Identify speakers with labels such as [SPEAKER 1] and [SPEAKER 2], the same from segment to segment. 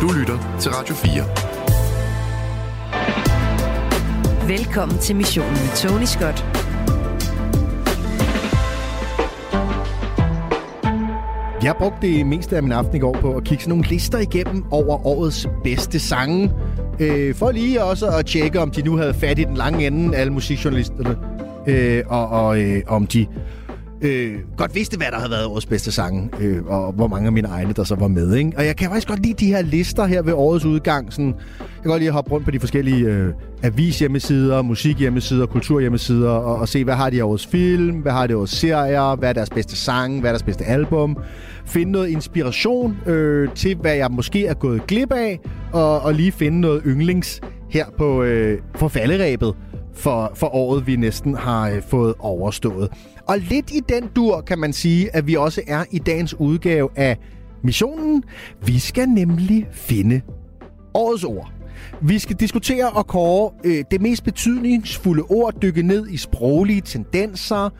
[SPEAKER 1] Du lytter til Radio
[SPEAKER 2] 4. Velkommen til missionen med Tony Scott.
[SPEAKER 3] Jeg brugte det meste af min aften i går på at kigge sådan nogle lister igennem over årets bedste sange. Øh, for lige også at tjekke, om de nu havde fat i den lange ende, alle musikjournalisterne. Øh, og og øh, om de øh, godt vidste, hvad der havde været årets bedste sange, øh, og hvor mange af mine egne, der så var med. Ikke? Og jeg kan faktisk godt lide de her lister her ved årets udgang. Sådan, jeg kan godt lide at hoppe rundt på de forskellige øh, avishjemmesider, musikhjemmesider, kulturhjemmesider, og, og se, hvad har de af årets film, hvad har de af årets serier, hvad er deres bedste sang, hvad er deres bedste album. Finde noget inspiration øh, til, hvad jeg måske er gået glip af, og, og lige finde noget yndlings her på, øh, på falderæbet for, for året, vi næsten har øh, fået overstået. Og lidt i den dur kan man sige, at vi også er i dagens udgave af missionen. Vi skal nemlig finde årets ord. Vi skal diskutere og kåre øh, det mest betydningsfulde ord, dykke ned i sproglige tendenser,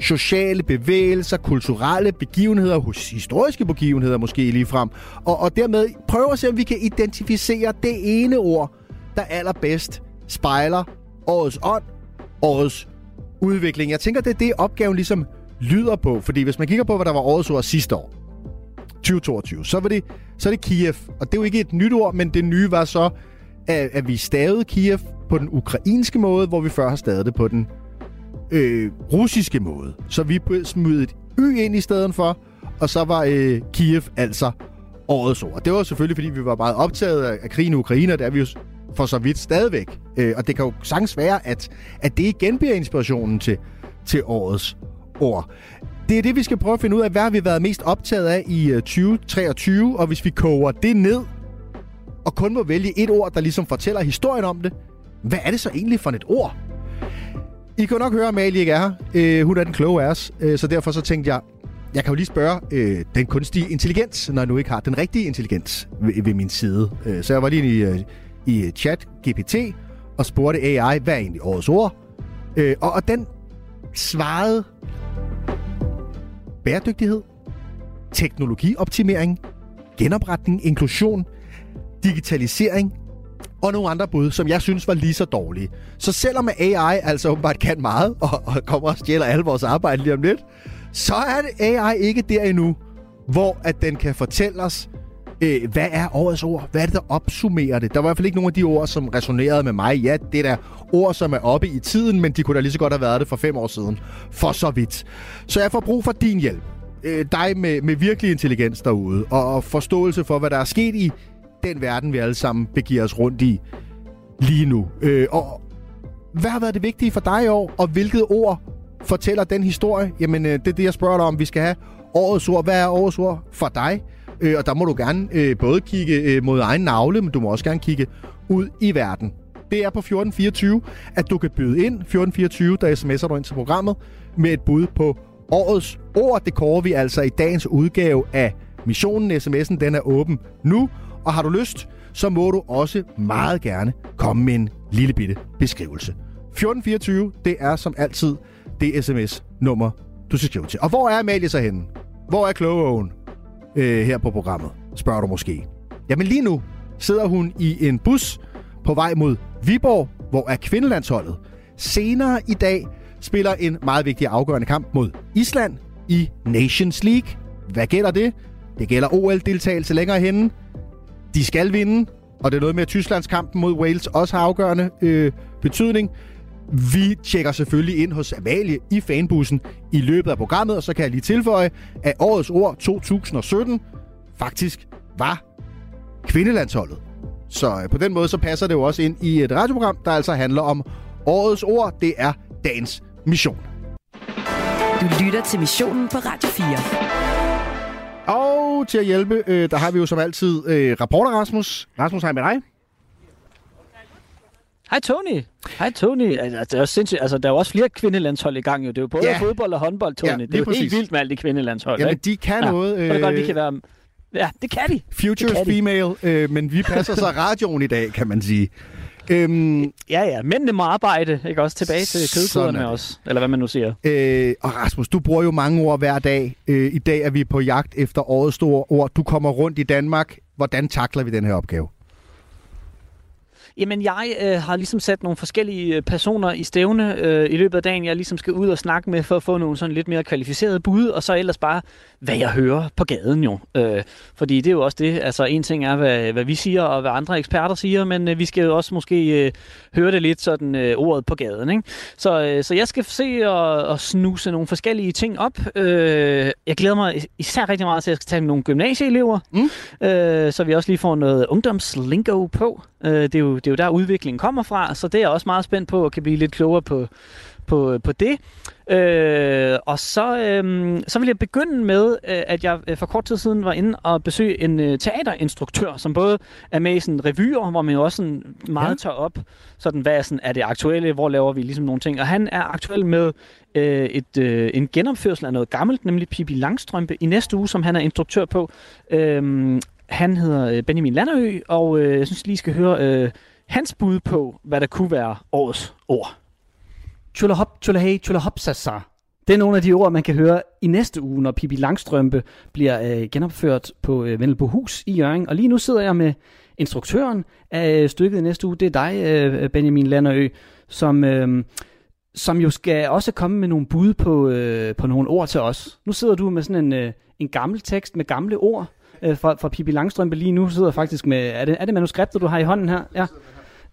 [SPEAKER 3] sociale bevægelser, kulturelle begivenheder, historiske begivenheder måske lige frem, og, og dermed prøve at se, om vi kan identificere det ene ord, der allerbedst spejler årets ånd, årets udvikling. Jeg tænker, det er det, opgaven ligesom lyder på. Fordi hvis man kigger på, hvad der var årets ord sidste år, 2022, så, var det, så er det Kiev. Og det er jo ikke et nyt ord, men det nye var så, at, at vi stavede Kiev på den ukrainske måde, hvor vi før har stavet det på den øh, russiske måde. Så vi smidt et y ind i stedet for, og så var øh, Kiev altså årets ord. Det var selvfølgelig, fordi vi var meget optaget af, af krigen i Ukraine, og det er vi jo for så vidt stadigvæk. Øh, og det kan jo sagtens være, at, at det igen bliver inspirationen til, til årets ord. Det er det, vi skal prøve at finde ud af, hvad har vi været mest optaget af i øh, 2023, og hvis vi koger det ned, og kun må vælge et ord, der ligesom fortæller historien om det, hvad er det så egentlig for et ord? I kan jo nok høre, at Mali ikke er her. Øh, hun er den kloge af os, øh, så derfor så tænkte jeg, jeg kan jo lige spørge øh, den kunstige intelligens, når jeg nu ikke har den rigtige intelligens ved, ved min side. Øh, så jeg var lige i, øh, i chat GPT og spurgte AI, hvad er egentlig årets ord? Øh, og, og den svarede bæredygtighed, teknologioptimering, genopretning, inklusion, digitalisering og nogle andre bud, som jeg synes var lige så dårlige. Så selvom AI altså åbenbart kan meget, og, og kommer og stjæler alle vores arbejde lige om lidt, så er det AI ikke der endnu, hvor at den kan fortælle os, Øh, hvad er årets ord? Hvad er det, der opsummerer det? Der var i hvert fald ikke nogen af de ord, som resonerede med mig. Ja, det er der ord, som er oppe i tiden, men de kunne da lige så godt have været det for fem år siden. For så vidt. Så jeg får brug for din hjælp. Øh, dig med, med virkelig intelligens derude, og, og forståelse for, hvad der er sket i den verden, vi alle sammen begiver os rundt i lige nu. Øh, og hvad har været det vigtige for dig i år, og hvilket ord fortæller den historie? Jamen, øh, det er det, jeg spørger dig om. Vi skal have årets ord. Hvad er årets ord for dig? Øh, og der må du gerne øh, både kigge øh, mod egen navle, men du må også gerne kigge ud i verden. Det er på 1424, at du kan byde ind. 1424, der sms'er du ind til programmet med et bud på årets ord. Det kårer vi altså i dagens udgave af missionen. SMS'en den er åben nu, og har du lyst, så må du også meget gerne komme med en lille bitte beskrivelse. 1424, det er som altid det sms-nummer, du skal skrive til. Og hvor er Amalie så henne? Hvor er klogeåen? Øh, her på programmet, spørger du måske. Jamen lige nu sidder hun i en bus på vej mod Viborg, hvor er kvindelandsholdet. Senere i dag spiller en meget vigtig afgørende kamp mod Island i Nations League. Hvad gælder det? Det gælder OL-deltagelse længere henne. De skal vinde, og det er noget med, at Tysklands kampen mod Wales også har afgørende øh, betydning. Vi tjekker selvfølgelig ind hos Amalie i fanbussen i løbet af programmet, og så kan jeg lige tilføje, at årets ord 2017 faktisk var kvindelandsholdet. Så øh, på den måde så passer det jo også ind i et radioprogram, der altså handler om årets ord. Det er dagens mission.
[SPEAKER 2] Du lytter til missionen på Radio 4.
[SPEAKER 3] Og til at hjælpe, øh, der har vi jo som altid øh, rapporter Rasmus. Rasmus, hej med dig.
[SPEAKER 4] Hej Tony. Hej Tony. Altså, det er jo sindssygt. Altså, der er jo også flere kvindelandshold i gang. Jo. Det er jo både ja. fodbold og håndbold, Tony. Ja, det er jo præcis. helt vildt med alle de kvindelandshold.
[SPEAKER 3] Jamen, de kan ja. noget.
[SPEAKER 4] Øh... Det godt, vi kan være... Ja, det kan de.
[SPEAKER 3] Future
[SPEAKER 4] kan
[SPEAKER 3] female, de. øh, men vi passer så radioen i dag, kan man sige.
[SPEAKER 4] Øhm, ja, ja. Mændene må arbejde, ikke? Også tilbage til kødkoderne også. Eller hvad man nu siger.
[SPEAKER 3] Øh, og Rasmus, du bruger jo mange ord hver dag. Øh, I dag er vi på jagt efter årets store ord. Du kommer rundt i Danmark hvordan takler vi den her opgave?
[SPEAKER 4] Jamen, jeg øh, har ligesom sat nogle forskellige øh, personer i stævne øh, i løbet af dagen, jeg ligesom skal ud og snakke med for at få nogle sådan lidt mere kvalificerede bud, og så ellers bare, hvad jeg hører på gaden jo. Øh, fordi det er jo også det, altså en ting er, hvad, hvad vi siger, og hvad andre eksperter siger, men øh, vi skal jo også måske øh, høre det lidt sådan øh, ordet på gaden, ikke? Så, øh, så jeg skal se og, og snuse nogle forskellige ting op. Øh, jeg glæder mig især rigtig meget til, at jeg skal tage nogle gymnasieelever, mm. øh, så vi også lige får noget ungdomslingo på. Øh, det, er jo, det er jo der udviklingen kommer fra, så det er jeg også meget spændt på, at kan blive lidt klogere på, på, på det. Øh, og så, øh, så vil jeg begynde med, øh, at jeg øh, for kort tid siden var inde og besøge en øh, teaterinstruktør, som både er med i sådan revyer, hvor man jo også sådan meget ja. tager op, sådan, hvad er, sådan, er det aktuelle, hvor laver vi ligesom nogle ting. Og han er aktuel med øh, et, øh, en genopførsel af noget gammelt, nemlig Pippi Langstrømpe, i næste uge, som han er instruktør på. Øh, han hedder øh, Benjamin Landerø, og øh, jeg synes lige skal høre øh, hans bud på, hvad der kunne være årets ord.
[SPEAKER 1] Chulahop, chulahei, chulahopsasa. Det er nogle af de ord, man kan høre i næste uge, når Pippi Langstrømpe bliver øh, genopført på øh, Hus i Jørgen. Og lige nu sidder jeg med instruktøren af øh, stykket i næste uge. Det er dig, øh, Benjamin Landerø, som, øh, som jo skal også komme med nogle bud på, øh, på nogle ord til os. Nu sidder du med sådan en, øh, en gammel tekst med gamle ord øh, fra, fra Pippi Langstrømpe lige nu. Sidder faktisk med, er det, er det manuskriptet, du har i hånden her? Ja.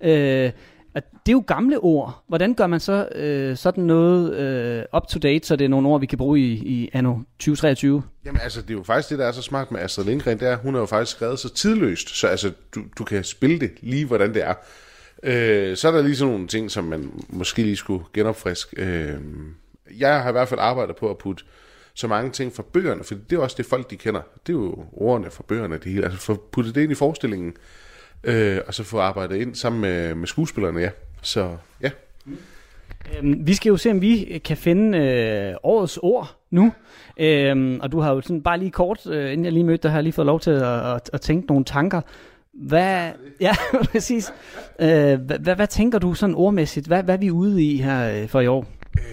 [SPEAKER 1] Øh, det er jo gamle ord. Hvordan gør man så øh, sådan noget øh, up-to-date, så det er nogle ord, vi kan bruge i, i anno 2023?
[SPEAKER 5] Jamen altså, det er jo faktisk det, der er så smart med Astrid Lindgren, det er, hun har jo faktisk skrevet så tidløst, så altså, du, du kan spille det lige, hvordan det er. Øh, så er der lige sådan nogle ting, som man måske lige skulle genopfriske. Øh, jeg har i hvert fald arbejdet på at putte så mange ting fra bøgerne, for det er også det folk, de kender. Det er jo ordene fra bøgerne, det hele. Altså for puttet det ind i forestillingen, øh, og så få arbejdet ind sammen med, med skuespillerne, ja. Så ja.
[SPEAKER 1] Øhm, vi skal jo se, om vi kan finde øh, årets ord nu. Øhm, og du har jo sådan bare lige kort, øh, inden jeg lige mødte dig, har lige fået lov til at, at, at tænke nogle tanker. Hvad, ja, præcis. Øh, hvad, hvad, hvad tænker du sådan ordmæssigt? Hvad, hvad er vi ude i her øh, for i år?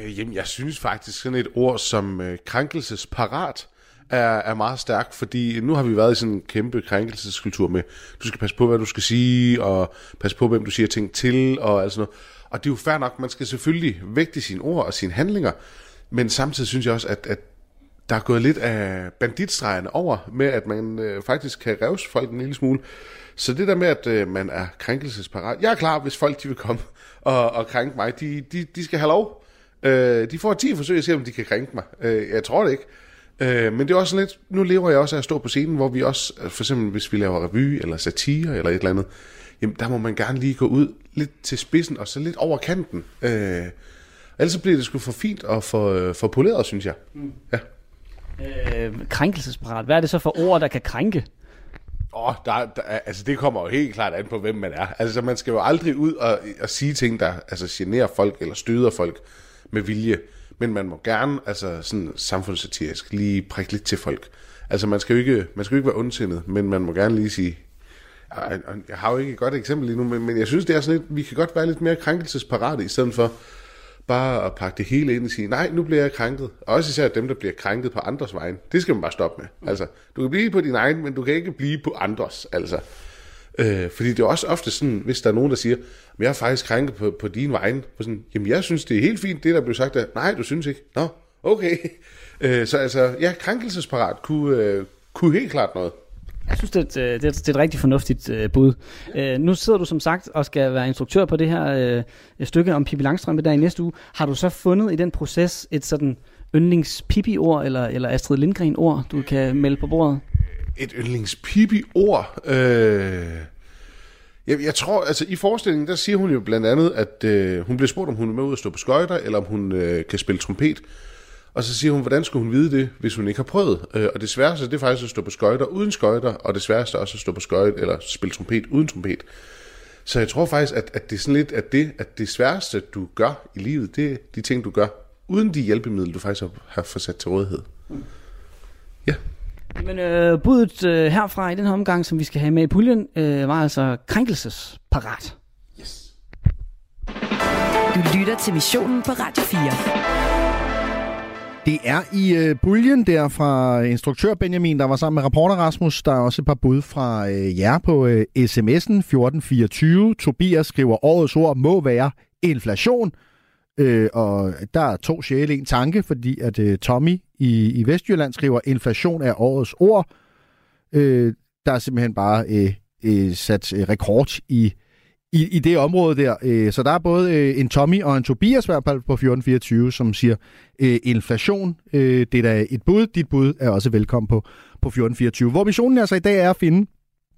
[SPEAKER 5] Øh, jamen, jeg synes faktisk sådan et ord som øh, krænkelsesparat er, er meget stærk, fordi nu har vi været i sådan en kæmpe krænkelseskultur med, du skal passe på, hvad du skal sige, og passe på, hvem du siger ting til, og alt sådan noget. Og det er jo fair nok, man skal selvfølgelig vægte sine ord og sine handlinger, men samtidig synes jeg også, at, at der er gået lidt af banditstregerne over, med at man øh, faktisk kan revse folk en lille smule. Så det der med, at øh, man er krænkelsesparat, jeg er klar, hvis folk de vil komme og, og krænke mig, de, de, de skal have lov. Øh, de får 10 forsøg at se, om de kan krænke mig. Øh, jeg tror det ikke. Øh, men det er også lidt, nu lever jeg også af at stå på scenen, hvor vi også, for eksempel hvis vi laver revy eller satire eller et eller andet, jamen der må man gerne lige gå ud lidt til spidsen og så lidt over kanten. Øh, ellers så bliver det sgu for fint og for, øh, for poleret, synes jeg. Mm. Ja.
[SPEAKER 1] Øh, krænkelsesparat. Hvad er det så for ord, der kan krænke?
[SPEAKER 5] Åh, oh, der, der, altså det kommer jo helt klart an på, hvem man er. Altså man skal jo aldrig ud og, og sige ting, der altså, generer folk eller støder folk med vilje. Men man må gerne, altså sådan samfundssatirisk, lige prikke lidt til folk. Altså man skal jo ikke, man skal jo ikke være ondsindet, men man må gerne lige sige, jeg, jeg har jo ikke et godt eksempel lige nu, men, men jeg synes, det er sådan lidt, vi kan godt være lidt mere krænkelsesparate, i stedet for bare at pakke det hele ind og sige, nej, nu bliver jeg krænket. Og også især dem, der bliver krænket på andres vegne. Det skal man bare stoppe med. Altså, du kan blive på din egen, men du kan ikke blive på andres. Altså, Øh, fordi det er også ofte sådan, hvis der er nogen, der siger, men jeg er faktisk krænket på, på din vegne. På sådan, Jamen, jeg synes, det er helt fint, det der blev sagt. Der. Nej, du synes ikke. Nå, okay. Øh, så altså, ja, krænkelsesparat kunne, øh, kunne helt klart noget.
[SPEAKER 1] Jeg synes, det er, et, det, er, det er et rigtig fornuftigt øh, bud. Øh, nu sidder du som sagt og skal være instruktør på det her øh, stykke om Pippi Langstrømpe der i næste uge. Har du så fundet i den proces et sådan yndlings Pippi-ord eller, eller Astrid Lindgren-ord, du kan melde på bordet?
[SPEAKER 5] Et yndlingspipi-ord. Øh, jeg, jeg tror, altså i forestillingen, der siger hun jo blandt andet, at øh, hun bliver spurgt, om hun er med ud at stå på skøjter, eller om hun øh, kan spille trompet. Og så siger hun, hvordan skulle hun vide det, hvis hun ikke har prøvet? Øh, og det sværeste, det er faktisk at stå på skøjter uden skøjter, og det sværeste er også at stå på skøjter, eller spille trompet uden trompet. Så jeg tror faktisk, at, at det er sådan lidt, at det, at det sværeste, du gør i livet, det er de ting, du gør, uden de hjælpemidler, du faktisk har, har fået sat til rådighed. Ja.
[SPEAKER 1] Men øh, budet øh, herfra i den her omgang, som vi skal have med i puljen, øh, var altså krænkelsesparat. Yes.
[SPEAKER 2] Du lytter til missionen på Radio 4.
[SPEAKER 3] Det er i øh, puljen der fra instruktør Benjamin, der var sammen med rapporter Rasmus. Der er også et par bud fra øh, jer på øh, sms'en 1424. Tobias skriver, årets ord må være inflation. Øh, og der er to sjæle en tanke, fordi at øh, Tommy i, i Vestjylland skriver, inflation er årets ord. Øh, der er simpelthen bare øh, øh, sat øh, rekord i i, i det område der. Øh, så der er både øh, en Tommy og en Tobias i hvert fald på 1424, som siger øh, inflation. Øh, det er da et bud. Dit bud er også velkommen på, på 1424. Hvor missionen altså i dag er at finde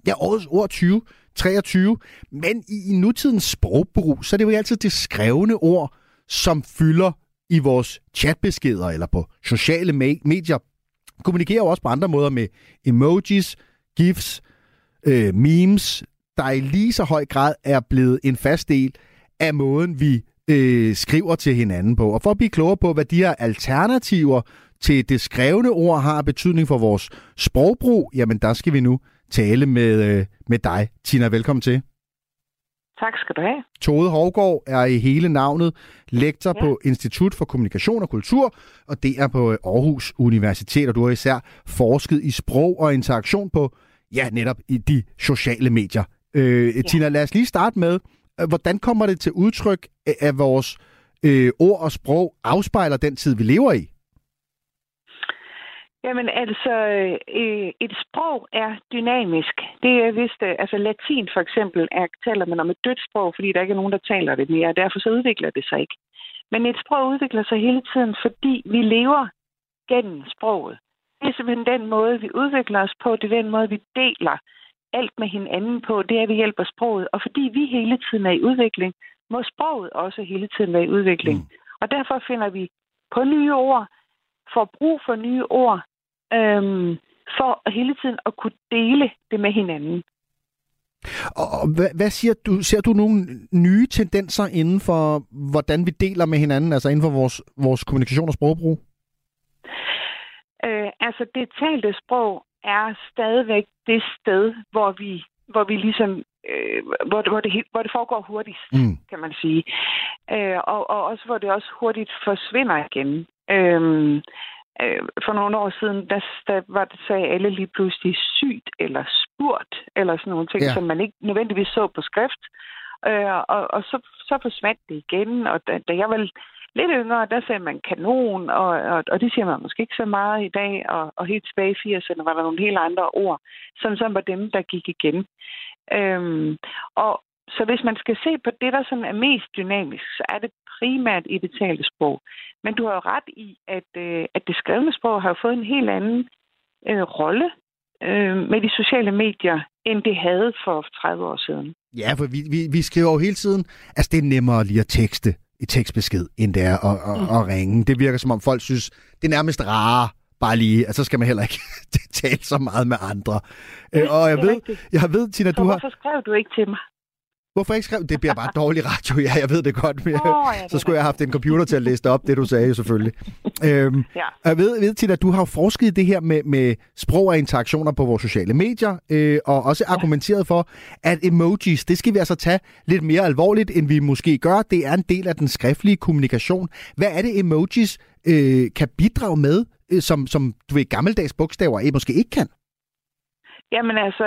[SPEAKER 3] ja, årets ord 2023, men i, i nutidens sprogbrug, så er det jo altid det skrevne ord, som fylder i vores chatbeskeder eller på sociale medier. Kommunikerer jo også på andre måder med emojis, gifs, øh, memes, der i lige så høj grad er blevet en fast del af måden, vi øh, skriver til hinanden på. Og for at blive klogere på, hvad de her alternativer til det skrevne ord har betydning for vores sprogbrug, jamen der skal vi nu tale med, øh, med dig. Tina, velkommen til.
[SPEAKER 6] Tak skal du have.
[SPEAKER 3] Tode Hovgaard er i hele navnet lektor ja. på Institut for Kommunikation og Kultur, og det er på Aarhus Universitet, og du har især forsket i sprog og interaktion på, ja, netop i de sociale medier. Øh, ja. Tina, lad os lige starte med, øh, hvordan kommer det til udtryk, at vores øh, ord og sprog afspejler den tid, vi lever i?
[SPEAKER 6] Jamen altså, øh, et sprog er dynamisk. Det er vist, øh, altså latin for eksempel, er, taler man om et dødt sprog, fordi der ikke er nogen, der taler det mere, og derfor så udvikler det sig ikke. Men et sprog udvikler sig hele tiden, fordi vi lever gennem sproget. Det er simpelthen den måde, vi udvikler os på, det er den måde, vi deler alt med hinanden på, det er ved hjælp af sproget. Og fordi vi hele tiden er i udvikling, må sproget også hele tiden være i udvikling. Mm. Og derfor finder vi på nye ord, får brug for nye ord, øhm, for hele tiden at kunne dele det med hinanden.
[SPEAKER 3] Og hvad, hvad siger du? Ser du nogle nye tendenser inden for, hvordan vi deler med hinanden, altså inden for vores, vores kommunikation og sprogbrug?
[SPEAKER 6] Øh, altså det talte sprog er stadigvæk det sted, hvor vi, hvor vi ligesom øh, hvor, hvor, det, hvor det foregår hurtigst, mm. kan man sige. Øh, og, og også hvor det også hurtigt forsvinder igen. Øh, øh, for nogle år siden, der, der var det, sagde alle lige pludselig sygt eller spurt, eller sådan nogle ting, ja. som man ikke nødvendigvis så på skrift. Øh, og og så, så forsvandt det igen, og da, da jeg var lidt yngre, der sagde man kanon, og, og, og det siger man måske ikke så meget i dag, og, og helt tilbage i 80'erne var der nogle helt andre ord, som, som var dem, der gik igen. Øhm, og så hvis man skal se på det, der sådan er mest dynamisk, så er det primært i det talte sprog. Men du har jo ret i, at, øh, at det skrevne sprog har fået en helt anden øh, rolle øh, med de sociale medier, end det havde for 30 år siden.
[SPEAKER 3] Ja, for vi, vi, vi skriver jo hele tiden, altså det er nemmere lige at tekste i tekstbesked, end det er at, at, mm. at ringe. Det virker som om folk synes, det er nærmest rare bare lige, altså så skal man heller ikke tale så meget med andre. Ja, øh, og jeg ved, jeg ved, Tina, så du
[SPEAKER 6] har... hvorfor skrev du ikke til mig?
[SPEAKER 3] Hvorfor ikke skrev? Det bliver bare dårlig radio. Ja, jeg ved det godt. Men oh, ja, så skulle jeg have haft en computer til at læse op, det du sagde selvfølgelig. øhm, ja. Jeg ved, ved Tina, du har forsket i det her med, med sprog og interaktioner på vores sociale medier, øh, og også ja. argumenteret for, at emojis, det skal vi altså tage lidt mere alvorligt, end vi måske gør. Det er en del af den skriftlige kommunikation. Hvad er det, emojis øh, kan bidrage med, øh, som, som du ved, gammeldags bogstaver måske ikke kan?
[SPEAKER 6] Jamen altså,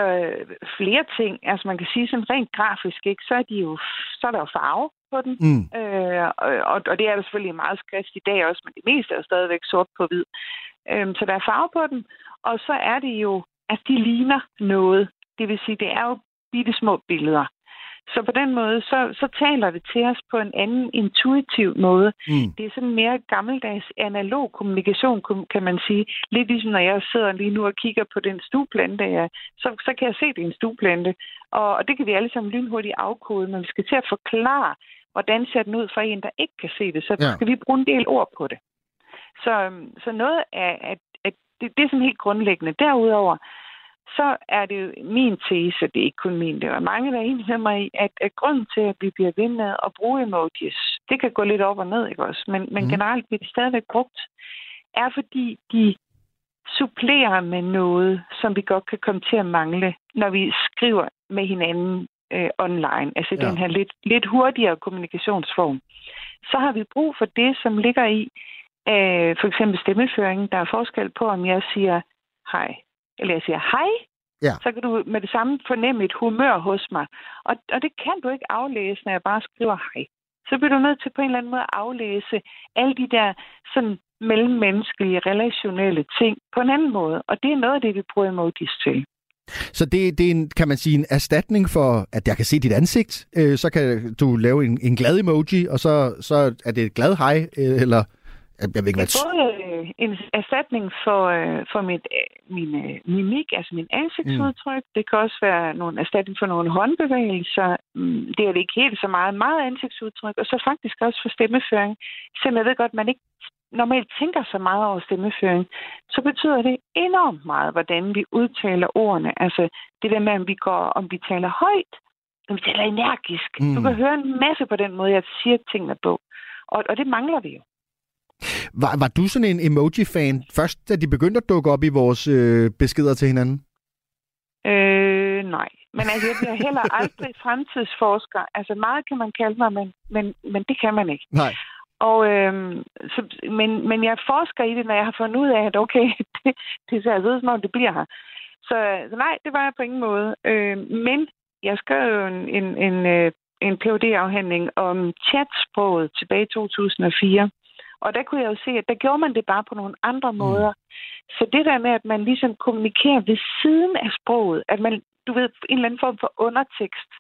[SPEAKER 6] flere ting. Altså man kan sige sådan rent grafisk, ikke? Så, er de jo, så er der jo farve på den. Mm. Øh, og, og det er der selvfølgelig meget skrift i dag også, men det meste er jo stadigvæk sort på hvid. Øh, så der er farve på den. Og så er det jo, at de ligner noget. Det vil sige, det er jo bitte små billeder. Så på den måde, så, så taler det til os på en anden intuitiv måde. Mm. Det er sådan mere gammeldags analog kommunikation, kan man sige. Lidt ligesom når jeg sidder lige nu og kigger på den stueplante, ja, så, så kan jeg se, det er en stueplante. Og, og det kan vi alle sammen lynhurtigt afkode, men vi skal til at forklare, hvordan ser den ud for en, der ikke kan se det. Så ja. skal vi bruge en del ord på det. Så, så noget af, at, at det, det er sådan helt grundlæggende. Derudover, så er det min tese, det er ikke kun min, det var mange, der er enige med mig i, at, at grunden til, at vi bliver ved med at bruge emojis, det kan gå lidt op og ned, ikke også? Men, men mm. generelt bliver de stadigvæk brugt, er fordi de supplerer med noget, som vi godt kan komme til at mangle, når vi skriver med hinanden øh, online. Altså ja. den her lidt, lidt hurtigere kommunikationsform. Så har vi brug for det, som ligger i, øh, for eksempel stemmeføring. Der er forskel på, om jeg siger hej, eller jeg siger hej,
[SPEAKER 3] Ja.
[SPEAKER 6] så kan du med det samme fornemme et humør hos mig. Og, og det kan du ikke aflæse, når jeg bare skriver hej. Så bliver du nødt til på en eller anden måde at aflæse alle de der sådan mellemmenneskelige, relationelle ting på en anden måde. Og det er noget af det, vi bruger emojis til.
[SPEAKER 3] Så det, det er en, kan man sige, en erstatning for, at jeg kan se dit ansigt. Øh, så kan du lave en, en glad emoji, og så, så er det et glad hej, øh, eller jeg ved ikke, hvad...
[SPEAKER 6] både øh, en erstatning for, øh, for mit, øh, min øh, mimik, altså min ansigtsudtryk. Mm. Det kan også være nogle erstatning for nogle håndbevægelser. Mm, Det er det ikke helt så meget. Meget ansigtsudtryk. Og så faktisk også for stemmeføring. Selvom jeg ved godt, at man ikke normalt tænker så meget over stemmeføring, så betyder det enormt meget, hvordan vi udtaler ordene. Altså det der med, om vi, går, om vi taler højt, om vi taler energisk. Mm. Du kan høre en masse på den måde, jeg siger tingene på. Og, og det mangler vi jo.
[SPEAKER 3] Var, var du sådan en emoji-fan først, da de begyndte at dukke op i vores øh, beskeder til hinanden?
[SPEAKER 6] Øh, nej. Men altså, jeg bliver heller aldrig fremtidsforsker. Altså, meget kan man kalde mig, men, men, men det kan man ikke.
[SPEAKER 3] Nej.
[SPEAKER 6] Og, øhm, så, men, men jeg forsker i det, når jeg har fundet ud af, at okay, det, det ser altså ud, som om det bliver her. Så, så nej, det var jeg på ingen måde. Øh, men jeg skrev jo en, en, en, øh, en phd afhandling om chatsproget tilbage i 2004. Og der kunne jeg jo se, at der gjorde man det bare på nogle andre
[SPEAKER 3] Mm.
[SPEAKER 6] måder. Så det der med, at man ligesom kommunikerer ved siden af sproget, at man, du ved, en eller anden form for undertekst,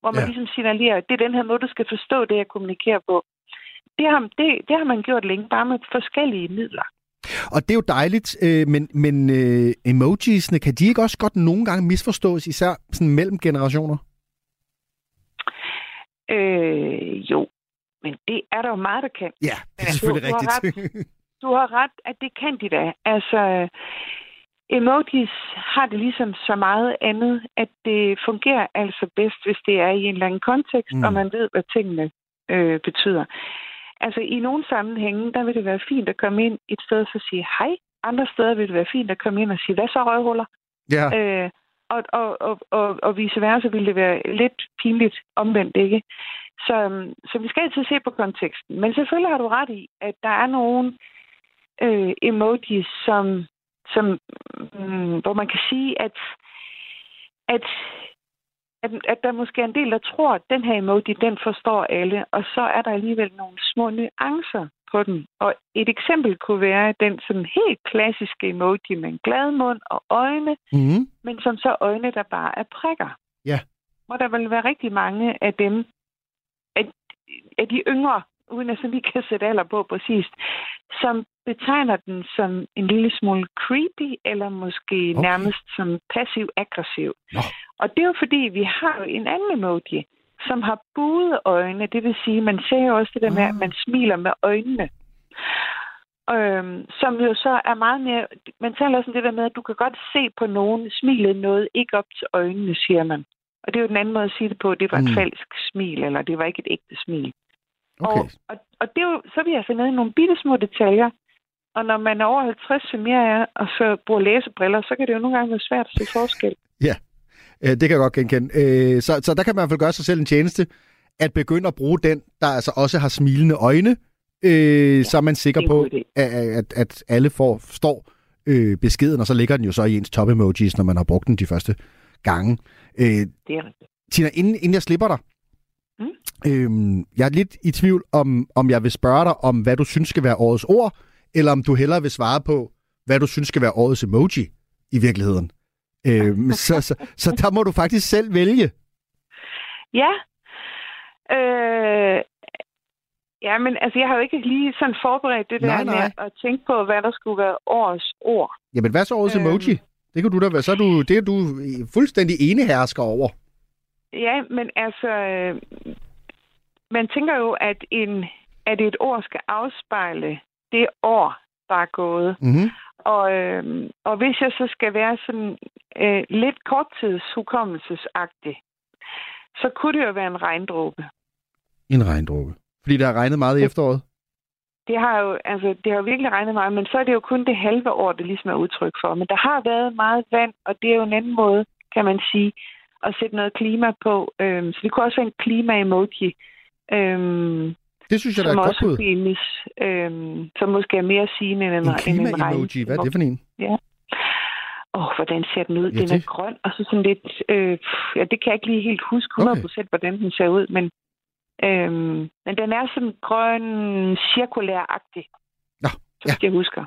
[SPEAKER 6] hvor man
[SPEAKER 3] Ja.
[SPEAKER 6] ja. ligesom signalerer, at det er den her måde, du skal forstå det, jeg kommunikerer på. Det har, det, det har man gjort længe, bare med forskellige midler.
[SPEAKER 3] Og det er jo dejligt, øh, men, men øh, emojisene, kan de ikke også godt nogle gange misforstås, især sådan mellem generationer?
[SPEAKER 6] Øh, jo, men det er der jo meget, der kan.
[SPEAKER 3] Ja, det er selvfølgelig
[SPEAKER 6] du har
[SPEAKER 3] rigtigt.
[SPEAKER 6] Du har ret, at det kan de da. Altså, emojis har det ligesom så meget andet, at det fungerer altså bedst, hvis det er i en eller anden kontekst,
[SPEAKER 3] Mm.
[SPEAKER 6] og man ved, hvad tingene øh, betyder. Altså, i nogle sammenhænge, der vil det være fint at komme ind et sted og sige hej. Andre steder vil det være fint at komme ind og sige, hvad så røvhuller?
[SPEAKER 3] ja.
[SPEAKER 6] Øh, og, og, og, og, og vice versa ville det være lidt pinligt omvendt, ikke? Så, øhm, så vi skal altid se på konteksten. Men selvfølgelig har du ret i, at der er nogle øh, emojis, som, som mm, hvor man kan sige, at, at, at, at der måske er en del, der tror, at den her emoji, den forstår alle, og så er der alligevel nogle små nuancer på den. Og et eksempel kunne være den sådan helt klassiske emoji med en glad mund og øjne,
[SPEAKER 3] Mm-hmm.
[SPEAKER 6] men som så øjne, der bare er prikker.
[SPEAKER 3] Ja.
[SPEAKER 6] Hvor der vil være rigtig mange af dem, af, de yngre, uden at så lige kan sætte alder på præcist, som betegner den som en lille smule creepy, eller måske
[SPEAKER 3] Okay.
[SPEAKER 6] nærmest som passiv-aggressiv. Og det er jo fordi, vi har jo en anden emoji, som har buede øjne. Det vil sige, man ser jo også det der med,
[SPEAKER 3] Ah.
[SPEAKER 6] at man smiler med øjnene. Øhm, som jo så er meget mere... Man taler også om det der med, at du kan godt se på nogen smilet noget ikke op til øjnene, siger man. Og det er jo den anden måde at sige det på. Det var et
[SPEAKER 3] Mm.
[SPEAKER 6] falsk smil, eller det var ikke et ægte smil.
[SPEAKER 3] Okay.
[SPEAKER 6] Og, og, og det er jo, så er vi altså nede i nogle bitte små detaljer. Og når man er over 50, som jeg er, og så bruger læsebriller, så kan det jo nogle gange være svært at se forskel.
[SPEAKER 3] Øh, det kan jeg godt genkende. Øh, så, så der kan man i hvert fald gøre sig selv en tjeneste, at begynde at bruge den, der altså også har smilende øjne, øh, ja, så er man sikker
[SPEAKER 6] er
[SPEAKER 3] på, at, at, at alle får, forstår øh, beskeden, og så ligger den jo så i ens top-emojis, når man har brugt den de første gange. Øh,
[SPEAKER 6] Det er rigtigt.
[SPEAKER 3] Tina, inden, inden jeg slipper dig,
[SPEAKER 6] Mm.
[SPEAKER 3] øhm, jeg er lidt i tvivl om, om jeg vil spørge dig om, hvad du synes skal være årets ord, eller om du hellere vil svare på, hvad du synes skal være årets emoji i virkeligheden. Øhm, så, så, så der må du faktisk selv vælge.
[SPEAKER 6] Ja. Øh, ja, men altså, jeg har jo ikke lige sådan forberedt det der
[SPEAKER 3] Nej, nej.
[SPEAKER 6] med at tænke på, hvad der skulle være årets ord.
[SPEAKER 3] Jamen, hvad så årets
[SPEAKER 6] Øhm.
[SPEAKER 3] emoji? Det kan du da være. Så er du, det er du fuldstændig enehersker over.
[SPEAKER 6] Ja, men altså, øh, man tænker jo, at, en, at et ord skal afspejle det år, der er gået.
[SPEAKER 3] Mm-hmm.
[SPEAKER 6] Og, øh, og hvis jeg så skal være sådan øh, lidt korttidshukommelsesagtig, så kunne det jo være en regndråbe.
[SPEAKER 3] En regndråbe. Fordi der har regnet meget i efteråret.
[SPEAKER 6] Det har jo altså, det har jo virkelig regnet meget, men så er det jo kun det halve år, det ligesom er udtryk for. Men der har været meget vand, og det er jo en anden måde, kan man sige, at sætte noget klima på. Øhm, så det kunne også være en klima-emoji. Øhm,
[SPEAKER 3] Det synes jeg, der er godt bud.
[SPEAKER 7] Findes, øhm, som måske er mere sigende end en,
[SPEAKER 3] en klima-emoji, hvad er det for en?
[SPEAKER 7] Ja. Åh, oh, hvordan ser den ud? Ja, den er det... grøn, og så sådan lidt... Øh, ja, det kan jeg ikke lige helt huske 100% okay. hvordan den ser ud, men, øhm, men den er sådan grøn, cirkulær-agtig.
[SPEAKER 3] Nå,
[SPEAKER 7] ja. Jeg husker.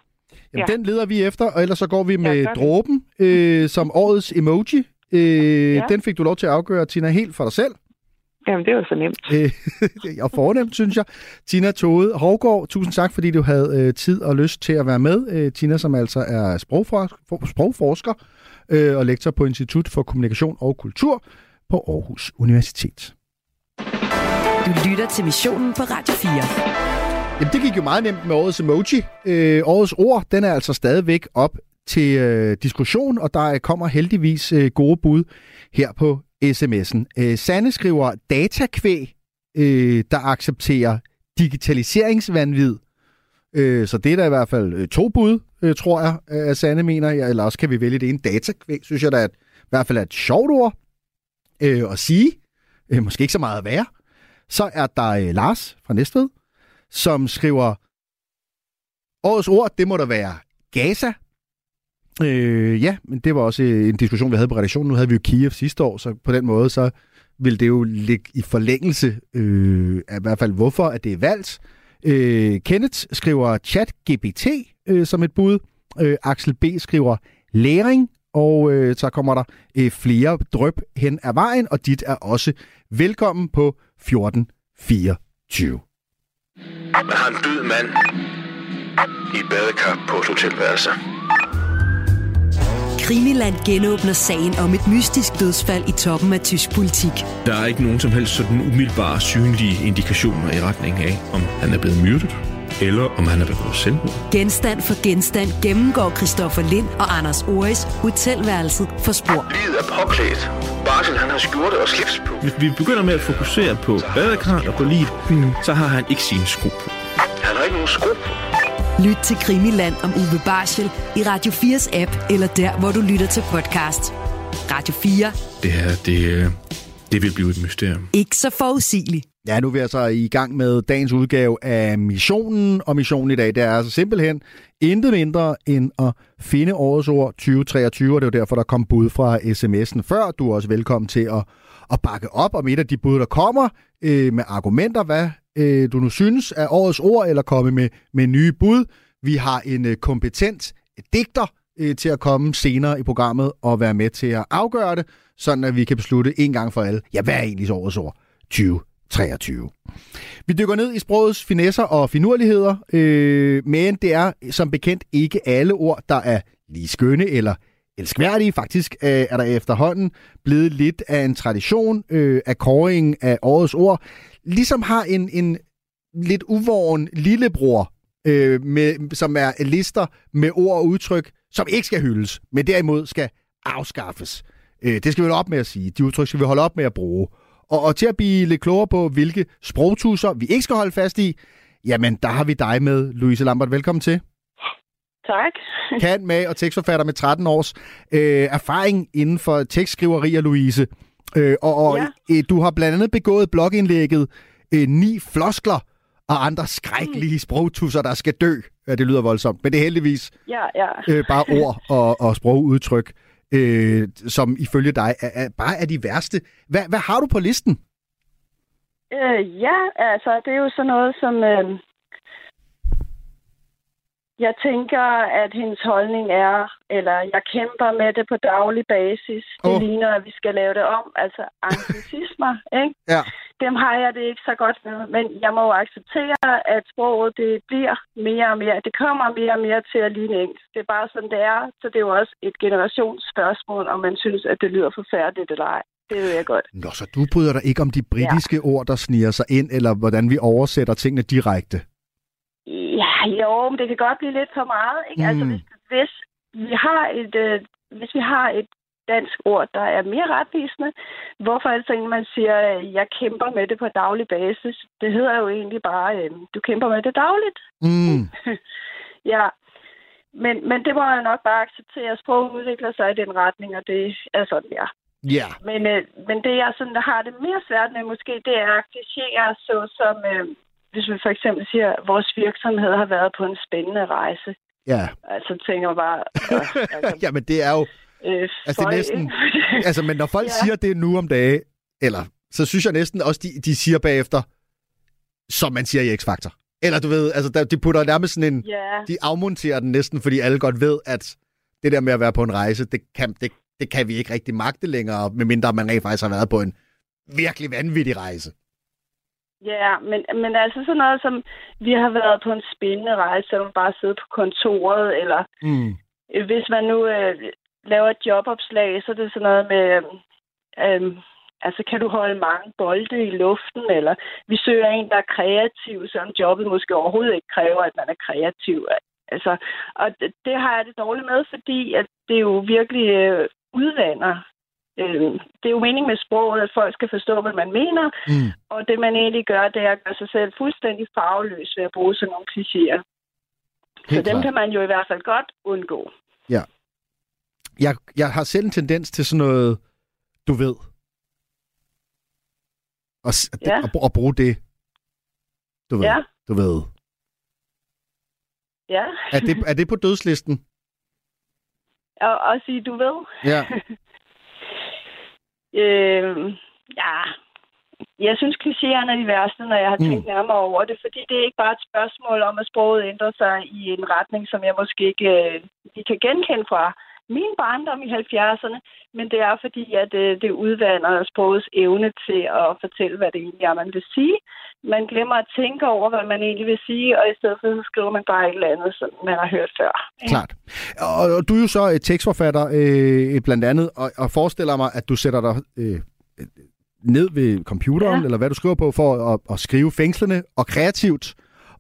[SPEAKER 3] Jamen, ja. den leder vi efter, og ellers så går vi med ja, dråben øh, som årets emoji. Øh, ja. Den fik du lov til at afgøre, Tina, helt for dig selv.
[SPEAKER 7] Jamen, det var så nemt.
[SPEAKER 3] Øh, og fornemt, synes jeg. Tina Tode Hovgaard, tusind tak, fordi du havde øh, tid og lyst til at være med. Øh, Tina, som altså er sprogforsker, sprogforsker øh, og lektor på Institut for Kommunikation og Kultur på Aarhus Universitet.
[SPEAKER 8] Du lytter til missionen på Radio 4.
[SPEAKER 3] Jamen, det gik jo meget nemt med årets emoji. Øh, årets ord, den er altså stadigvæk op til øh, diskussion, og der kommer heldigvis øh, gode bud her på sms'en. Øh, Sande skriver datakvæg, øh, der accepterer digitaliseringsvandvid. Øh, så det er der i hvert fald øh, to bud, øh, tror jeg, øh, at Sande mener. Ja, eller også kan vi vælge det ene datakvæg, synes jeg, da, er i hvert fald er et sjovt ord øh, at sige. Øh, måske ikke så meget at være. Så er der øh, Lars fra Næstved, som skriver, årets ord, det må der være Gaza. Øh, ja, men det var også øh, en diskussion, vi havde på redaktionen. Nu havde vi jo Kiev sidste år, så på den måde, så vil det jo ligge i forlængelse øh, af i hvert fald, hvorfor at det er valgt. Øh, Kenneth skriver chat-GPT øh, som et bud. Øh, Axel B. skriver læring, og øh, så kommer der øh, flere drøb hen ad vejen, og dit er også velkommen på 1424.
[SPEAKER 9] Man har en død mand i et badekar på et hotelværelse.
[SPEAKER 8] Krimiland genåbner sagen om et mystisk dødsfald i toppen af tysk politik.
[SPEAKER 10] Der er ikke nogen som helst sådan umiddelbare synlige indikationer i retning af, om han er blevet myrdet, eller om han er begået selvmord.
[SPEAKER 8] Genstand for genstand gennemgår Christoffer Lind og Anders Oris hotelværelset for spor.
[SPEAKER 9] Livet er påklædt. Barsel, han har skjorte og slips på.
[SPEAKER 10] Hvis vi begynder med at fokusere på badekarret og på livet, mm. så har han ikke sine sko på.
[SPEAKER 9] Han har ikke nogen sko på.
[SPEAKER 8] Lyt til Krimiland om Uwe Barschel i Radio 4's app, eller der, hvor du lytter til podcast. Radio 4.
[SPEAKER 10] Det her, det, det vil blive et mysterium.
[SPEAKER 8] Ikke så forudsigeligt.
[SPEAKER 3] Ja, nu er vi altså i gang med dagens udgave af missionen, og missionen i dag, det er altså simpelthen intet mindre end at finde årets ord 2023, og det er jo derfor, der kom bud fra sms'en før. Du er også velkommen til at, at bakke op om et af de bud, der kommer øh, med argumenter, hvad øh, du nu synes er årets ord, eller komme med, med nye bud. Vi har en øh, kompetent digter øh, til at komme senere i programmet og være med til at afgøre det, sådan at vi kan beslutte en gang for alle, ja, hvad er egentlig årets ord 23. Vi dykker ned i sprogets finesser og finurligheder, øh, men det er som bekendt ikke alle ord, der er lige skønne eller elskværdige. Faktisk øh, er der efterhånden blevet lidt af en tradition øh, af kåringen af årets ord, ligesom har en, en lidt uvoren lillebror, øh, med, som er lister med ord og udtryk, som ikke skal hyldes, men derimod skal afskaffes. Øh, det skal vi holde op med at sige. De udtryk skal vi holde op med at bruge. Og, og til at blive lidt klogere på, hvilke sprogtusser vi ikke skal holde fast i, jamen der har vi dig med, Louise Lambert. Velkommen til.
[SPEAKER 7] Tak.
[SPEAKER 3] Kan med og tekstforfatter med 13 års øh, erfaring inden for tekstskriveri, Louise. Øh, og og ja. øh, du har blandt andet begået blogindlægget øh, Ni floskler og andre skrækkelige mm. sprogtusser, der skal dø. Ja, det lyder voldsomt, men det er heldigvis
[SPEAKER 7] ja, ja.
[SPEAKER 3] Øh, bare ord og, og sprogudtryk, øh, som ifølge dig er, er, bare er de værste. Hvad, hvad har du på listen?
[SPEAKER 7] Øh, ja, altså det er jo sådan noget som... Øh, jeg tænker, at hendes holdning er, eller jeg kæmper med det på daglig basis. Det oh. ligner, at vi skal lave det om. Altså anglicismer, ikke?
[SPEAKER 3] Ja.
[SPEAKER 7] Dem har jeg det ikke så godt med. Men jeg må jo acceptere, at sproget det bliver mere og mere. Det kommer mere og mere til at ligne engelsk. Det er bare sådan, det er. Så det er jo også et generationsspørgsmål, om man synes, at det lyder forfærdeligt eller ej. Det ved jeg godt.
[SPEAKER 3] Nå, så du bryder dig ikke om de britiske ja. ord, der sniger sig ind, eller hvordan vi oversætter tingene direkte?
[SPEAKER 7] Jo, men det kan godt blive lidt for meget. Ikke? Altså, mm. Altså, hvis, hvis, vi har et, øh, hvis vi har et dansk ord, der er mere retvisende, hvorfor altså egentlig man siger, jeg kæmper med det på daglig basis? Det hedder jo egentlig bare, øh, du kæmper med det dagligt.
[SPEAKER 3] Mm.
[SPEAKER 7] ja, men, men det må jeg nok bare acceptere. Sprog udvikler sig i den retning, og det er sådan, ja.
[SPEAKER 3] Yeah.
[SPEAKER 7] Men, øh, men det, jeg sådan, der har det mere svært med måske, det er at så som... Øh, hvis vi for eksempel siger, at vores virksomhed har været på en spændende rejse,
[SPEAKER 3] Ja.
[SPEAKER 7] altså tænker man bare... Øh, altså,
[SPEAKER 3] Jamen, det er jo...
[SPEAKER 7] øh,
[SPEAKER 3] Altså, det er næsten... Altså, men når folk
[SPEAKER 7] Ja.
[SPEAKER 3] ja. siger det nu om dage, eller så synes jeg næsten også, de, de siger bagefter, som man siger i X-Factor. Eller du ved, altså, de putter nærmest sådan en...
[SPEAKER 7] ja,
[SPEAKER 3] De afmonterer den næsten, fordi alle godt ved, at det der med at være på en rejse, det kan, det, det kan vi ikke rigtig magte længere, medmindre man rent faktisk har været på en virkelig vanvittig rejse.
[SPEAKER 7] Ja men, men altså sådan noget som, vi har været på en spændende rejse, selvom bare sidde på kontoret, eller
[SPEAKER 3] Mm.
[SPEAKER 7] øh, hvis man nu øh, laver et jobopslag, så er det sådan noget med, øh, øh, altså kan du holde mange bolde i luften, eller vi søger en, der er kreativ, selvom jobbet måske overhovedet ikke kræver, at man er kreativ. Altså, og det, det har jeg det dårligt med, fordi at det jo virkelig øh, udvander. Øh, det er jo meningen med sproget, at folk skal forstå, hvad man mener,
[SPEAKER 3] Mm.
[SPEAKER 7] og det man egentlig gør, det er at gøre sig selv fuldstændig farveløs ved at bruge sådan nogle klichéer. Så dem kan man jo i hvert fald godt undgå.
[SPEAKER 3] Jeg, jeg har selv en tendens til sådan noget, du ved. Og,
[SPEAKER 7] Ja.
[SPEAKER 3] at, at bruge det. Du ved.
[SPEAKER 7] Ja.
[SPEAKER 3] Du ved.
[SPEAKER 7] Ja,
[SPEAKER 3] Er det, er det på dødslisten?
[SPEAKER 7] og, og sige, du ved.
[SPEAKER 3] Ja.
[SPEAKER 7] Øh, ja, jeg synes, klichéerne er de værste, når jeg har tænkt mm. nærmere over det, fordi det er ikke bare et spørgsmål om, at sproget ændrer sig i en retning, som jeg måske ikke øh, kan genkende fra min barndom i 70'erne, men det er fordi, at øh, det udvander sprogets evne til at fortælle, hvad det egentlig er, man vil sige. Man glemmer at tænke over, hvad man egentlig vil sige, og i stedet for, så skriver man bare et eller andet, som man har hørt før.
[SPEAKER 3] Klart. Og, og du er jo så et tekstforfatter, øh, blandt andet, og, og forestiller mig, at du sætter dig øh, ned ved computeren, ja. Eller hvad du skriver på, for at, at skrive fængslende og kreativt.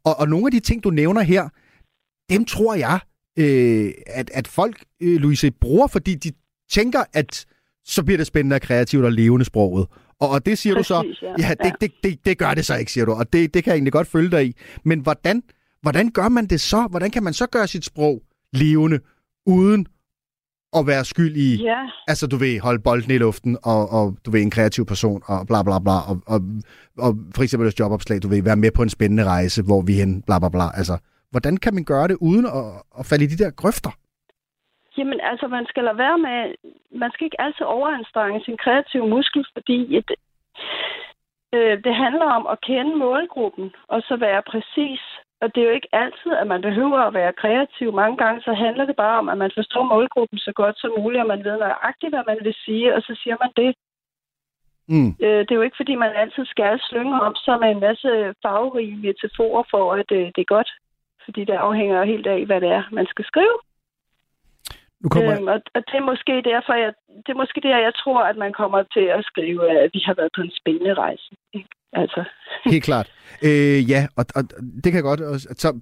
[SPEAKER 3] Og, og nogle af de ting, du nævner her, dem tror jeg, øh, at, at folk, øh, Louise, bruger, fordi de tænker, at så bliver det spændende og kreativt og levende sproget. Og, og det siger
[SPEAKER 7] Præcis,
[SPEAKER 3] du så,
[SPEAKER 7] ja.
[SPEAKER 3] ja, det,
[SPEAKER 7] Ja.
[SPEAKER 3] det, det, det gør det så ikke, siger du. Og det, det kan jeg egentlig godt følge dig i. Men hvordan, hvordan gør man det så? Hvordan kan man så gøre sit sprog levende, uden at være skyld i,
[SPEAKER 7] Ja,
[SPEAKER 3] altså du vil holde bolden i luften, og, og du vil en kreativ person, og bla bla bla, og, og, og for eksempel et jobopslag, du vil være med på en spændende rejse, hvor vi hen, bla bla bla. Altså, hvordan kan man gøre det, uden at, at falde i de der grøfter?
[SPEAKER 7] Jamen, altså, man skal lade være med... Man skal ikke altid overanstrenge sin kreative muskel, fordi et, øh, det handler om at kende målgruppen, og så være præcis. Og det er jo ikke altid, at man behøver at være kreativ. Mange gange så handler det bare om, at man forstår målgruppen så godt som muligt, og man ved nøjagtigt, hvad man vil sige, og så siger man det.
[SPEAKER 3] Mm.
[SPEAKER 7] Øh, det er jo ikke, fordi man altid skal slynge om sig med en masse farverige metaforer for, at øh, det er godt. Fordi det afhænger helt af, hvad det er, man skal skrive.
[SPEAKER 3] Nu kommer.
[SPEAKER 7] Øhm, og, og det er måske derfor, jeg, det er måske der, jeg tror, at man kommer til at skrive, at vi har været på en spændende rejse. Ikke? Altså,
[SPEAKER 3] Helt klart. Øh, ja, og, og det kan godt også... Så,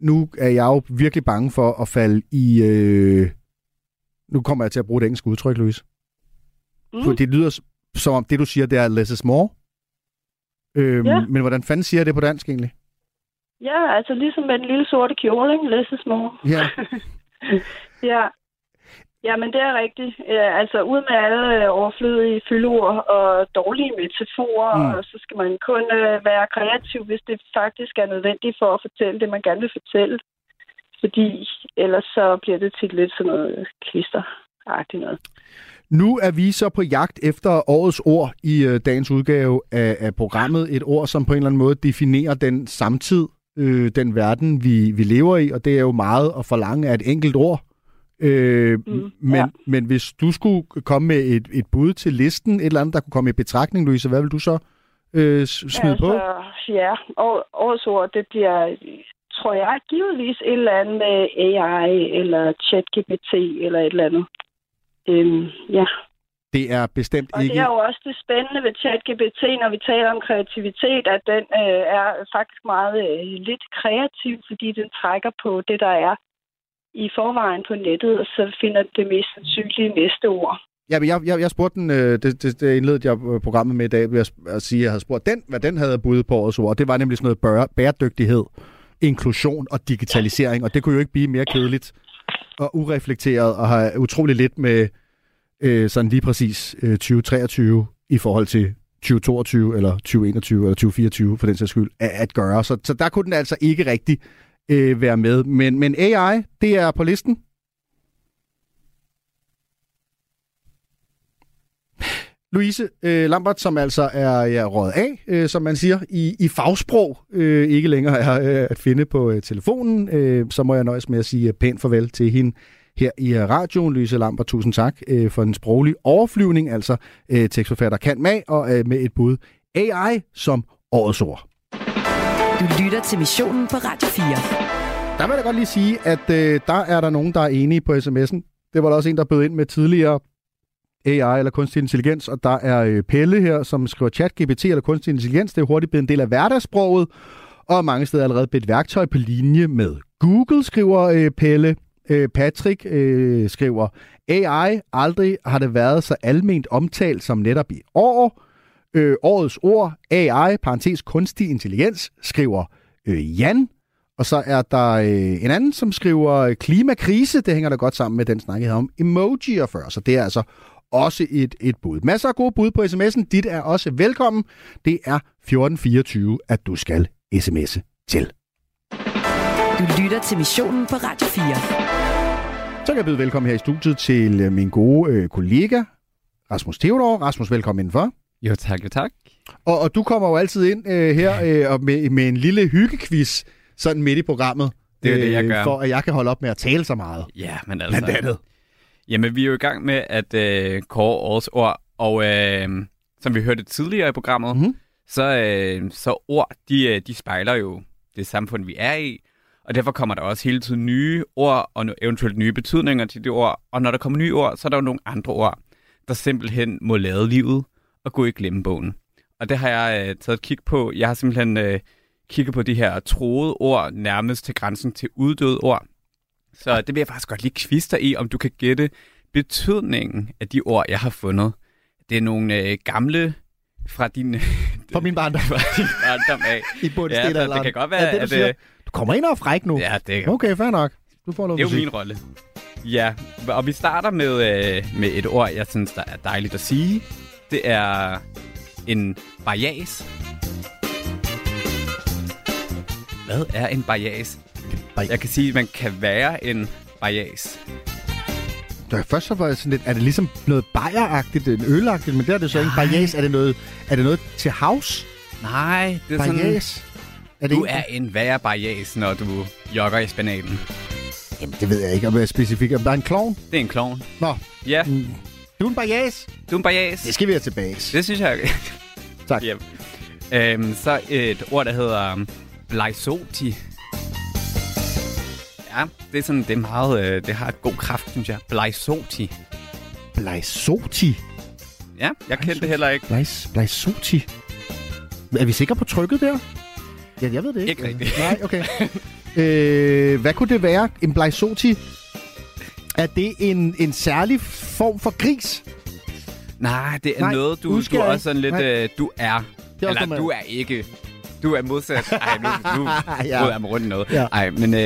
[SPEAKER 3] nu er jeg jo virkelig bange for at falde i... Øh, nu kommer jeg til at bruge det engelske udtryk, Louise. Mm. For det lyder som om det, du siger, det er less is more. Øhm,
[SPEAKER 7] Ja.
[SPEAKER 3] Men hvordan fanden siger jeg det på dansk egentlig?
[SPEAKER 7] Ja, altså ligesom med den lille sorte kjole, ikke? Less is more.
[SPEAKER 3] Ja.
[SPEAKER 7] Ja. Ja, men det er rigtigt. Øh, altså, ud med alle øh, overflødige fyldord og dårlige metaforer,
[SPEAKER 3] Mm.
[SPEAKER 7] og så skal man kun øh, være kreativ, hvis det faktisk er nødvendigt for at fortælle det, man gerne vil fortælle. Fordi ellers så bliver det til lidt sådan noget klister noget.
[SPEAKER 3] Nu er vi så på jagt efter årets ord i øh, dagens udgave af, af programmet. Et ord, som på en eller anden måde definerer den samtid, øh, den verden, vi, vi lever i, og det er jo meget at forlange af et enkelt ord. Øh,
[SPEAKER 7] Mm,
[SPEAKER 3] men,
[SPEAKER 7] ja.
[SPEAKER 3] men hvis du skulle komme med et, et bud til listen, et eller andet, der kunne komme i betragtning, Louise, hvad vil du så øh, smide altså, på?
[SPEAKER 7] Ja, år, årets ord, det bliver, tror jeg, givetvis et eller andet med AI eller ChatGPT eller et eller andet. Øhm, ja,
[SPEAKER 3] Det er bestemt
[SPEAKER 7] og
[SPEAKER 3] ikke...
[SPEAKER 7] det er jo også det spændende ved ChatGPT, når vi taler om kreativitet, at den øh, er faktisk meget øh, lidt kreativ, fordi den trækker på det, der er i forvejen på nettet, og så finder det mest sandsynlige næste ord.
[SPEAKER 3] Ja, men jeg, jeg, jeg spurgte den, øh, det, det, det indledte jeg øh, programmet med i dag ved at, at sige, at jeg havde spurgt den, hvad den havde budt på årets ord. Det var nemlig sådan noget bære, bæredygtighed, inklusion og digitalisering, og det kunne jo ikke blive mere kedeligt og ureflekteret og have utrolig lidt med øh, sådan lige præcis øh, 2023 i forhold til 2022 eller 2021 eller 2024 for den sags skyld at, at gøre. Så, så der kunne den altså ikke rigtig øh, være med. Men, men AI, det er på listen. Louise øh, Lambert, som altså er ja, rådet af, øh, som man siger, i, i fagsprog, øh, ikke længere er øh, at finde på øh, telefonen, øh, så må jeg nøjes med at sige øh, pænt farvel til hende her i øh, radioen. Louise Lambert, tusind tak øh, for en sproglig overflyvning, altså øh, tekstforfatter kan mag, og øh, med et bud AI som årets ord.
[SPEAKER 2] Du lytter til missionen på Radio 4.
[SPEAKER 3] Der vil jeg godt lige sige, at øh, der er der nogen, der er enige på sms'en. Det var der også en, der bød ind med tidligere AI eller kunstig intelligens, og der er øh, Pelle her, som skriver chat GPT eller kunstig intelligens. Det er hurtigt blevet en del af hverdagssproget, og mange steder allerede blevet et værktøj på linje med Google, skriver øh, Pelle. Øh, Patrick øh, skriver, AI aldrig har det været så alment omtalt som netop i år. Øh, årets ord, AI, parentes kunstig intelligens, skriver øh, Jan. Og så er der øh, en anden, som skriver klimakrise. Det hænger da godt sammen med den snak, jeg havde om emojier før. Så det er altså også et, et bud. Masser af gode bud på sms'en. Dit er også velkommen. Det er 1424, at du skal sms'e til.
[SPEAKER 2] Du lytter til missionen på Radio 4.
[SPEAKER 3] Så kan jeg byde velkommen her i studiet til øh, min gode øh, kollega, Rasmus Theodor. Rasmus, velkommen indenfor.
[SPEAKER 11] Jo tak, jo tak.
[SPEAKER 3] Og, og du kommer jo altid ind øh, her øh, og med, med en lille hyggequiz, sådan midt i programmet.
[SPEAKER 11] Det er øh, det, jeg gør.
[SPEAKER 3] For at jeg kan holde op med at tale så meget.
[SPEAKER 11] Ja, men altså...
[SPEAKER 3] Blandt andet.
[SPEAKER 11] Jamen, vi er jo i gang med at øh, kåre årets ord, og øh, som vi hørte tidligere i programmet, mm-hmm. så, øh, så ord, de, øh, de spejler jo det samfund, vi er i, og derfor kommer der også hele tiden nye ord og eventuelt nye betydninger til de ord. Og når der kommer nye ord, så er der jo nogle andre ord, der simpelthen må lade livet og gå i glemmebogen. Og det har jeg øh, taget et kig på. Jeg har simpelthen øh, kigget på de her troede ord nærmest til grænsen til uddøde ord. Så det vil jeg faktisk godt lige kviste i, om du kan gætte betydningen af de ord, jeg har fundet. Det er nogle øh, gamle fra din...
[SPEAKER 3] Fra min barndom.
[SPEAKER 11] fra din barndom af.
[SPEAKER 3] I bunden
[SPEAKER 11] ja, det kan godt være,
[SPEAKER 3] ja, det,
[SPEAKER 11] at...
[SPEAKER 3] kommer ind og er fræk nu.
[SPEAKER 11] ja, det,
[SPEAKER 3] Okay, fair nok. Du får lov
[SPEAKER 11] det er jo min rolle. Ja, og vi starter med, øh, med et ord, jeg synes, der er dejligt at sige. Det er en barrias. Hvad er en barrias?
[SPEAKER 3] Bar-
[SPEAKER 11] Jeg kan sige, at man kan være en barrias.
[SPEAKER 3] Da først så var jeg sådan lidt, er det ligesom noget bajeragtigt, en ølagtigt, men der er det så ikke barriers. Er det noget, er det noget til house?
[SPEAKER 11] Nej, det er sådan...
[SPEAKER 3] Er det
[SPEAKER 11] Du
[SPEAKER 3] en-
[SPEAKER 11] er en værre barrias, når du jogger i spanaten.
[SPEAKER 3] Jamen, det ved jeg ikke, om jeg er specifikt. Om der er en klovn?
[SPEAKER 11] Det er en klovn.
[SPEAKER 3] Nå,
[SPEAKER 11] Ja,
[SPEAKER 3] du er en barriers.
[SPEAKER 11] du er en barrias.
[SPEAKER 3] Det skal vi have tilbage.
[SPEAKER 11] Det synes jeg...
[SPEAKER 3] Tak.
[SPEAKER 11] Yep. Øhm, så et ord, der hedder um, blaisoti. Ja, det er sådan, det er meget, øh, det har et god kraft, synes jeg. Blaisoti.
[SPEAKER 3] Blaisoti.
[SPEAKER 11] Ja, jeg kendte det heller ikke.
[SPEAKER 3] Blais, Blaisoti. Er vi sikre på trykket der? Ja, jeg ved det ikke.
[SPEAKER 11] Ikke rigtigt.
[SPEAKER 3] Nej, okay. øh, hvad kunne det være? En Blaisoti? Er det en, en særlig form for gris?
[SPEAKER 11] Nej, det er
[SPEAKER 3] Nej,
[SPEAKER 11] noget, du, du er også sådan lidt,
[SPEAKER 3] Nej.
[SPEAKER 11] øh, du er.
[SPEAKER 3] Er
[SPEAKER 11] Eller
[SPEAKER 3] noget,
[SPEAKER 11] du er ikke. Du er modsat. Ej, nu, nu
[SPEAKER 3] Ja.
[SPEAKER 11] jeg mig rundt noget.
[SPEAKER 3] Ja.
[SPEAKER 11] Ej, men øh,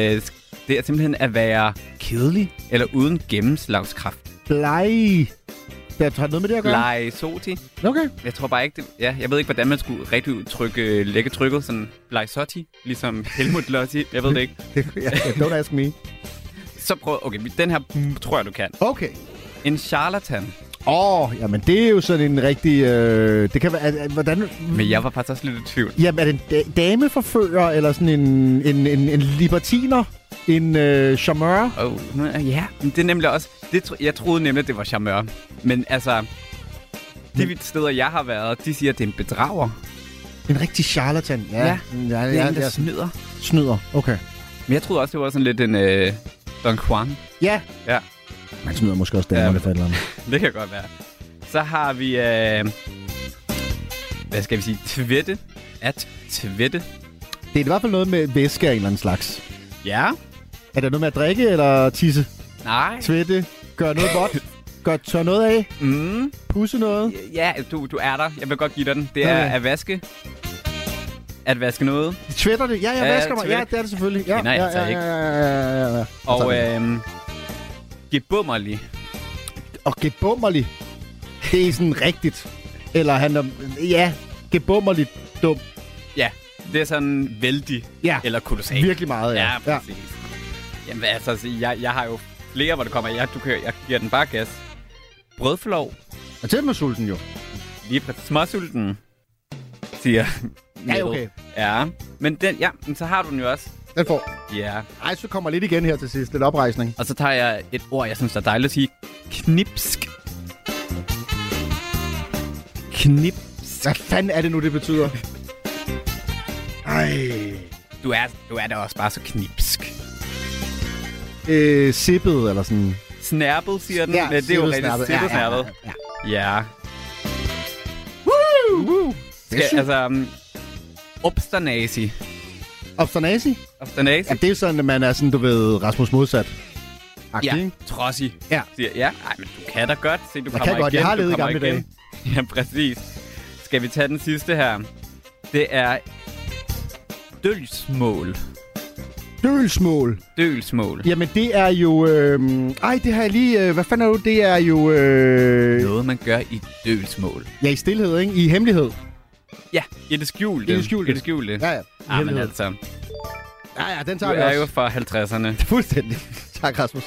[SPEAKER 11] det er simpelthen at være kedelig eller uden gennemslagskraft.
[SPEAKER 3] Blej. Det har noget med det at gøre?
[SPEAKER 11] Blaisoti.
[SPEAKER 3] Okay.
[SPEAKER 11] Jeg tror bare ikke, det... Ja, jeg ved ikke, hvordan man skulle rigtig udtrykke, øh, lægge trykket sådan Blaisotti, ligesom Helmut Lotti. Jeg ved det ikke.
[SPEAKER 3] Don't ask me.
[SPEAKER 11] Så prøv... Okay, den her tror jeg, du kan.
[SPEAKER 3] Okay.
[SPEAKER 11] En charlatan.
[SPEAKER 3] Åh, oh, jamen det er jo sådan en rigtig... Øh, det kan være... At, at, hvordan...
[SPEAKER 11] Men jeg var faktisk også lidt i tvivl.
[SPEAKER 3] Jamen, er det en da- dameforfører, eller sådan en, en, en, en libertiner? En øh, charmeur?
[SPEAKER 11] Oh, ja, det er nemlig også... Det, tro- jeg troede nemlig, det var charmeur. Men altså... De steder, jeg har været, de siger, at det er en bedrager.
[SPEAKER 3] En rigtig charlatan? Ja.
[SPEAKER 11] Ja,
[SPEAKER 3] ja,
[SPEAKER 11] Det er en, der
[SPEAKER 3] ja,
[SPEAKER 11] snyder.
[SPEAKER 3] snyder. Okay.
[SPEAKER 11] Men jeg troede også, det var sådan lidt en øh, Don Juan.
[SPEAKER 3] Ja.
[SPEAKER 11] Ja.
[SPEAKER 3] Man snyder måske også damer,
[SPEAKER 11] Ja,
[SPEAKER 3] det falder om.
[SPEAKER 11] Det kan godt være. Så har vi... Øh, hvad skal vi sige? Tvette. At tvette.
[SPEAKER 3] Det er i hvert fald noget med væske af en eller anden slags.
[SPEAKER 11] Ja.
[SPEAKER 3] Er det noget med at drikke eller tisse?
[SPEAKER 11] Nej.
[SPEAKER 3] Tvætte? Gør noget vådt? Gør tør noget af?
[SPEAKER 11] Mm.
[SPEAKER 3] Pusse noget?
[SPEAKER 11] Ja, du, du er der. Jeg vil godt give dig den. Det er
[SPEAKER 3] Okay.
[SPEAKER 11] at vaske. At vaske noget.
[SPEAKER 3] Tvætter det? Ja, jeg
[SPEAKER 11] Ja,
[SPEAKER 3] vasker mig. Ja, det er det selvfølgelig. Ja, ja,
[SPEAKER 11] jeg altså
[SPEAKER 3] ja,
[SPEAKER 11] ikke.
[SPEAKER 3] ja, ja, ja, ja, ja.
[SPEAKER 11] Og øhm, gebummerlig.
[SPEAKER 3] og gebummerlig. Det er sådan rigtigt. Eller han er, ja, gebummerligt dum.
[SPEAKER 11] Ja, det er sådan vældig
[SPEAKER 3] Ja,
[SPEAKER 11] eller kolossalt.
[SPEAKER 3] virkelig meget, ja.
[SPEAKER 11] Ja, præcis. Jamen altså, altså, jeg, jeg har jo flere, hvor det kommer. Jeg, du kan, jeg giver den bare gas. Brødflov.
[SPEAKER 3] Og til med sulten jo.
[SPEAKER 11] Lige præcis. Småsulten, siger
[SPEAKER 3] Ja, okay.
[SPEAKER 11] Ja, men den, ja, men så har du den jo også.
[SPEAKER 3] Den får.
[SPEAKER 11] Ja.
[SPEAKER 3] Ej, så kommer lidt igen her til sidst. Lidt oprejsning.
[SPEAKER 11] Og så tager jeg et ord, jeg synes er dejligt at sige. Knipsk. Knip.
[SPEAKER 3] Hvad fanden er det nu, det betyder? Ej.
[SPEAKER 11] Du er, du er da også bare så knipsk.
[SPEAKER 3] Øh, sippet, eller sådan.
[SPEAKER 11] Snærpet, siger den.
[SPEAKER 3] Ja,
[SPEAKER 11] men det er jo
[SPEAKER 3] sippet,
[SPEAKER 11] rigtig
[SPEAKER 3] snærpet.
[SPEAKER 11] sippet,
[SPEAKER 3] Ja, ja,
[SPEAKER 11] snærpet.
[SPEAKER 3] ja,
[SPEAKER 11] Ja.
[SPEAKER 3] Woo! Woo!
[SPEAKER 11] Skal, altså, um, obsternasi.
[SPEAKER 3] Obsternasi?
[SPEAKER 11] Obsternasi?
[SPEAKER 3] Ja, det er sådan, at man er sådan, du ved, Rasmus modsat.
[SPEAKER 11] Ja,
[SPEAKER 3] ikke?
[SPEAKER 11] trodsig.
[SPEAKER 3] Ja.
[SPEAKER 11] Siger, ja, ej, men du kan da godt. Se, du
[SPEAKER 3] Jeg
[SPEAKER 11] kommer
[SPEAKER 3] kan godt.
[SPEAKER 11] igen,
[SPEAKER 3] Jeg har
[SPEAKER 11] du
[SPEAKER 3] levet gamle
[SPEAKER 11] igen. Ja, præcis. Skal vi tage den sidste her? Det er dølsmål.
[SPEAKER 3] Dølsmål.
[SPEAKER 11] Dølsmål.
[SPEAKER 3] Jamen, det er jo... Øh... Ej, det har jeg lige... Øh... Hvad fanden er det? Det er jo... Øh...
[SPEAKER 11] Noget, man gør i dølsmål.
[SPEAKER 3] Ja, i stillhed, ikke? I hemmelighed.
[SPEAKER 11] Ja, i det skjulte.
[SPEAKER 3] I det skjulte.
[SPEAKER 11] I det skjulte.
[SPEAKER 3] Ja, ja. I
[SPEAKER 11] Ah, men
[SPEAKER 3] hemmelighed.
[SPEAKER 11] altså,
[SPEAKER 3] Ja, ja, den
[SPEAKER 11] du
[SPEAKER 3] tager vi
[SPEAKER 11] er
[SPEAKER 3] også.
[SPEAKER 11] jo fra 50'erne.
[SPEAKER 3] Fuldstændig. tak, Rasmus.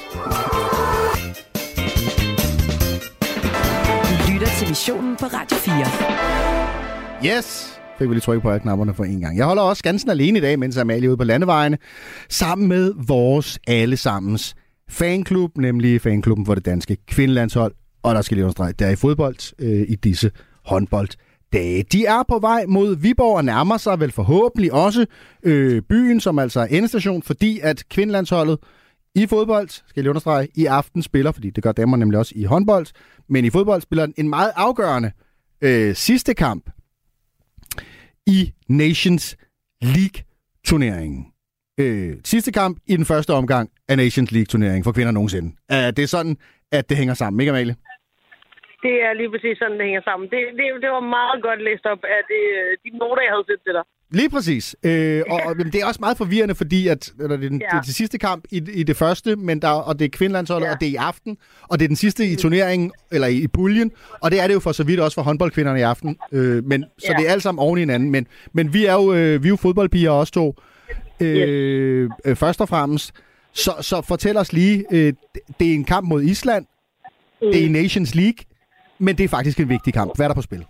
[SPEAKER 2] Du lytter til missionen på Radio 4.
[SPEAKER 3] Yes! Fik vi lige trykke på alle knapperne for en gang. Jeg holder også ganske alene i dag, mens Amalie er ude på landevejene, sammen med vores allesammens fanklub, nemlig fanklubben for det danske kvindelandshold. Og der skal lige understrege, der er i fodbold øh, i disse håndbolddage. De er på vej mod Viborg og nærmer sig vel forhåbentlig også øh, byen, som altså er endestation, fordi at kvindelandsholdet i fodbold, skal jeg lige understrege, i aften spiller, fordi det gør damer nemlig også i håndbold, men i fodbold spiller en meget afgørende øh, sidste kamp i Nations League-turneringen. Øh, sidste kamp i den første omgang af Nations League-turneringen for kvinder nogensinde. Uh, det er sådan, at det hænger sammen, ikke Amalie?
[SPEAKER 12] Det er lige præcis sådan, det hænger sammen. Det, det, det var meget godt læst op af det, øh, de noter, jeg havde set til dig.
[SPEAKER 3] Lige præcis. Øh, og, og jamen, det er også meget forvirrende, fordi at, eller det, er den, ja. Det er det sidste kamp i, i det første, men der, og det er kvindelandsholdet, ja. Og det er i aften, og det er den sidste i turneringen, eller i, i puljen, og det er det jo for så vidt også for håndboldkvinderne i aften. Øh, men, så
[SPEAKER 12] Ja.
[SPEAKER 3] det er alt sammen oven i hinanden. Men, men vi er jo øh, vi er jo fodboldpiger også to, øh, øh, først og fremmest. Så, så fortæl os lige, øh, det er en kamp mod Island, mm. det er i Nations League, men det er faktisk en vigtig kamp. Hvad er der på spil?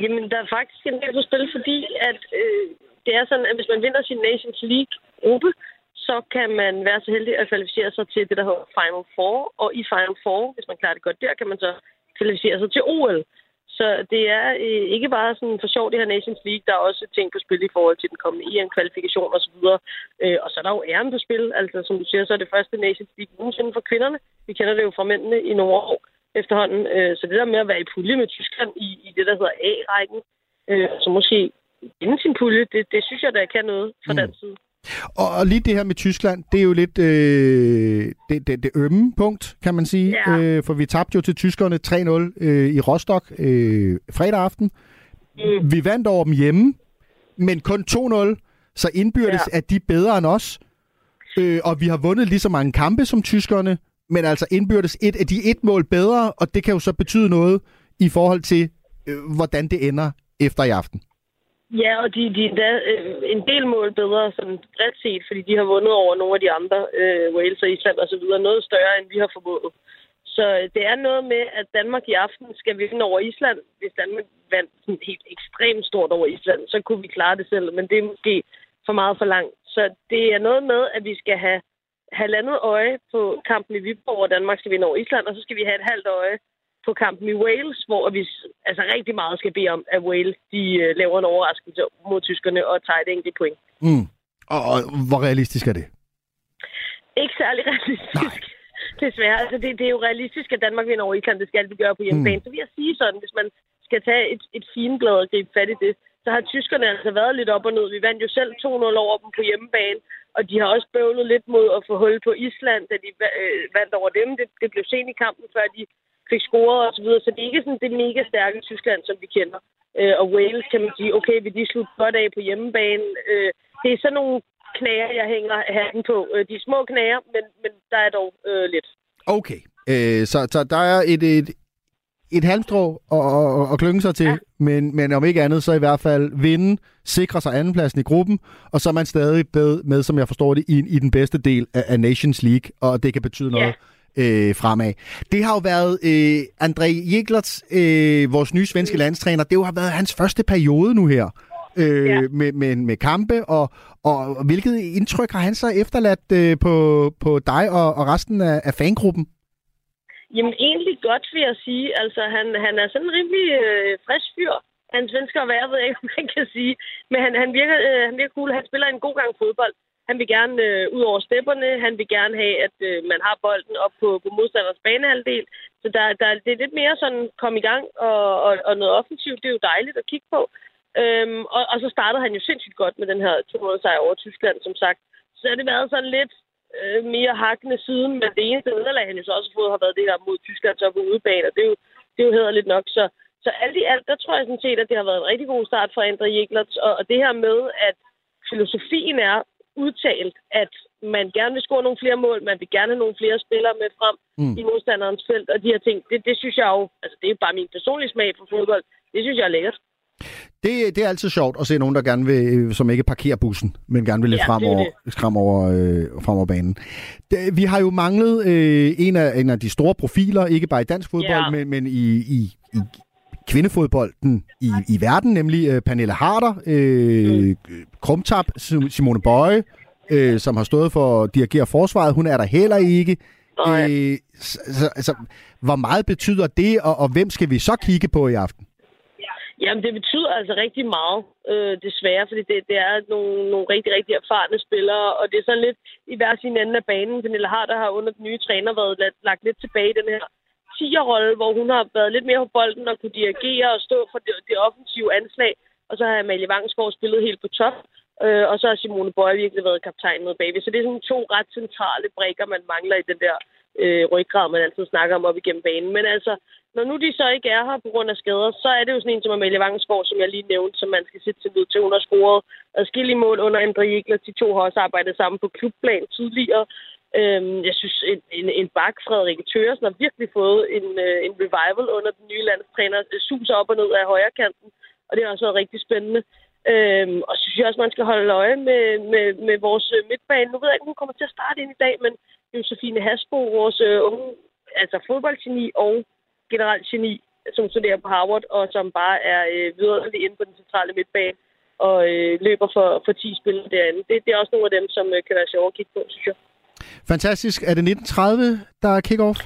[SPEAKER 12] Jamen, der er faktisk en del på spil, fordi at øh, det er sådan, at hvis man vinder sin Nations League-gruppe, så kan man være så heldig at kvalificere sig til det, der hedder Final Four. Og i Final Four, hvis man klarer det godt der, kan man så kvalificere sig til OL. Så det er øh, ikke bare sådan for sjovt, det her Nations League. Der er også ting på spil i forhold til den kommende EM-kvalifikation osv. Øh, og så er der jo æren på spil. Altså, som du siger, så er det første Nations League nogensinde for kvinderne. Vi kender det jo fra mændene i nogle år efterhånden. Øh, så det der med at være i pulje med Tyskland i, i det, der hedder A-rækken, øh, så måske vinde sin pulje, det, det synes jeg, der kan noget fra mm. den side.
[SPEAKER 3] Og, og lige det her med Tyskland, det er jo lidt øh, det, det, det ømme punkt, kan man sige.
[SPEAKER 12] Ja.
[SPEAKER 3] Øh, for vi tabte jo til tyskerne 3-0 øh, i Rostock øh, fredag aften. Mm. Vi vandt over dem hjemme, men kun 2-0, så indbyrdes ja.
[SPEAKER 12] Ja.
[SPEAKER 3] er de bedre end os. Øh, og vi har vundet lige så mange kampe som tyskerne, men altså indbyrdes et af de et mål bedre, og det kan jo så betyde noget i forhold til, øh, hvordan det ender efter i aften.
[SPEAKER 12] Ja, og de, de er da, øh, en del mål bedre sådan bredt set, fordi de har vundet over nogle af de andre, øh, Wales og Island og så videre, noget større, end vi har formået. Så øh, det er noget med, at Danmark i aften skal vinde over Island. Hvis Danmark vandt sådan helt ekstremt stort over Island, så kunne vi klare det selv, men det er måske for meget for langt. Så det er noget med, at vi skal have halvandet øje på kampen i Viborg, hvor Danmark skal vinde over Island, og så skal vi have et halvt øje på kampen i Wales, hvor vi altså rigtig meget skal bede om, at Wales de, øh, laver en overraskelse mod tyskerne og tager et enkelt point.
[SPEAKER 3] Mm. Og, og hvor realistisk er det?
[SPEAKER 12] Ikke særlig realistisk. Desværre. Altså, det, det er jo realistisk, at Danmark vinder over Island. Det skal vi gøre på hjemmebane. Mm. Så vil jeg sige sådan, hvis man skal tage et, et fineblad og gribe fat i det, så har tyskerne altså været lidt op og ned. Vi vandt jo selv 2-0 over dem på hjemmebane, og de har også bøvlet lidt mod at få hul på Island, da de øh, vandt over dem. Det, det blev sent i kampen, før de fik scoret og så videre. Så det er ikke sådan det mega stærke Tyskland, som vi kender. Øh, og Wales kan man sige, okay, vil de slutte godt af på hjemmebane? Øh, det er sådan nogle knager, jeg hænger hatten på. Øh, de er små knager, men, men der er dog øh, lidt.
[SPEAKER 3] Okay. Øh, så, så der er et, et et halmstrå og, og, og klynge sig til, ja. men, men om ikke andet, så i hvert fald vinde, sikre sig andenpladsen i gruppen, og så er man stadig med, med som jeg forstår det, i, i den bedste del af, af Nations League, og det kan betyde ja. noget øh, fremad. Det har jo været øh, André Jeglerts, øh, vores nye svenske mm. landstræner, det har været hans første periode nu her øh, ja. med, med, med kampe, og, og hvilket indtryk har han så efterladt øh, på, på dig og, og resten af, af fangruppen?
[SPEAKER 12] Jamen egentlig godt, vil jeg sige. Altså, han, han er sådan en rimelig øh, frisk fyr. Han svensker at være, ved jeg ikke, man kan sige. Men han, han, virker, øh, han virker cool. Han spiller en god gang fodbold. Han vil gerne øh, ud over stepperne. Han vil gerne have, at øh, man har bolden op på, på modstanders banehalvdel. Så der, der, det er lidt mere sådan, kom i gang og, og, og noget offensivt. Det er jo dejligt at kigge på. Øhm, og, og så startede han jo sindssygt godt med den her 200 sejr over Tyskland, som sagt. Så har det været sådan lidt øh, mere hakkende siden, men det eneste nederlag, han jo så også har fået, har været det her mod Tyskland så på udebane, og det er jo, det er jo hederligt nok. Så, så alt i alt, der tror jeg sådan set, at det har været en rigtig god start for Andre Jeklerts, og, og det her med, at filosofien er udtalt, at man gerne vil score nogle flere mål, man vil gerne have nogle flere spillere med frem mm. i modstanderens felt, og de her ting, det, det synes jeg jo, altså det er bare min personlige smag for fodbold, det synes jeg er lækkert.
[SPEAKER 3] Det, det er altid sjovt at se nogen, der gerne vil, som ikke parkerer bussen, men gerne vil lidt ja, fremover, fremover, øh, fremover banen. Det, vi har jo manglet øh, en, af, en af de store profiler, ikke bare i dansk fodbold, ja. men, men i, i, i kvindefodbolden i, i verden, nemlig øh, Pernille Harder, øh, mm. Krumtap, Simone Bøje, øh, som har stået for at dirigere forsvaret. Hun er der heller ikke. Øh, så, altså, hvor meget betyder det, og, og hvem skal vi så kigge på i aften?
[SPEAKER 12] Jamen, det betyder altså rigtig meget, øh, desværre, fordi det, det er nogle, nogle rigtig, rigtig erfarne spillere, og det er sådan lidt i hver sin anden af banen. Pernille der har under den nye træner været lagt, lagt lidt tilbage i den her 10'er-rolle, hvor hun har været lidt mere på bolden og kunne dirigere og stå for det, det offensive anslag, og så har Amalie Vangsgaard spillet helt på top, øh, og så har Simone Bøje virkelig været kaptajn med baby. Så det er sådan to ret centrale brækker, man mangler i den der øh, ryggrad, man altid snakker om op igennem banen. Men altså, når nu de så ikke er her på grund af skader, så er det jo sådan en som Amalie Vangsgaard, som jeg lige nævnte, som man skal sætte til lyd til. Hun har scoret adskillige mål under Andre Jekler. De to har også arbejdet sammen på klubplan tidligere. Øhm, jeg synes, en, en, en bak, Frederik Tøresen, har virkelig fået en, øh, en revival under den nye landstræner. Det suser op og ned af højre kanten, og det har også været rigtig spændende. Øhm, og så synes jeg også, man skal holde øje med, med, med vores øh, midtbane. Nu ved jeg ikke, om hun kommer til at starte ind i dag, men Josefine Hasbo, vores øh, unge altså fodboldgeni og generelt geni, som studerer på Harvard, og som bare er øh, videre inde på den centrale midtbane og øh, løber for, for 10 spillere derinde. Det, det er også nogle af dem, som øh, kan være sjove at kigge på, synes jeg.
[SPEAKER 3] Fantastisk. Er det 1930, der er kick-off?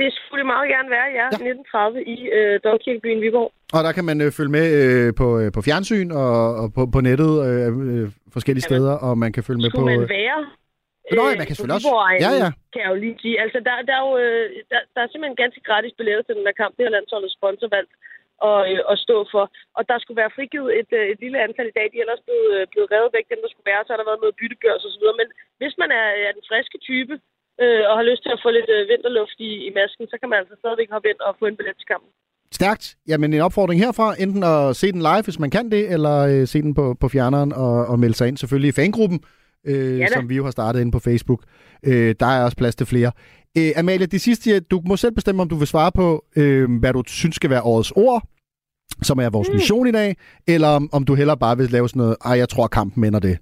[SPEAKER 12] Det skulle meget gerne være, ja. ja. 1930 i øh, Domkirkebyen Viborg.
[SPEAKER 3] Og der kan man øh, følge med øh, på, øh, på fjernsyn og, og på, på nettet øh, øh, forskellige Jamen, steder, og man kan følge med på...
[SPEAKER 12] Skulle man være
[SPEAKER 3] Nå, man kan selvfølgelig også... Ja, ja.
[SPEAKER 12] Kan jeg jo lige sige. Altså, der, der, er jo, øh, der, der er simpelthen ganske gratis billetter til den der kamp. Det har landsholdet sponsorvalgt at, øh, at stå for. Og der skulle være frigivet et, øh, et lille antal i dag. De er ellers blevet, blevet revet væk, dem der skulle være. Så har der været noget byttebørs så videre. Men hvis man er, er den friske type, øh, og har lyst til at få lidt øh, vinterluft i, i masken, så kan man altså stadigvæk hoppe ind og få en billet til kampen.
[SPEAKER 3] Stærkt. Jamen en opfordring herfra, enten at se den live, hvis man kan det, eller øh, se den på, på fjerneren og, og melde sig ind selvfølgelig i fangruppen øh, ja, som vi jo har startet inde på Facebook. Øh, der er også plads til flere. Øh, Amalie, det sidste, du må selv bestemme, om du vil svare på, øh, hvad du synes skal være årets ord, som er vores mm. mission i dag, eller om, om du heller bare vil lave sådan noget, ej, jeg tror, kampen ender det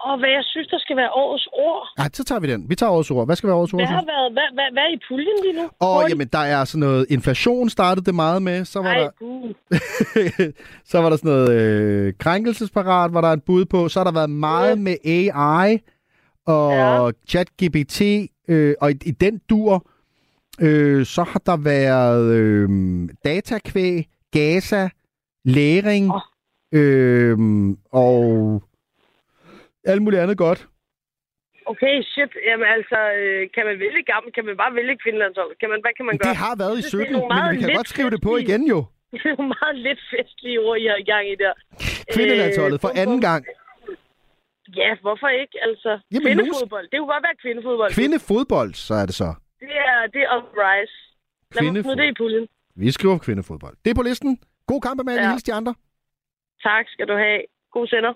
[SPEAKER 12] og hvad jeg synes, der skal være årets ord.
[SPEAKER 3] Nej, så tager vi den. Vi tager årets ord. Hvad skal være årets ord?
[SPEAKER 12] Hvad, har været, hvad, hvad, hvad er i puljen lige nu?
[SPEAKER 3] Åh, oh, jamen, der er sådan noget... Inflation startede det meget med. Så var Ej, der... så var der sådan noget øh, krænkelsesparat, var der et bud på. Så har der været meget ja. med AI og ja. ChatGPT. Øh, og i, i den dur, øh, så har der været øh, datakvæg, Gaza, læring, oh. øh, og alt muligt andet godt.
[SPEAKER 12] Okay, shit. Jamen altså, øh, kan man vælge gammel? Kan man bare vælge kvindelandshold? Kan man, hvad kan man gøre?
[SPEAKER 3] Det har været i 17, men vi kan godt skrive det på igen jo.
[SPEAKER 12] Det er jo meget lidt festlige ord, I har i gang i der.
[SPEAKER 3] Kvindelandsholdet for anden gang.
[SPEAKER 12] Ja, hvorfor ikke? Altså, Jamen, kvindefodbold. Det kunne godt være kvindefodbold.
[SPEAKER 3] Kvindefodbold, så er det så.
[SPEAKER 12] Det er, det er on rise. Lad mig smide det i puljen.
[SPEAKER 3] Vi skriver kvindefodbold. Det er på listen. God kamp med ja. de andre.
[SPEAKER 12] Tak skal du have. God sender.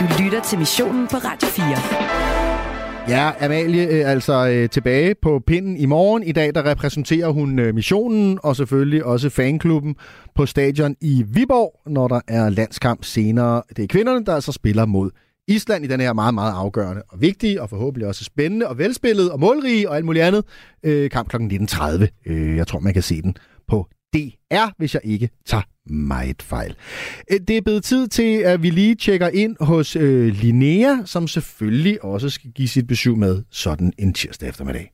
[SPEAKER 2] Du lytter til missionen på Radio 4.
[SPEAKER 3] Ja, Amalie øh, altså øh, tilbage på pinden i morgen. I dag der repræsenterer hun øh, missionen og selvfølgelig også fanklubben på stadion i Viborg, når der er landskamp senere. Det er kvinderne, der altså spiller mod Island i den her meget, meget afgørende og vigtige, og forhåbentlig også spændende og velspillet og målrige og alt muligt andet øh, kamp kl. 19.30. Øh, jeg tror, man kan se den på DR, hvis jeg ikke tager meget fejl. Øh, det er blevet tid til, at vi lige tjekker ind hos øh, Linnea, som selvfølgelig også skal give sit besøg med sådan en tirsdag eftermiddag.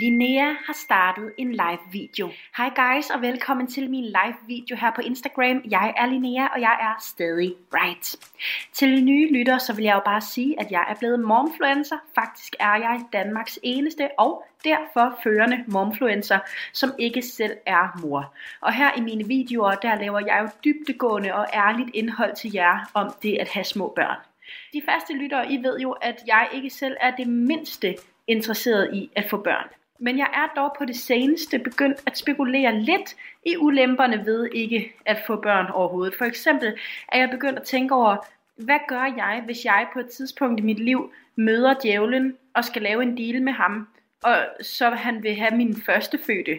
[SPEAKER 13] Linnea har startet en live video. Hej guys og velkommen til min live video her på Instagram. Jeg er Linnea, og jeg er stadig right. Til nye lytter, så vil jeg jo bare sige, at jeg er blevet momfluencer. Faktisk er jeg Danmarks eneste og derfor førende momfluencer, som ikke selv er mor. Og her i mine videoer, der laver jeg jo dybtegående og ærligt indhold til jer om det at have små børn. De faste lyttere, I ved jo, at jeg ikke selv er det mindste interesseret i at få børn. Men jeg er dog på det seneste begyndt at spekulere lidt i ulemperne ved ikke at få børn overhovedet. For eksempel er jeg begyndt at tænke over, hvad gør jeg, hvis jeg på et tidspunkt i mit liv møder djævlen og skal lave en deal med ham, og så han vil have min første fødte.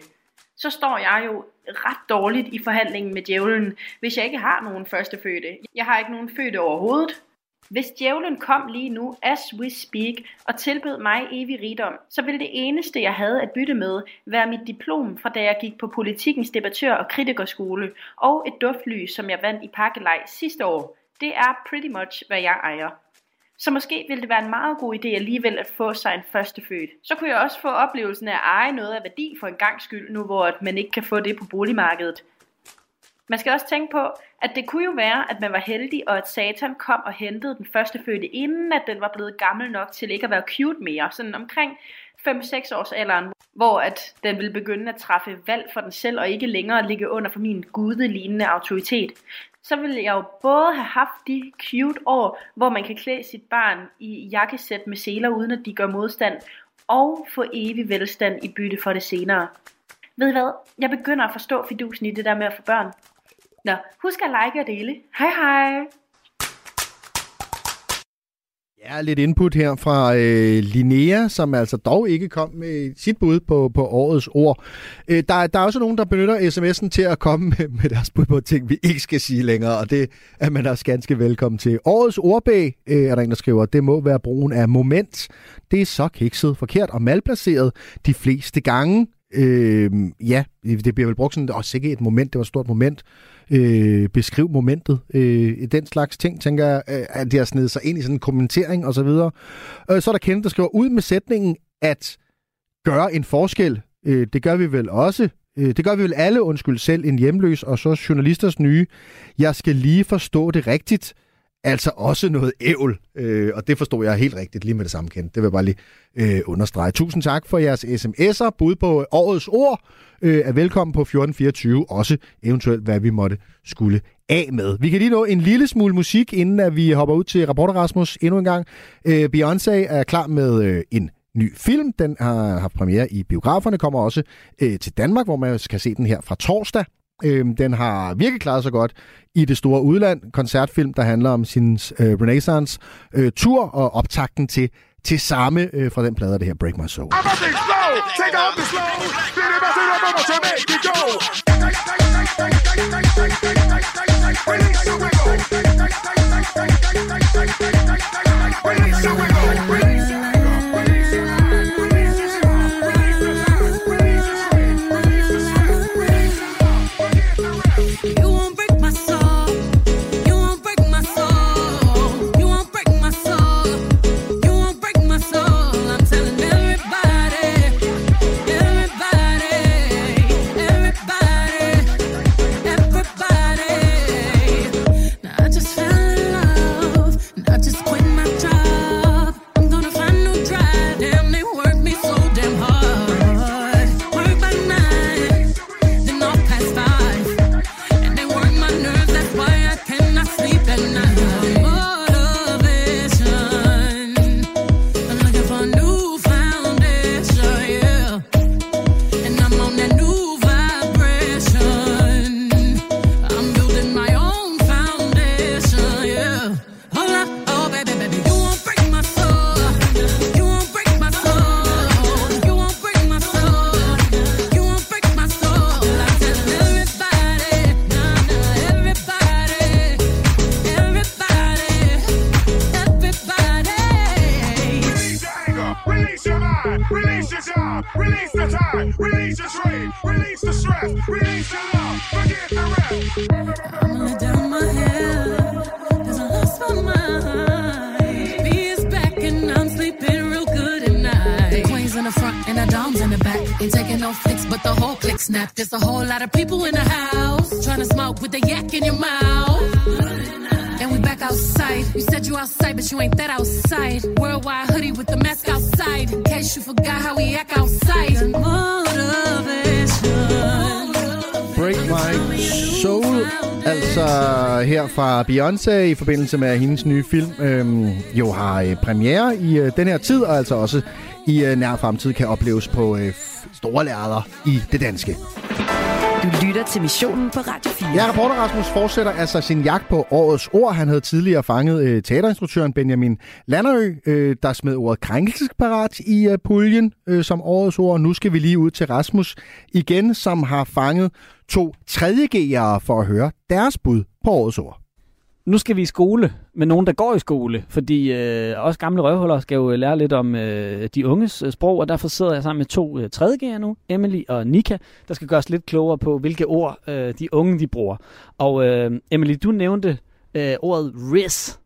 [SPEAKER 13] Så står jeg jo ret dårligt i forhandlingen med djævlen, hvis jeg ikke har nogen første fødte. Jeg har ikke nogen fødte overhovedet, hvis djævlen kom lige nu, as we speak, og tilbød mig evig rigdom, så ville det eneste, jeg havde at bytte med, være mit diplom fra da jeg gik på politikens debattør- og kritikerskole, og et duftlys, som jeg vandt i pakkelej sidste år. Det er pretty much, hvad jeg ejer. Så måske ville det være en meget god idé alligevel at få sig en førstefødt. Så kunne jeg også få oplevelsen af at eje noget af værdi for en gang skyld, nu hvor man ikke kan få det på boligmarkedet. Man skal også tænke på, at det kunne jo være, at man var heldig, og at Satan kom og hentede den første fødte, inden at den var blevet gammel nok til ikke at være cute mere. Sådan omkring 5-6 års alderen, hvor at den ville begynde at træffe valg for den selv, og ikke længere ligge under for min gudelignende autoritet. Så ville jeg jo både have haft de cute år, hvor man kan klæde sit barn i jakkesæt med seler, uden at de gør modstand, og få evig velstand i bytte for det senere. Ved I hvad? Jeg begynder at forstå fidusen i det der med at få børn. Nå, husk at like og dele. Hej hej!
[SPEAKER 3] Ja, lidt input her fra øh, Linnea, som altså dog ikke kom med sit bud på, på årets ord. Øh, der, der er også nogen, der benytter sms'en til at komme med, med deres bud på ting, vi ikke skal sige længere, og det er man også ganske velkommen til. Årets ordbag øh, er der en, der skriver, det må være brugen af moment. Det er så kikset, forkert og malplaceret de fleste gange. Øh, ja, det bliver vel brugt sådan, og sikkert et moment, det var et stort moment. Øh, beskriv momentet. Øh, den slags ting, tænker jeg, øh, at det har snedet sig ind i sådan en kommentering og så videre. Øh, så er der Kenneth, der skriver ud med sætningen, at gøre en forskel. Øh, det gør vi vel også. Øh, det gør vi vel alle, undskyld selv, en hjemløs, og så journalisters nye. Jeg skal lige forstå det rigtigt altså også noget ævl. Øh, og det forstår jeg helt rigtigt lige med det samme kendt. Det vil jeg bare lige øh, understrege. Tusind tak for jeres sms'er. Bud på årets ord øh, er velkommen på 1424. Også eventuelt, hvad vi måtte skulle af med. Vi kan lige nå en lille smule musik, inden at vi hopper ud til Rapporter Rasmus endnu en gang. Øh, Beyoncé er klar med øh, en ny film. Den har haft premiere i biograferne, kommer også øh, til Danmark, hvor man kan se den her fra torsdag. Øh, den har virkelig klaret sig godt i det store udland. Koncertfilm, der handler om sin øh, Renaissance øh, tur og optakten til til samme øh, fra den plade, det her Break My Soul. Release
[SPEAKER 14] Release rest.
[SPEAKER 15] I'ma let down my head, cause I lost my mind. B back and I'm sleeping real good at night. The queen's in the front and the dom's in the back. Ain't taking no flicks, but the whole click snap. There's a whole lot of people in the house trying to smoke with the yak in your mouth. Back outside. You said you outside, but you ain't that outside. Worldwide hoodie with the mask outside. In case you forgot how we act outside.
[SPEAKER 3] Break My Soul, altså her fra Beyoncé i forbindelse med hendes nye film, øhm, jo har øh, premiere i øh, den her tid, og altså også i øh, nær fremtid kan opleves på øh, store lærder i det danske.
[SPEAKER 2] Du lytter til missionen på Radio 4.
[SPEAKER 3] Ja, reporter Rasmus fortsætter altså sin jagt på årets ord. Han havde tidligere fanget øh, teaterinstruktøren Benjamin Landerø, øh, der smed ordet krænkelsesparat i øh, puljen øh, som årets ord. Nu skal vi lige ud til Rasmus igen, som har fanget to tredjegere for at høre deres bud på årets ord.
[SPEAKER 4] Nu skal vi i skole med nogen, der går i skole, fordi øh, os gamle røvhuller skal jo lære lidt om øh, de unges øh, sprog, og derfor sidder jeg sammen med to øh, tredjegærer nu, Emily og Nika, der skal gøres lidt klogere på, hvilke ord øh, de unge de bruger. Og øh, Emily, du nævnte øh, ordet RIS.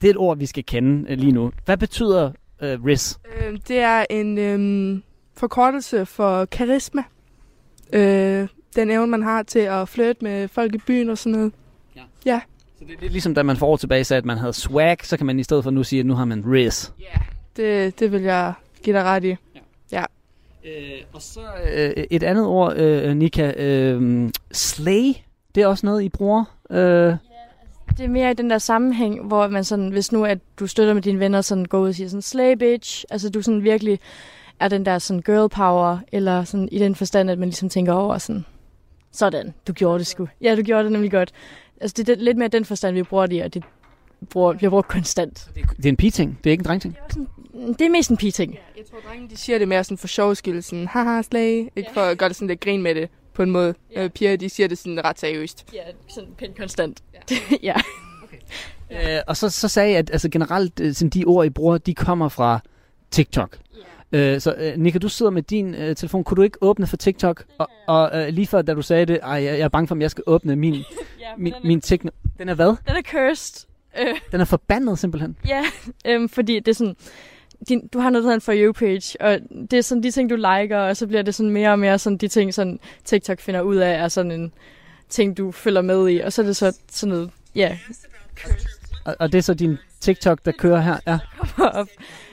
[SPEAKER 4] Det er et ord, vi skal kende øh, lige nu. Hvad betyder øh, RIS?
[SPEAKER 16] Øh, det er en øh, forkortelse for karisma. Øh, den evne, man har til at flytte med folk i byen og sådan noget.
[SPEAKER 4] Ja.
[SPEAKER 16] Ja.
[SPEAKER 4] Så det er lidt ligesom, da man for år tilbage sagde, at man havde swag, så kan man i stedet for nu sige, at nu har man RIS.
[SPEAKER 16] Det, det vil jeg give dig ret i. Ja. ja.
[SPEAKER 4] Øh, og så øh, et andet ord, øh, Nika. Øh, slay, det er også noget, I bruger. Øh,
[SPEAKER 17] Det er mere i den der sammenhæng, hvor man sådan, hvis nu at du støtter med dine venner, sådan går ud og siger sådan, slay bitch, altså du sådan virkelig er den der sådan girl power, eller sådan i den forstand, at man ligesom tænker over sådan, sådan, du gjorde det sgu. Ja, du gjorde det nemlig godt. Altså det er det- lidt mere den forstand, vi bruger det i, og det bruger, vi bruger konstant.
[SPEAKER 4] det er en pige-ting, det er ikke en dreng-ting.
[SPEAKER 17] Det er mest en pige-ting.
[SPEAKER 16] Jeg tror, drengene de siger det mere sådan for sjov skyld, sådan, haha, slag, ikke for at gøre det sådan lidt grin med det på en måde. Ja. Øh, piger, de siger det sådan ret seriøst.
[SPEAKER 17] Ja, sådan pænt konstant. Ja. ja.
[SPEAKER 4] Øh, og så, så sagde jeg, at altså, generelt øh, sådan, de ord, I bruger, de kommer fra TikTok. Øh, så øh, Nika, du sidder med din øh, telefon. Kunne du ikke åbne for TikTok? Og, og øh, lige før, da du sagde det, ej, jeg, jeg er bange for, om jeg skal åbne min,
[SPEAKER 17] Ja,
[SPEAKER 4] min,
[SPEAKER 17] den er-
[SPEAKER 4] min tekno. Den er hvad?
[SPEAKER 17] Den er cursed. Øh,
[SPEAKER 4] Den er forbandet simpelthen.
[SPEAKER 17] Ja, øhm, fordi det er sådan, din, du har noget, der hedder en For You-page, og det er sådan de ting, du liker, og så bliver det sådan mere og mere sådan de ting, sådan TikTok finder ud af, er sådan en ting, du følger med i, og så er det så sådan noget, ja,
[SPEAKER 4] Og, og det er så din TikTok, der kører her. Ja.
[SPEAKER 17] op,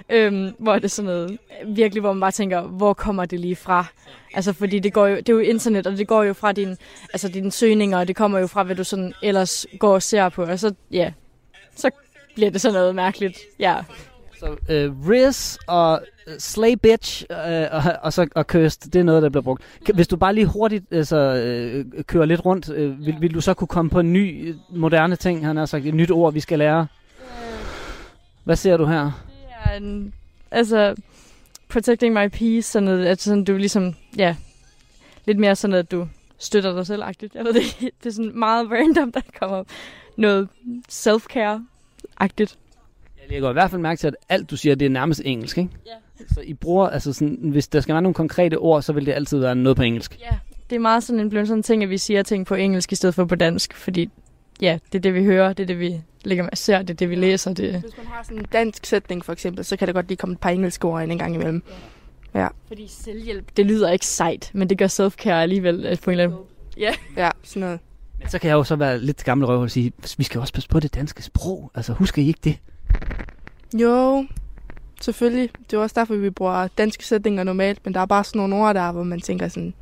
[SPEAKER 17] øhm, hvor det er sådan noget, virkelig, hvor man bare tænker, hvor kommer det lige fra? Altså, fordi det, går jo, det er jo internet, og det går jo fra din, altså, dine søgninger, og det kommer jo fra, hvad du sådan ellers går og ser på, og så, ja, så bliver det sådan noget mærkeligt, ja.
[SPEAKER 4] Så øh, Riz og øh, Slay Bitch øh, og, og så og Cursed, det er noget, der bliver brugt. Hvis du bare lige hurtigt altså, øh, kører lidt rundt, øh, vil, vil du så kunne komme på en ny, øh, moderne ting, han har sagt, et nyt ord, vi skal lære? Hvad ser du her?
[SPEAKER 17] En, altså, protecting my peace, sådan noget, at sådan, du ligesom, ja, lidt mere sådan at du støtter dig selv-agtigt. Jeg ved det ikke. Det er sådan meget random, der kommer noget self-care-agtigt.
[SPEAKER 4] Jeg lægger i hvert fald mærke til, at alt du siger, det er nærmest engelsk, ikke?
[SPEAKER 17] Ja.
[SPEAKER 4] Så I bruger, altså sådan, hvis der skal være nogle konkrete ord, så vil det altid være noget på engelsk.
[SPEAKER 17] Ja. Det er meget sådan en blevet sådan en ting, at vi siger ting på engelsk i stedet for på dansk, fordi ja, det er det, vi hører, det er det, vi lægger med ser, det er det, vi læser. Det...
[SPEAKER 16] Hvis man har sådan en dansk sætning for eksempel, så kan det godt lige komme et par engelske ord ind en gang imellem. Ja.
[SPEAKER 17] Fordi selvhjælp, det lyder ikke sejt, men det gør self-care alligevel på en eller anden Ja.
[SPEAKER 16] Ja, sådan noget.
[SPEAKER 4] Men så kan jeg jo så være lidt gammel røv og sige, vi skal også passe på det danske sprog. Altså, husker I ikke det?
[SPEAKER 16] Jo, selvfølgelig. Det er også derfor, vi bruger danske sætninger normalt, men der er bare sådan nogle ord der, hvor man tænker sådan,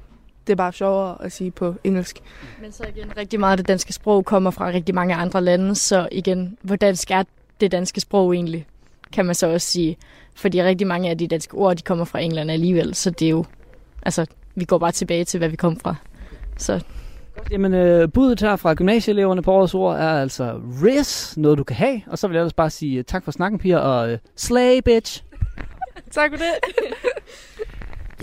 [SPEAKER 16] det er bare sjovere at sige på engelsk.
[SPEAKER 17] Men så igen, rigtig meget af det danske sprog kommer fra rigtig mange andre lande, så igen, hvor dansk er det danske sprog egentlig, kan man så også sige. Fordi rigtig mange af de danske ord, de kommer fra England alligevel, så det er jo, altså, vi går bare tilbage til, hvad vi kom fra. Så
[SPEAKER 4] Jamen, øh, budet her fra gymnasieeleverne på årets ord er altså RIS, noget du kan have. Og så vil jeg ellers bare sige øh, tak for snakken, piger, og øh, slay, bitch.
[SPEAKER 16] tak for det.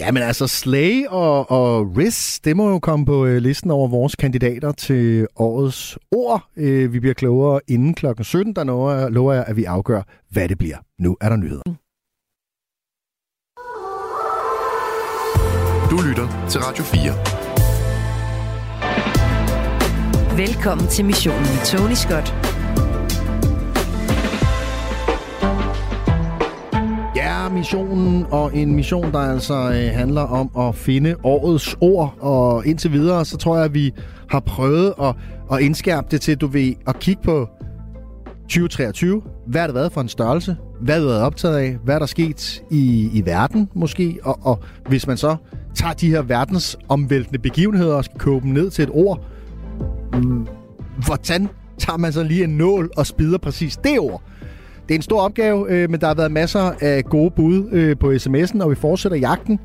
[SPEAKER 3] Ja, men altså Slay og, og Riz, det må jo komme på øh, listen over vores kandidater til årets ord. Øh, vi bliver klogere inden klokken 17, der lover, lover jeg, at vi afgør, hvad det bliver. Nu er der nyheder.
[SPEAKER 18] Du lytter til Radio 4.
[SPEAKER 2] Velkommen til missionen med Tony Scott.
[SPEAKER 3] Er missionen, og en mission, der altså øh, handler om at finde årets ord. Og indtil videre, så tror jeg, at vi har prøvet at, at indskærpe det til, du ved, at kigge på 2023. Hvad har det været for en størrelse? Hvad har du været optaget af? Hvad er der sket i, i verden måske? Og, og hvis man så tager de her verdensomvæltende begivenheder og skal koge dem ned til et ord, mm, hvordan tager man så lige en nål og spider præcis det ord? Det er en stor opgave, øh, men der har været masser af gode bud øh, på sms'en, og vi fortsætter jagten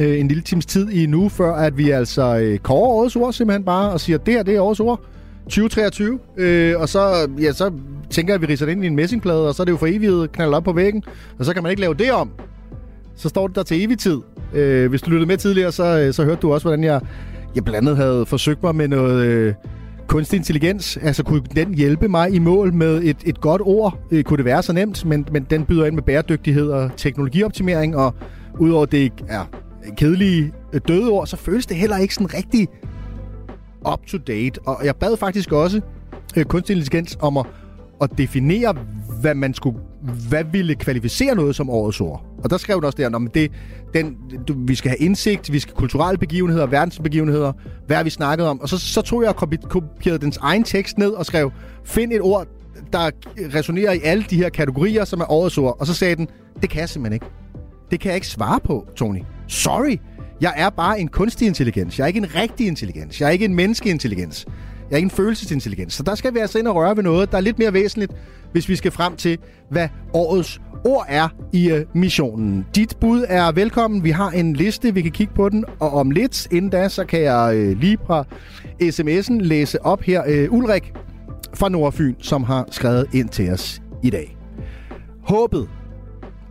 [SPEAKER 3] øh, en lille times tid i nu, før at vi altså øh, kårer årets ord simpelthen bare, og siger, det her det er årets ord. 2023, øh, og så, ja, så tænker jeg, at vi riser det ind i en messingplade, og så er det jo for evighed knaldet op på væggen, og så kan man ikke lave det om. Så står det der til evig tid. Øh, hvis du lyttede med tidligere, så, øh, så hørte du også, hvordan jeg, jeg blandt andet havde forsøgt mig med noget øh, kunstig intelligens. Altså, kunne den hjælpe mig i mål med et, et godt ord? Øh, kunne det være så nemt? Men, men den byder ind med bæredygtighed og teknologioptimering, og udover det er kedelige øh, døde ord, så føles det heller ikke sådan rigtig up to date. Og jeg bad faktisk også øh, kunstig intelligens om at, at definere, hvad man skulle, hvad ville kvalificere noget som årets ord. Og der skrev den også der, at det, den, du, vi skal have indsigt, vi skal kulturelle begivenheder, verdensbegivenheder, hvad har vi snakket om? Og så, så tog jeg og kopierede dens egen tekst ned og skrev, find et ord, der resonerer i alle de her kategorier, som er årets ord. Og så sagde den, det kan jeg simpelthen ikke. Det kan jeg ikke svare på, Tony. Sorry. Jeg er bare en kunstig intelligens. Jeg er ikke en rigtig intelligens. Jeg er ikke en menneskeintelligens. Jeg er ikke en følelsesintelligens. Så der skal vi altså ind og røre ved noget, der er lidt mere væsentligt, hvis vi skal frem til, hvad årets ord er i uh, missionen. Dit bud er velkommen. Vi har en liste, vi kan kigge på den. Og om lidt, inden da, så kan jeg uh, lige fra sms'en læse op her. Uh, Ulrik fra Nordfyn, som har skrevet ind til os i dag. Håbet.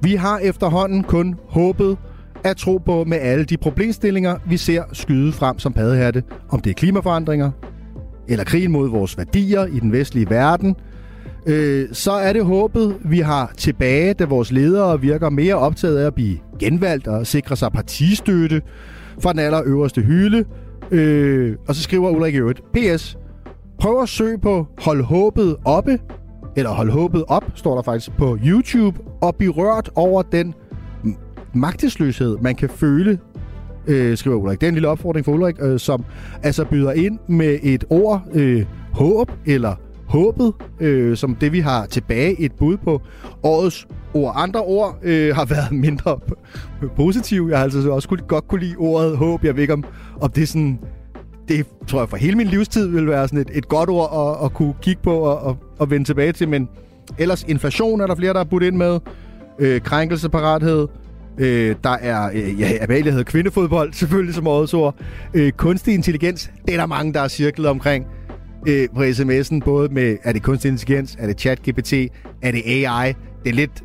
[SPEAKER 3] Vi har efterhånden kun håbet at tro på med alle de problemstillinger, vi ser skyde frem som paddehatte. Om det er klimaforandringer, eller krigen mod vores værdier i den vestlige verden, øh, så er det håbet, vi har tilbage, da vores ledere virker mere optaget af at blive genvalgt og sikre sig partistøtte fra den allerøverste hylde. Øh, og så skriver Ulrik øvrigt, PS, prøv at søge på Hold håbet oppe, eller Hold håbet op, står der faktisk på YouTube, og blive rørt over den magtesløshed, man kan føle, øh, skriver Ulrik. Det er en lille opfordring for Ulrik, øh, som altså byder ind med et ord, øh, håb eller håbet, øh, som det vi har tilbage et bud på årets ord. Andre ord øh, har været mindre positive. Jeg har altså også kunne, godt kunne lide ordet håb. Jeg ved ikke, om, om det er sådan... Det tror jeg for hele min livstid vil være sådan et, et godt ord at, at kunne kigge på og, og, og vende tilbage til. Men ellers inflation er der flere, der har budt ind med. Øh, krænkelseparathed. Øh, der er, øh, ja, Amalie hedder kvindefodbold, selvfølgelig som årets ord. Øh, kunstig intelligens, det er der mange, der er cirklet omkring øh, på sms'en, både med, er det kunstig intelligens, er det chat-GPT, er det AI? Det er lidt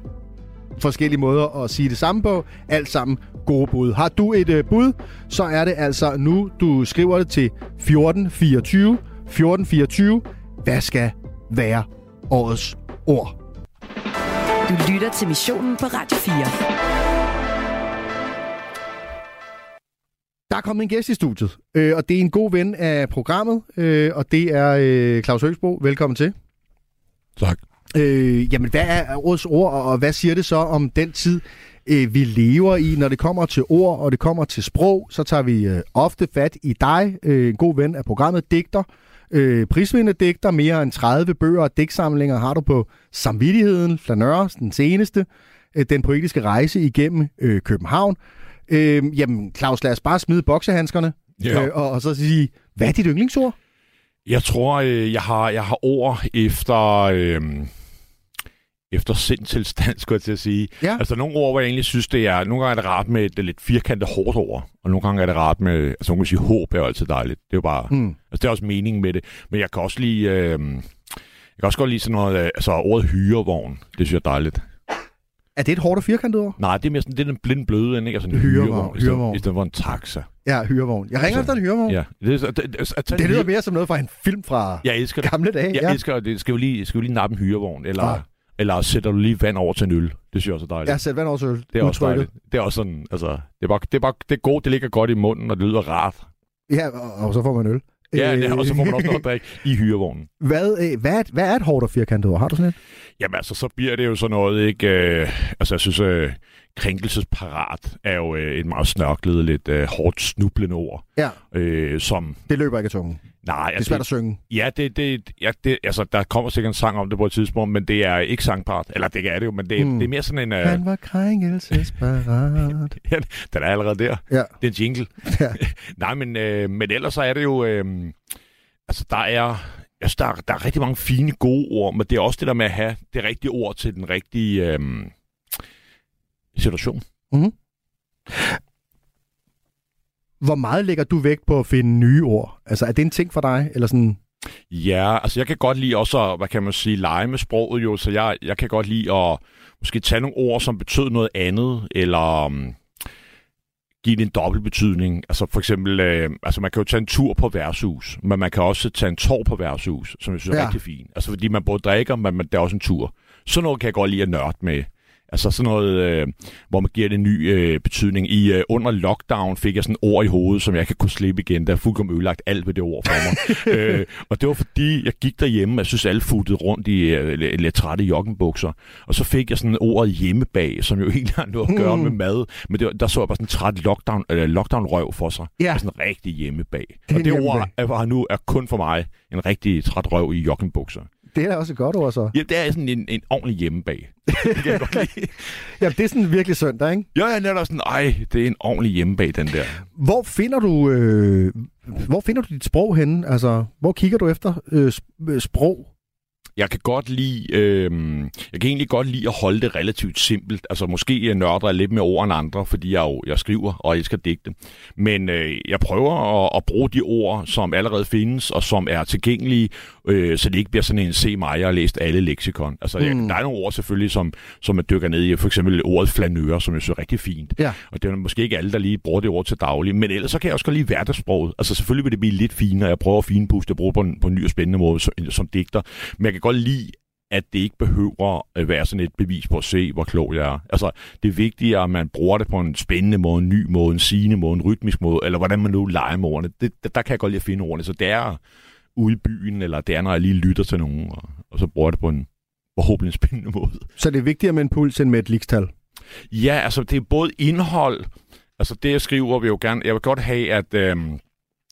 [SPEAKER 3] forskellige måder at sige det samme på. Alt sammen gode bud. Har du et øh, bud, så er det altså nu, du skriver det til 1424. 1424. Hvad skal være årets ord?
[SPEAKER 2] Du lytter til missionen på Radio 4.
[SPEAKER 3] Der er kommet en gæst i studiet, øh, og det er en god ven af programmet, øh, og det er øh, Claus Høgsbro. Velkommen til.
[SPEAKER 19] Tak.
[SPEAKER 3] Øh, jamen, hvad er årets ord, og hvad siger det så om den tid, øh, vi lever i? Når det kommer til ord, og det kommer til sprog, så tager vi øh, ofte fat i dig, øh, en god ven af programmet, digter, øh, prisvindende digter, mere end 30 bøger og digtsamlinger har du på Samvittigheden, Flaneurs, den seneste, øh, den poetiske rejse igennem øh, København. Øh, jamen, Claus, lad os bare smide boksehandskerne,
[SPEAKER 19] Ja.
[SPEAKER 3] øh, og, og så sige, hvad er dit yndlingsord?
[SPEAKER 19] Jeg tror, øh, jeg har, jeg har ord efter... Øh, efter sindtilstand, skulle jeg til at sige.
[SPEAKER 3] Ja.
[SPEAKER 19] Altså nogle ord, hvor jeg egentlig synes, det er... Nogle gange er det rart med et lidt firkantet hårdt ord, og nogle gange er det rart med... Altså man kan sige, håb er jo altid dejligt. Det er jo bare...
[SPEAKER 3] Mm.
[SPEAKER 19] Altså det er også mening med det. Men jeg kan også lide... Øh, jeg kan også godt lide sådan noget... Øh, altså ordet hyrevogn. Det synes jeg er dejligt.
[SPEAKER 3] Er det et hårdt og firkantet ord?
[SPEAKER 19] Nej, det er mere sådan, det er den blinde bløde ende, ikke? Altså en
[SPEAKER 3] Hyrevogn,
[SPEAKER 19] hyrevogn. i stedet-
[SPEAKER 3] hyrevogn.
[SPEAKER 19] I stedet for en taxa.
[SPEAKER 3] Ja, hyrevogn. Jeg ringer
[SPEAKER 19] Altså,
[SPEAKER 3] efter en hyrevogn.
[SPEAKER 19] Ja. Det, er, det, det, det,
[SPEAKER 3] lyder mere som noget fra en film fra
[SPEAKER 19] jeg elsker det.
[SPEAKER 3] gamle dage.
[SPEAKER 19] Jeg
[SPEAKER 3] ja.
[SPEAKER 19] elsker det. Skal vi lige, skal vi lige nappe en hyrevogn? Eller
[SPEAKER 3] Ah.
[SPEAKER 19] Eller sætter du lige vand over til en øl. Det synes jeg også er dejligt.
[SPEAKER 3] Ja, sæt vand over til øl.
[SPEAKER 19] Det er også
[SPEAKER 3] Udtrykket.
[SPEAKER 19] dejligt. Det er også sådan, altså, det er, bare, det er bare, det er godt, det ligger godt i munden, og det lyder rart.
[SPEAKER 3] Ja, og, og så får man øl.
[SPEAKER 19] Ja, ja, og så får man også noget at drikke i hyrevognen.
[SPEAKER 3] Hvad, øh, hvad, hvad er et hårdt og firkantet ord? Har du sådan et?
[SPEAKER 19] Jamen altså, så bliver det jo sådan noget, ikke? Øh, altså, jeg synes, øh, krænkelsesparat er jo øh, et meget snørklet, lidt øh, hårdt snublende ord.
[SPEAKER 3] Ja.
[SPEAKER 19] Øh, som...
[SPEAKER 3] Det løber ikke af tungen.
[SPEAKER 19] Nej,
[SPEAKER 3] Det er svært at synge.
[SPEAKER 19] Ja, det, det, ja det, altså, der kommer sikkert en sang om det på et tidspunkt, men det er ikke sangparat. Eller det er det jo, men det, mm. det er mere sådan en... Øh,
[SPEAKER 3] Han var krænkelsesparat.
[SPEAKER 19] ja, den er allerede der.
[SPEAKER 3] Ja.
[SPEAKER 19] Det er en jingle.
[SPEAKER 3] Ja.
[SPEAKER 19] Nej, men, øh, men ellers så er det jo... Øh, altså, der er... Altså, der, er- der er rigtig mange fine, gode ord, men det er også det der med at have det rigtige ord til den rigtige øh, situation.
[SPEAKER 3] Mm-hmm. Hvor meget lægger du vægt på at finde nye ord? Altså, er det en ting for dig? Eller sådan...
[SPEAKER 19] Ja, altså jeg kan godt lide også, at, hvad kan man sige, lege med sproget jo, så jeg, jeg kan godt lide at måske tage nogle ord, som betød noget andet, eller um, give det en dobbelt betydning. Altså for eksempel, øh, altså man kan jo tage en tur på værtshus, men man kan også tage en tår på værtshus, som jeg synes er
[SPEAKER 3] Ja.
[SPEAKER 19] rigtig fint. Altså fordi man både drikker, men man, der er også en tur. Sådan noget kan jeg godt lide at nørde med. Altså sådan noget, øh, hvor man giver det en ny øh, betydning. I øh, under lockdown fik jeg sådan et ord i hovedet, som jeg kan kunne slippe igen. Der er fuldkommen ødelagt alt ved det ord for mig. øh, og det var fordi, jeg gik derhjemme, og jeg synes alle futtede rundt i øh, lidt, trætte joggenbukser. Og så fik jeg sådan ordet hjemmebag, som jo egentlig har noget at gøre
[SPEAKER 3] Mm.
[SPEAKER 19] med mad. Men det, var- der så jeg bare sådan en træt lockdown, øh, lockdown-røv for sig.
[SPEAKER 3] Ja.
[SPEAKER 19] Og sådan rigtig hjemmebag.
[SPEAKER 3] Det
[SPEAKER 19] og det
[SPEAKER 3] en
[SPEAKER 19] ord er, er nu er kun for mig en rigtig træt røv i joggenbukser.
[SPEAKER 3] Det er også et godt ord, så.
[SPEAKER 19] Ja, det er sådan en, en ordentlig hjemmebag. Det kan jeg godt lide.
[SPEAKER 3] Ja, det er sådan virkelig søndag, ikke?
[SPEAKER 19] Ja, ja, netop sådan, ej, det er en ordentlig hjemmebag, den der.
[SPEAKER 3] Hvor finder du, øh, hvor finder du dit sprog henne? Altså, hvor kigger du efter øh, øh, sprog?
[SPEAKER 19] Jeg kan godt lide, øh, jeg kan egentlig godt lide at holde det relativt simpelt. Altså måske jeg nørder jeg lidt med ord end andre, fordi jeg, jo, jeg skriver og elsker digte. Men øh, jeg prøver at, at bruge de ord, som allerede findes og som er tilgængelige, øh, så det ikke bliver sådan en se mig, jeg har læst alle leksikon. Altså jeg,
[SPEAKER 3] Mm.
[SPEAKER 19] der er nogle ord selvfølgelig, som, som man dykker ned i. For eksempel ordet flanør, som jeg synes er rigtig fint.
[SPEAKER 3] Ja.
[SPEAKER 19] Og det er måske ikke alle, der lige bruger det ord til daglig. Men ellers så kan jeg også godt lide hverdagssproget. Altså selvfølgelig vil det blive lidt finere. Jeg prøver at finpuste og bruge på en, på en ny og spændende måde som, som digter. Men jeg kan godt lide, at det ikke behøver at være sådan et bevis på at se, hvor klog jeg er. Altså, det er vigtigt, at man bruger det på en spændende måde, en ny måde, en sigende måde, en rytmisk måde, eller hvordan man nu leger med ordene. Det, der, kan jeg godt lide at finde ordene. Så det er ude i byen, eller det er, når jeg lige lytter til nogen, og, og så bruger det på en forhåbentlig spændende måde.
[SPEAKER 3] Så det er vigtigere med en puls end med et likstal?
[SPEAKER 19] Ja, altså det er både indhold, altså det jeg skriver vil jo gerne, jeg vil godt have, at øhm,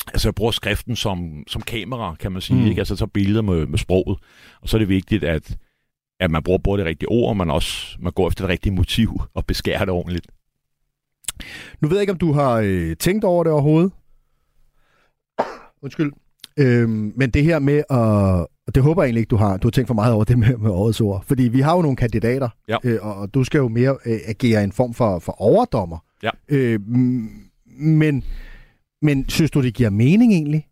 [SPEAKER 19] altså jeg bruger skriften som, som kamera, kan man sige,
[SPEAKER 3] Mm.
[SPEAKER 19] ikke? altså så billeder med, med sproget, og så er det vigtigt, at, at man bruger både det rigtige ord, men også man går efter det rigtige motiv og beskærer det ordentligt.
[SPEAKER 3] Nu ved jeg ikke, om du har øh, tænkt over det overhovedet. Undskyld. Øhm, men det her med at... Og det håber jeg egentlig ikke, du har. Du har tænkt for meget over det med, med årets ord. Fordi vi har jo nogle kandidater,
[SPEAKER 19] Ja.
[SPEAKER 3] øh, og, du skal jo mere øh, agere en form for, for overdommer.
[SPEAKER 19] Ja.
[SPEAKER 3] Øh, men, men synes du, det giver mening egentlig?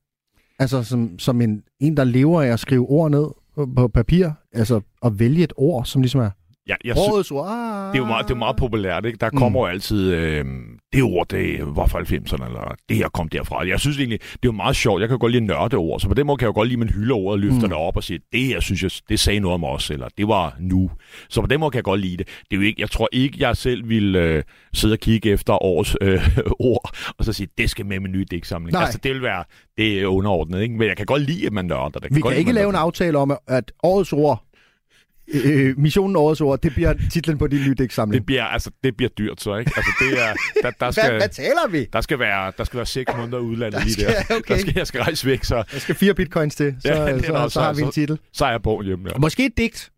[SPEAKER 3] Altså som, som en, en, der lever af at skrive ord ned på, på papir? Altså at vælge et ord, som ligesom er
[SPEAKER 19] Ja, jeg sy-
[SPEAKER 3] årets ord? Ah.
[SPEAKER 19] det er jo meget, det er meget populært, ikke? Der kommer jo altid, øh, det ord, det var fra 90'erne, eller det her kom derfra. Jeg synes egentlig, det er jo meget sjovt. Jeg kan godt lide nørde ord, så på den måde kan jeg jo godt lide, at man hylder ordet og løfter
[SPEAKER 3] Mm.
[SPEAKER 19] mm. det op og siger, det her synes jeg, det sagde noget om os, eller det var nu. Så på den måde kan jeg godt lide det. det er jo ikke, jeg tror ikke, jeg selv vil øh, sidde og kigge efter årets øh, ord, og så sige, det skal med med en ny digtsamling.
[SPEAKER 3] Nej.
[SPEAKER 19] Altså, det vil være, det er underordnet, ikke? Men jeg kan godt lide, at man nørder det.
[SPEAKER 3] Vi
[SPEAKER 19] godt
[SPEAKER 3] kan
[SPEAKER 19] lide,
[SPEAKER 3] ikke lave en aftale om, at årets ord, øh, missionen årets ord, det bliver titlen på din nye
[SPEAKER 19] det.
[SPEAKER 3] digtsamling.
[SPEAKER 19] Det bliver, altså, det bliver dyrt så, ikke? Altså, det er, der, der skal,
[SPEAKER 3] Hvad, hvad taler vi?
[SPEAKER 19] Der skal være, der skal være seks måneder i udlandet
[SPEAKER 3] Der
[SPEAKER 19] lige
[SPEAKER 3] skal-
[SPEAKER 19] der.
[SPEAKER 3] okay.
[SPEAKER 19] Der skal, jeg skal rejse væk, så,
[SPEAKER 3] Der skal fire bitcoins til, så,
[SPEAKER 19] Ja,
[SPEAKER 3] ja, så,
[SPEAKER 19] også-
[SPEAKER 3] så har vi en
[SPEAKER 19] så-
[SPEAKER 3] titel.
[SPEAKER 19] så er jeg på hjemme. Ja,
[SPEAKER 3] Måske et digt.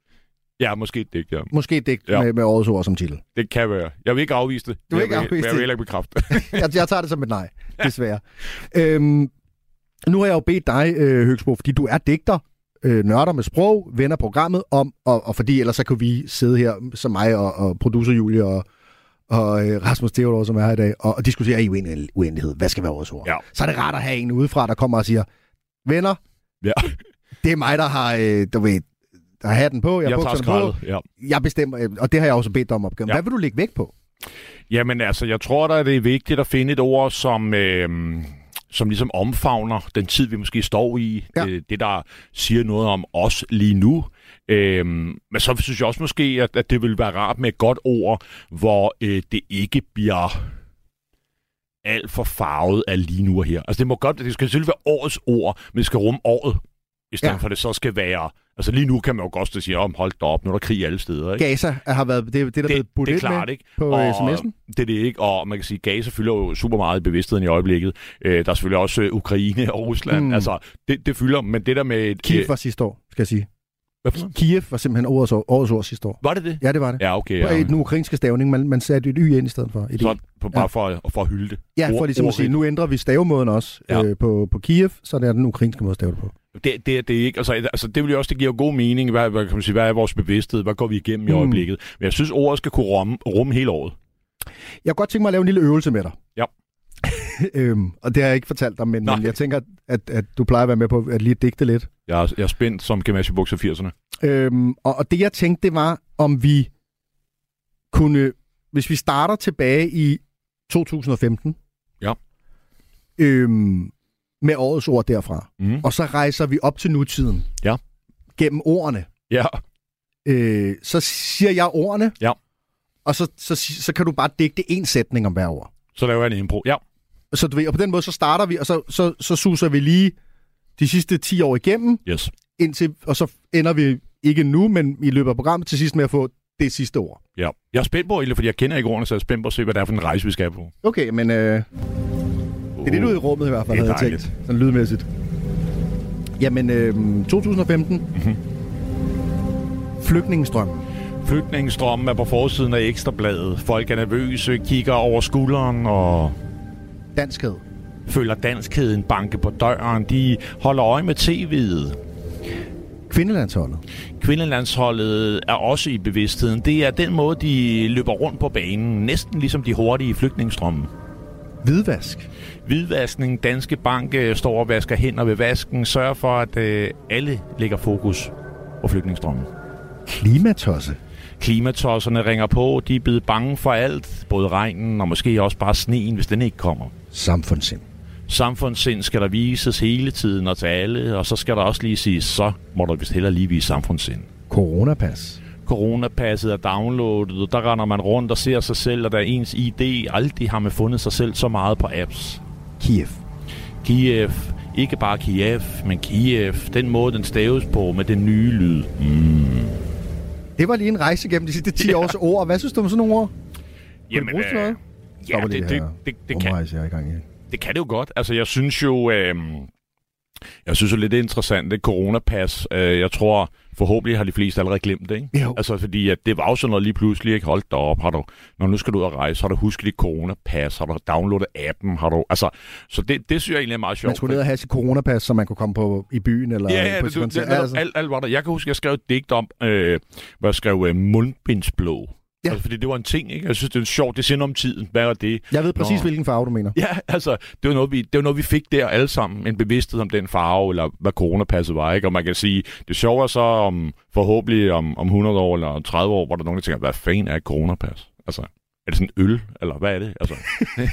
[SPEAKER 19] ja måske et digt, ja.
[SPEAKER 3] Måske et digt ja.
[SPEAKER 19] Ja.
[SPEAKER 3] med, med årets ord som titel.
[SPEAKER 19] Det kan være. Jeg vil ikke afvise det.
[SPEAKER 3] Du vil
[SPEAKER 19] Jeg
[SPEAKER 3] ikke afvise
[SPEAKER 19] Jeg
[SPEAKER 3] det?
[SPEAKER 19] vil heller ikke bekræfte.
[SPEAKER 3] Jeg, jeg tager det som et nej, desværre. øhm, nu har jeg jo bedt dig, øh, Høgsbo, fordi du er digter, øh, nørder med sprog, vender programmet om, og, og fordi ellers så kan vi sidde her, som mig og, og producer Julie og, og øh, Rasmus Theodor, som er her i dag, og, og diskutere i uenighed. Hvad skal være vores ord?
[SPEAKER 19] Ja.
[SPEAKER 3] Så er det rart at have en udefra, der kommer og siger, venner,
[SPEAKER 19] Ja.
[SPEAKER 3] det er mig, der har, øh, du ved, der har hatten på, jeg,
[SPEAKER 19] Jeg tager
[SPEAKER 3] på.
[SPEAKER 19] Ja.
[SPEAKER 3] jeg bestemmer, øh, og det har jeg også bedt om opgaven. Ja. Hvad vil du lægge vægt på?
[SPEAKER 19] Jamen altså, jeg tror da, det er vigtigt at finde et ord, som, øh, som ligesom omfavner den tid, vi måske står i. Ja. Det, det, der siger noget om os lige nu. Øhm, men så synes jeg også måske, at, at det vil være rart med et godt ord, hvor øh, det ikke bliver alt for farvet af lige nu og her. Altså det må godt, det skal selvfølgelig være årets ord, men det skal rumme året, i stedet ja. for det så skal være... Altså lige nu kan man jo godt sige, om hold da op, nu er der krig alle steder. Ikke?
[SPEAKER 3] Gaza har været det, det der er blevet budt
[SPEAKER 19] det er klart,
[SPEAKER 3] med
[SPEAKER 19] ikke?
[SPEAKER 3] på
[SPEAKER 19] og,
[SPEAKER 3] sms'en.
[SPEAKER 19] Det er det ikke, og man kan sige, Gaza fylder jo super meget i bevidstheden i øjeblikket. Øh, der er selvfølgelig også øh, Ukraine og Rusland.
[SPEAKER 3] Mm.
[SPEAKER 19] Mm. Altså, det, det fylder, men det der med... et-
[SPEAKER 3] Kiev
[SPEAKER 19] øh,
[SPEAKER 3] var sidste år, skal jeg sige.
[SPEAKER 19] Hvad for noget?
[SPEAKER 3] Kiev var simpelthen årets, år, årets ord sidste år.
[SPEAKER 19] Var det det?
[SPEAKER 3] Ja, det var det.
[SPEAKER 19] Ja, okay.
[SPEAKER 3] På
[SPEAKER 19] Ja.
[SPEAKER 3] den ukrainske stavning, man, man satte et y ind i stedet for. Et
[SPEAKER 19] Så
[SPEAKER 3] E.
[SPEAKER 19] på, bare for, at- for at hylde det.
[SPEAKER 3] Ja, for
[SPEAKER 19] Ord-
[SPEAKER 3] ligesom at sige, nu ændrer vi stavemåden også ja.
[SPEAKER 19] Ja.
[SPEAKER 3] øh, på, på Kiev, så det er den ukrainske måde at stave det på.
[SPEAKER 19] Det, det, det er ikke, altså, altså det vil jo også, det giver jo god mening, hvad, hvad, kan man sige, hvad er vores bevidsthed, hvad går vi igennem i
[SPEAKER 3] Mm.
[SPEAKER 19] øjeblikket. Men jeg synes, ordet skal kunne rumme, rumme hele året.
[SPEAKER 3] Jeg kunne godt tænke mig at lave en lille øvelse med dig.
[SPEAKER 19] Ja.
[SPEAKER 3] øhm, og det har jeg ikke fortalt dig, men,
[SPEAKER 19] Nej.
[SPEAKER 3] men jeg tænker, at, at du plejer at være med på at lige digte lidt.
[SPEAKER 19] Jeg er, jeg er spændt som Gemashi Bukser 80'erne.
[SPEAKER 3] Øhm, og, og det jeg tænkte, det var, om vi kunne, hvis vi starter tilbage i 2015,
[SPEAKER 19] Ja.
[SPEAKER 3] øhm, med årets ord derfra,
[SPEAKER 19] Mm.
[SPEAKER 3] og så rejser vi op til nutiden.
[SPEAKER 19] Ja.
[SPEAKER 3] Gennem ordene.
[SPEAKER 19] Ja.
[SPEAKER 3] Øh, så siger jeg ordene,
[SPEAKER 19] Ja.
[SPEAKER 3] og så, så, så kan du bare digte en sætning om hver ord.
[SPEAKER 19] Så laver jeg en impro. Ja.
[SPEAKER 3] Så du ved, og på den måde, så starter vi, og så, så, så suser vi lige de sidste 10 år igennem,
[SPEAKER 19] Yes.
[SPEAKER 3] indtil, og så ender vi ikke nu, men i løbet af programmet til sidst med at få det sidste ord.
[SPEAKER 19] Ja. Jeg er spændt på, fordi jeg kender ikke ordene, så jeg er spændt på at se, hvad det er for en rejse, vi skal på.
[SPEAKER 3] Okay, men øh, det er lidt ude i rummet i hvert fald,
[SPEAKER 19] Det
[SPEAKER 3] havde jeg tænkt. Sådan lydmæssigt. Jamen, øh, 2015.
[SPEAKER 19] Mm-hmm.
[SPEAKER 3] Flygtningestrømmen.
[SPEAKER 19] Flygtningestrømmen er på forsiden af Ekstrabladet. Folk er nervøse, kigger over skulderen og
[SPEAKER 3] Danskhed.
[SPEAKER 19] føler danskheden banke på døren. De holder øje med tv'et.
[SPEAKER 3] Kvindelandsholdet.
[SPEAKER 19] Kvindelandsholdet er også i bevidstheden. Det er den måde, de løber rundt på banen. Næsten ligesom de hurtige flygtningestrømme.
[SPEAKER 3] Hvidvask.
[SPEAKER 19] Hvidvaskning. Danske Bank øh, står og vasker hænder ved vasken. Sørger for, at øh, alle lægger fokus på flygtningestrømmen.
[SPEAKER 3] Klimatosse.
[SPEAKER 19] Klimatosserne ringer på. De er blevet bange for alt. Både regnen og måske også bare sneen, hvis den ikke kommer.
[SPEAKER 3] Samfundssind.
[SPEAKER 19] Samfundssind skal der vises hele tiden og til alle. Og så skal der også lige sige, så må der vist heller lige vise samfundssind.
[SPEAKER 3] Coronapas.
[SPEAKER 19] Coronapasset er downloadet, og der render man rundt og ser sig selv, og der er ens ID. Aldrig har man fundet sig selv så meget på apps.
[SPEAKER 3] Kiev.
[SPEAKER 19] Kiev. Ikke bare Kiev, men Kiev. Den måde, den staves på med den nye lyd. Mm.
[SPEAKER 3] Det var lige en rejse gennem de sidste 10 års ord. Hvad synes du om sådan nogle ord?
[SPEAKER 19] Jamen,
[SPEAKER 3] bruges til noget?
[SPEAKER 19] Ja, det, det,
[SPEAKER 3] her.
[SPEAKER 19] det, det, kan,
[SPEAKER 3] jeg er i gang i.
[SPEAKER 19] det kan det jo godt. Altså, jeg synes jo... Øh, jeg synes jo lidt det er interessant, det coronapas. Øh, jeg tror, forhåbentlig har de fleste allerede glemt det, ikke?
[SPEAKER 3] Jo.
[SPEAKER 19] Altså, fordi at det var jo sådan noget lige pludselig, ikke? Hold da op, har du, når nu skal du ud og rejse, har du husket dit coronapas, har du downloadet appen, har du, altså, så det, det synes jeg egentlig er meget sjovt.
[SPEAKER 3] Man skulle ned og have sit coronapas, så man kunne komme på i byen eller
[SPEAKER 19] Ja, ja,
[SPEAKER 3] på
[SPEAKER 19] det,
[SPEAKER 3] et
[SPEAKER 19] det, det, altså. alt, alt var der. Jeg kan huske, jeg skrev et digt om, øh, hvor jeg skrev øh, mundbindsblå. Ja. Altså, fordi det var en ting, ikke? Jeg synes, det er sjovt. Det siger om tiden. Hvad er det?
[SPEAKER 3] Jeg ved præcis,
[SPEAKER 19] Nå.
[SPEAKER 3] hvilken farve du mener.
[SPEAKER 19] Ja, altså, det var, noget, vi, det var noget, vi fik der alle sammen. En bevidsthed om den farve, eller hvad coronapasset var, ikke? Og man kan sige, det sjove er så om, forhåbentlig om, om 100 år eller 30 år, hvor der er nogen, der tænker, hvad fanden er coronapas? Altså, er det sådan en øl, eller hvad er det? Altså,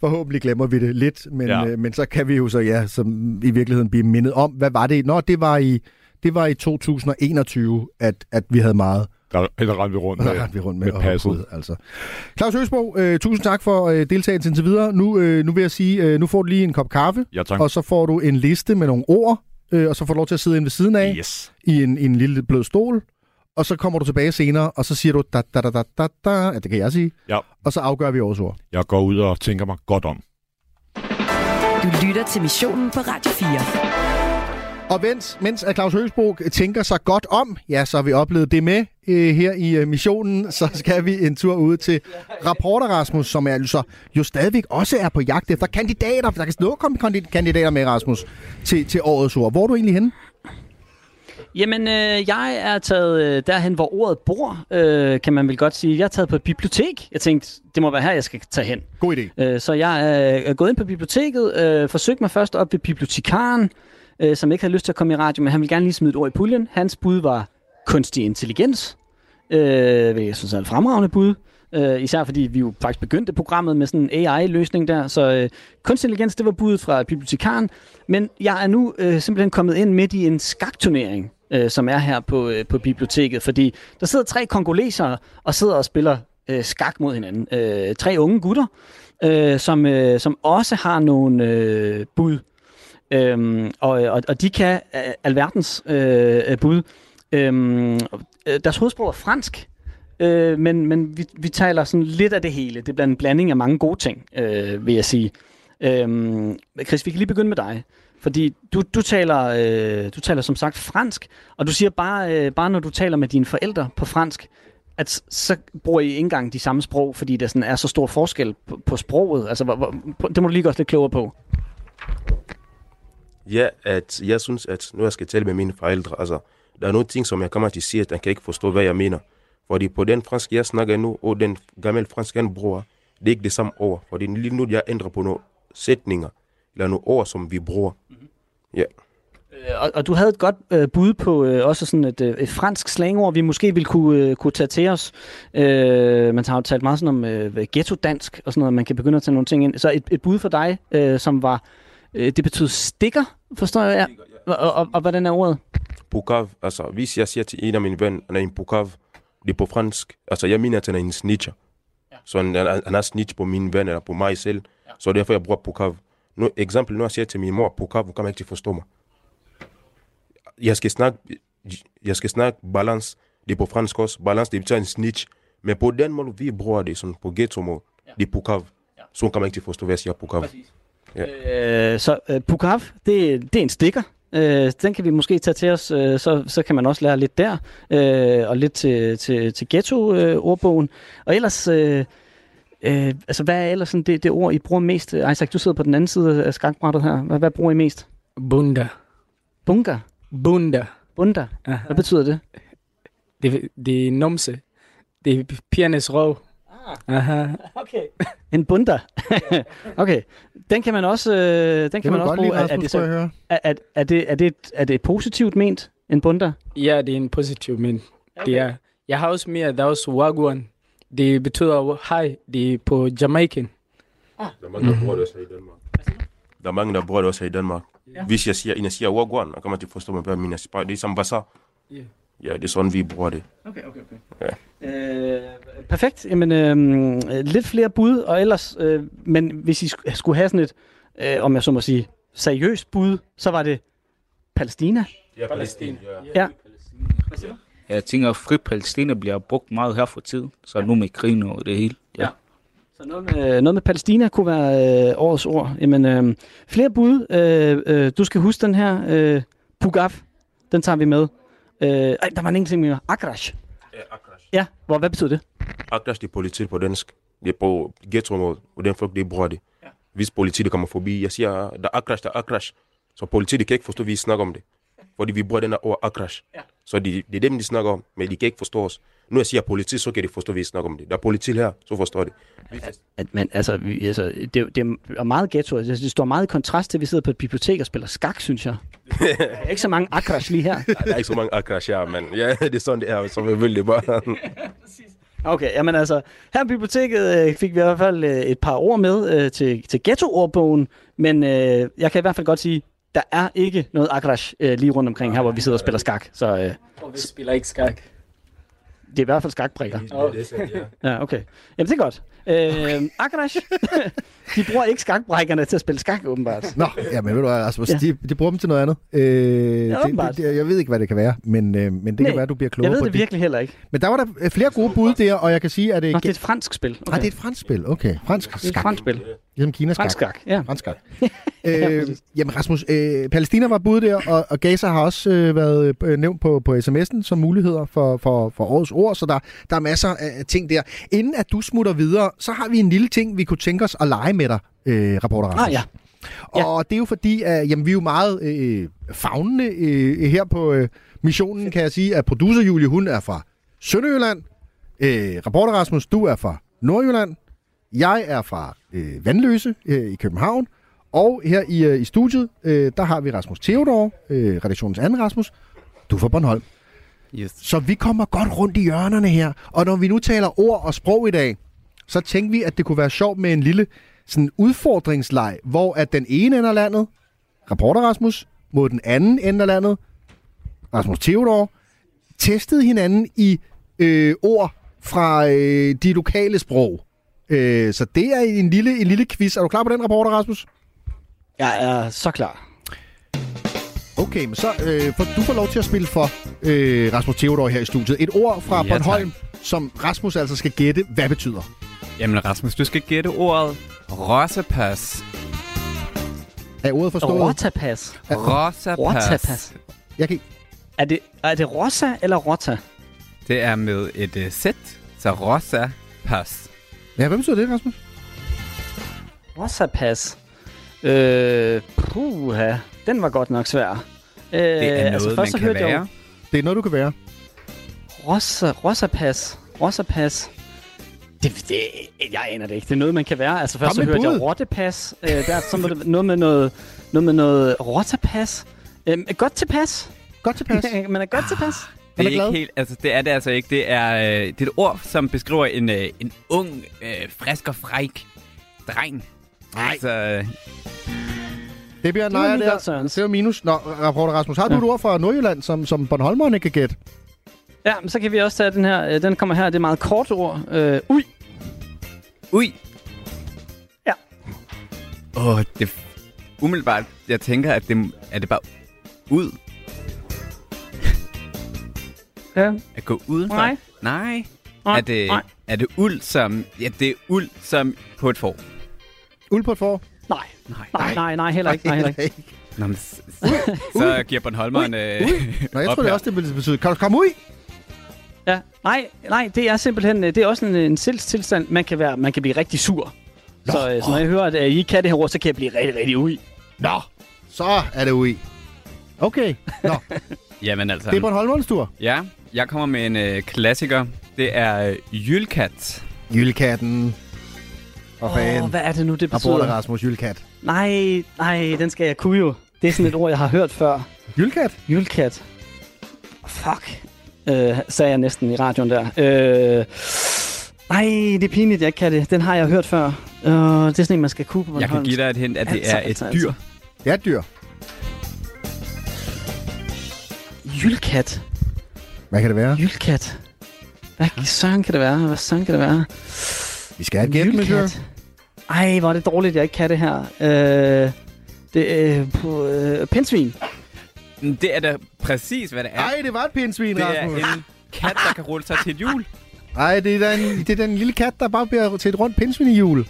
[SPEAKER 3] Forhåbentlig glemmer vi det lidt, men,
[SPEAKER 19] ja.
[SPEAKER 3] øh, men så kan vi jo så ja, som i virkeligheden blive mindet om, hvad var det? Nå, det var i, det var i 2021, at, at vi havde meget.
[SPEAKER 19] Der, der rendte vi rundt
[SPEAKER 3] Der
[SPEAKER 19] med,
[SPEAKER 3] vi rundt med,
[SPEAKER 19] med passet.
[SPEAKER 3] Gud, altså. Claus Høsbo, øh, tusind tak for øh, deltagelsen indtil videre. Nu, øh, nu vil jeg sige, øh, nu får du lige en kop kaffe,
[SPEAKER 19] Ja, tak.
[SPEAKER 3] og så får du en liste med nogle ord, øh, og så får du lov til at sidde inde ved siden af
[SPEAKER 19] Yes.
[SPEAKER 3] i en, i en lille blød stol, og så kommer du tilbage senere, og så siger du da da da da da da, ja, det kan jeg sige,
[SPEAKER 19] Ja,
[SPEAKER 3] og så afgør vi årets ord.
[SPEAKER 19] jeg går ud og tænker mig godt om.
[SPEAKER 2] Du lytter til missionen på Radio 4.
[SPEAKER 3] Og mens, mens at Claus Høgsbro tænker sig godt om, ja, så har vi oplevet det med øh, her i øh, missionen, så skal vi en tur ud til Rapporter Rasmus, som er altså jo stadigvæk også er på jagt efter kandidater, for der kan nå komme kandid- kandidater med, Rasmus, til, til årets ord. Hvor er du egentlig henne?
[SPEAKER 4] Jamen, øh, jeg er taget øh, derhen, hvor ordet bor, øh, kan man vel godt sige. Jeg er taget på et bibliotek. Jeg tænkte, det må være her, jeg skal tage hen.
[SPEAKER 3] God idé.
[SPEAKER 4] Øh, så jeg er gået ind på biblioteket, øh, forsøgte mig først op ved bibliotekaren, øh, som ikke havde lyst til at komme i radio, men han ville gerne lige smide et ord i puljen. Hans bud var kunstig intelligens. øh, hvilket jeg synes er et fremragende bud. Øh, især fordi vi jo faktisk begyndte programmet med sådan en AI-løsning der. Så øh, kunstig intelligens, det var budet fra bibliotekaren. Men jeg er nu øh, simpelthen kommet ind midt i en skakturnering, øh, som er her på, øh, på biblioteket. Fordi der sidder tre kongolesere og sidder og spiller øh, skak mod hinanden. Øh, tre unge gutter, øh, som, øh, som også har nogle øh, bud. Øhm, og, og, og de kan øh, alverdens øh, bud. Øhm, øh, deres hovedsprog er fransk, øh, men, men vi, vi taler sådan lidt af det hele. Det er en blanding af mange gode ting, øh, vil jeg sige. Øhm, Chris, vi kan lige begynde med dig. Fordi du, du, taler, øh, du taler som sagt fransk, og du siger bare, øh, bare når du taler med dine forældre på fransk, at så bruger I ikke engang de samme sprog, fordi der sådan er så stor forskel på, på sproget. Altså, hvor, hvor, det må du lige gøre os lidt klogere på.
[SPEAKER 20] Ja, at jeg synes, at nu jeg skal tale med mine forældre, altså, der er nogle ting, som jeg kommer til at sige, at han kan ikke forstå, hvad jeg mener. Fordi på den fransk, jeg snakker nu, og den gamle fransk, han bruger, det er ikke det samme ord. Fordi lige nu, jeg ændrer på nogle sætninger, eller nogle ord, som vi bruger. Ja.
[SPEAKER 4] Øh, Og, og du havde et godt øh, bud på øh, også sådan et, øh, et fransk slangord, vi måske ville kunne, øh, kunne tage til os. Øh, man har jo talt meget sådan om øh, ghetto-dansk og sådan noget, man kan begynde at tage nogle ting ind. Så et, et bud for dig, øh, som var, øh, det betød stikker, forstår jeg? Ja. Og, og, og hvordan er ordet?
[SPEAKER 20] Pukav, altså hvis jeg siger til en af mine venner, han er en pukav, det er på fransk, altså jeg mener, at han er en snitcher. Ja. Så han, han, han er snitch på mine venner, eller på mig selv. Ja. Så derfor jeg bruger pukav. Nu, eksempel, når jeg siger til min mor, pukav, hun kan man ikke forstå mig. Jeg skal snakke, jeg skal snakke balance, det er på fransk også, balance, det betyder en snitch. Men på den måde, vi bruger det sådan på ghetto måde, ja. det er pukav. Ja. Så hun kan man ikke forstå, hvad jeg siger pukav. Ja.
[SPEAKER 4] Øh, så øh, pukav, det, det er en stikker. Øh, den kan vi måske tage til os, øh, så, så kan man også lære lidt der, øh, og lidt til, til, til ghetto-ordbogen. og ellers, øh, øh, altså hvad er ellers sådan det, det ord, I bruger mest? Isaac, du sidder på den anden side af skakbrættet her. Hvad, hvad bruger I mest?
[SPEAKER 21] Bunda.
[SPEAKER 4] Bunga?
[SPEAKER 21] Bunda.
[SPEAKER 4] Bunda?
[SPEAKER 21] Aha.
[SPEAKER 4] Hvad betyder det?
[SPEAKER 21] Det, det er numse. Det er pigernes røv. Aha.
[SPEAKER 4] Okay. En bunda. okay. Den kan man også, øh, den kan man også
[SPEAKER 3] lide,
[SPEAKER 4] bruge. Er, er,
[SPEAKER 3] Rasmus,
[SPEAKER 4] det så,
[SPEAKER 3] høre.
[SPEAKER 4] er, er, er, det, er, det, er det positivt ment, en bunda?
[SPEAKER 21] Ja, det er en positiv, men det er... Jeg har også mere, der er også wagwan. Det betyder hej, det er på Jamaican.
[SPEAKER 20] Der er mange, der bruger det også her i Danmark. Der er mange, der bruger det også her i Danmark.
[SPEAKER 21] Ja.
[SPEAKER 20] Hvis jeg siger, en jeg siger wagwan, så kan man til forstå mig, hvad jeg mener. Det er som bazaar.
[SPEAKER 21] Ja.
[SPEAKER 20] Ja, det er sådan, vi bruger det.
[SPEAKER 4] Okay, okay, okay.
[SPEAKER 20] Ja.
[SPEAKER 4] Øh, perfekt. Jamen, øh, lidt flere bud, og ellers, øh, men hvis I sk- skulle have sådan et, øh, om jeg så må sige, seriøst bud, så var det Palæstina.
[SPEAKER 20] Ja, Palæstina.
[SPEAKER 4] Ja.
[SPEAKER 22] Jeg tænker, at fri Palæstina bliver brugt meget her for tiden, så nu med krigen og det hele. Ja.
[SPEAKER 4] Så noget med, noget med Palæstina kunne være øh, årets ord. Jamen, øh, flere bud. Øh, øh, du skal huske den her. Øh, Pugaf. Den tager vi med. Øh, ej, der var en ting mere. Akrash.
[SPEAKER 20] Ja,
[SPEAKER 4] hvor, hvad betyder det?
[SPEAKER 20] Akrash, det er politi på dansk. Det er på ghetto-området, den folk, det bruger det. Ja. Hvis politiet kommer forbi, jeg siger, der er Akrash, der er Akrash. Så politiet kan ikke forstå, at vi snakker om det. Fordi vi bruger den her ord Akrash.
[SPEAKER 4] Ja.
[SPEAKER 20] Så de, det er dem, de snakker om, men de kan ikke forstå os. Nu jeg siger politi, så kan de forstå, at vi snakker om det. Der er politi her, så forstår de.
[SPEAKER 4] At, men altså, vi, altså det, det er meget ghetto. Altså, det står meget i kontrast til, at vi sidder på et bibliotek og spiller skak, synes jeg. Der er ikke så mange Akrash lige her.
[SPEAKER 20] Der er ikke så mange Akrash her, men ja, det er sådan, det er, så vi vil det bare.
[SPEAKER 4] Okay, jamen altså, her på biblioteket øh, fik vi i hvert fald øh, et par ord med øh, til, til ghetto-ordbogen, men øh, jeg kan i hvert fald godt sige, der er ikke noget Akrash øh, lige rundt omkring her, hvor vi sidder og spiller skak. Så øh,
[SPEAKER 21] Og vi spiller ikke skak.
[SPEAKER 4] Det er i hvert fald skakbrikker.
[SPEAKER 21] Oh.
[SPEAKER 4] Ja, okay. Jamen, det er godt. Øh, Akrash, de bruger ikke skakbrækkerne til at spille skak, åbenbart.
[SPEAKER 3] Nå, jamen ved du hvad, Rasmus,
[SPEAKER 4] Ja.
[SPEAKER 3] ja. de, de bruger dem til noget andet. Øh, det,
[SPEAKER 4] åbenbart.
[SPEAKER 3] det, det, jeg ved ikke, hvad det kan være, men, øh, men det
[SPEAKER 4] Nej,
[SPEAKER 3] kan være, du bliver klogere
[SPEAKER 4] jeg ved
[SPEAKER 3] på
[SPEAKER 4] det virkelig heller ikke.
[SPEAKER 3] Men der var der flere gode bud der, og jeg kan sige, at det...
[SPEAKER 4] Nå, det er et fransk spil.
[SPEAKER 3] Okay. Ah, det er et fransk spil, okay. Fransk
[SPEAKER 4] Det er et
[SPEAKER 3] skak.
[SPEAKER 4] fransk spil.
[SPEAKER 3] Ligesom Kina skak.
[SPEAKER 4] Fransk skak, ja.
[SPEAKER 3] Fransk skak. øh, jamen Rasmus, øh, Palæstina var bud der, og, og Gaza har også øh, været øh, nævnt på, på sms'en som muligheder for, for, for årets ord, så der, der er masser af ting der. Inden at du smutter videre, så har vi en lille ting, vi kunne tænke os at lege med dig, øh, rapporter Rasmus.
[SPEAKER 4] Ah, ja.
[SPEAKER 3] Og det er jo fordi, at jamen, vi er jo meget øh, fagnende øh, her på øh, missionen, kan jeg sige, at producer Julie, hun er fra Sønderjylland. Øh, rapporter Rasmus, du er fra Nordjylland. Jeg er fra øh, Vandløse øh, i København. Og her i, øh, i studiet, øh, der har vi Rasmus Theodor, øh, redaktionens anden Rasmus. Du er fra Bornholm.
[SPEAKER 11] Yes.
[SPEAKER 3] Så vi kommer godt rundt i hjørnerne her. Og når vi nu taler ord og sprog i dag, så tænkte vi, at det kunne være sjovt med en lille sådan udfordringsleg, hvor at den ene ende af landet, rapporter Rasmus, mod den anden ende af landet, Rasmus Theodor, testede hinanden i øh, ord fra øh, de lokale sprog. Øh, så det er en lille, en lille quiz. Er du klar på den, rapporter Rasmus?
[SPEAKER 4] Jeg er så klar.
[SPEAKER 3] Okay, men så øh, for, du får lov til at spille for øh, Rasmus Theodor her i studiet. Et ord fra
[SPEAKER 11] Ja,
[SPEAKER 3] Bornholm, som Rasmus altså skal gætte, hvad betyder.
[SPEAKER 11] Jamen Rasmus, du skal gætte ordet rossepas.
[SPEAKER 3] Er ordet forstået?
[SPEAKER 4] Rotapas.
[SPEAKER 11] Rossepas.
[SPEAKER 4] Rotapas.
[SPEAKER 3] Jeg kan...
[SPEAKER 4] Er det, er det rosa eller rota?
[SPEAKER 11] Det er med et uh, sæt, så rosa pas.
[SPEAKER 3] Ja, hvad betyder det, Rasmus?
[SPEAKER 4] Rosapas. Øh, puha. Den var godt nok svær. Øh,
[SPEAKER 11] Det er noget, man
[SPEAKER 4] så
[SPEAKER 11] kan
[SPEAKER 4] hørte jeg
[SPEAKER 11] være.
[SPEAKER 3] Det er noget, du kan være.
[SPEAKER 4] Rosa, rosapas. Rosapas. Det, det, jeg aner det ikke. Det er noget, man kan være. Altså først
[SPEAKER 3] Kom
[SPEAKER 4] så hørte jeg
[SPEAKER 3] bud.
[SPEAKER 4] rottepas. Øh, der, så var det noget med noget, noget med noget rotapas. Øh, godt tilpas.
[SPEAKER 3] Godt tilpas.
[SPEAKER 4] Man er godt tilpas.
[SPEAKER 11] Det er,
[SPEAKER 3] er
[SPEAKER 11] ikke helt, altså det er det altså ikke. Det er, øh, det er et ord, som beskriver en, øh, en ung, øh, frisk og fræk dreng.
[SPEAKER 3] Nej.
[SPEAKER 11] Altså, øh,
[SPEAKER 3] Det bliver
[SPEAKER 4] var
[SPEAKER 3] nej
[SPEAKER 4] lige
[SPEAKER 3] der. Det er jo minus. Nå, rapporter Rasmus, har du
[SPEAKER 4] Ja.
[SPEAKER 3] et ord fra Nordjylland, som, som Bornholmerne kan gætte?
[SPEAKER 4] Ja, men så kan vi også tage den her. Øh, Den kommer her. Det er meget kort ord. Øh, ui.
[SPEAKER 11] ui.
[SPEAKER 4] Ja.
[SPEAKER 11] Åh, det umiddelbart, jeg tænker, at det er det bare ud
[SPEAKER 4] Ja.
[SPEAKER 11] at gå udenfor.
[SPEAKER 4] Nej.
[SPEAKER 11] Nej.
[SPEAKER 4] Nej,
[SPEAKER 11] Er det,
[SPEAKER 4] nej.
[SPEAKER 11] er det uld som... Ja, det er uld som på et får.
[SPEAKER 3] Uld på et får?
[SPEAKER 4] Nej.
[SPEAKER 11] Nej.
[SPEAKER 4] Nej, nej, nej, heller ikke. Nej, heller ikke.
[SPEAKER 11] Nå, men, s- s- så giver Bornholmeren... Øh,
[SPEAKER 3] Nå, jeg tror det også, det betyder. Kan du komme ud?
[SPEAKER 4] Ja, nej, nej, det er simpelthen, øh, det er også en, en sindstilstand, man kan, være, man kan blive rigtig sur.
[SPEAKER 3] Nå.
[SPEAKER 4] Så, øh, så når jeg hører, at øh, I kan det her ord, så kan jeg blive rigtig, rigtig ui.
[SPEAKER 3] Nå, så er det ui. Okay, nå.
[SPEAKER 11] Jamen altså...
[SPEAKER 3] det er Bornholmernes tur.
[SPEAKER 11] Ja, jeg kommer med en øh, klassiker. Det er øh, Jylkat.
[SPEAKER 3] Jylkatten. Og
[SPEAKER 4] Åh,
[SPEAKER 3] fan.
[SPEAKER 4] hvad er det nu, det betyder?
[SPEAKER 3] Rasmus Jylkat.
[SPEAKER 4] Nej, nej, den skal jeg kunne jo. Det er sådan et ord, jeg har hørt før.
[SPEAKER 3] Jylkat?
[SPEAKER 4] Jylkat. Fuck, øh, sagde jeg næsten i radioen der. Øh, nej, det er pinligt, jeg ikke kan det. Den har jeg hørt før. Øh, det er sådan en, man skal kunne på
[SPEAKER 11] Jeg kan give dig et hint, at det
[SPEAKER 4] Altså,
[SPEAKER 11] er et
[SPEAKER 4] altså,
[SPEAKER 11] dyr.
[SPEAKER 4] altså.
[SPEAKER 3] Det er et dyr.
[SPEAKER 4] Jylkat.
[SPEAKER 3] Hvad kan det være?
[SPEAKER 4] Jylkat. Hvad søren kan det være? Hvad søren kan det være?
[SPEAKER 3] Vi skal have et gæt, monsieur.
[SPEAKER 4] Ej, hvor er det dårligt, jeg ikke kan det her. Øh, det er øh, på øh, pindsvin.
[SPEAKER 11] Det er da præcis, hvad det er.
[SPEAKER 3] Ej, det var et pindsvin,
[SPEAKER 11] det er en kat, der kan rulle sig til et hjul.
[SPEAKER 3] Nej, det er, den, det er den lille kat, der bare bliver til et rundt pindsvin i jul.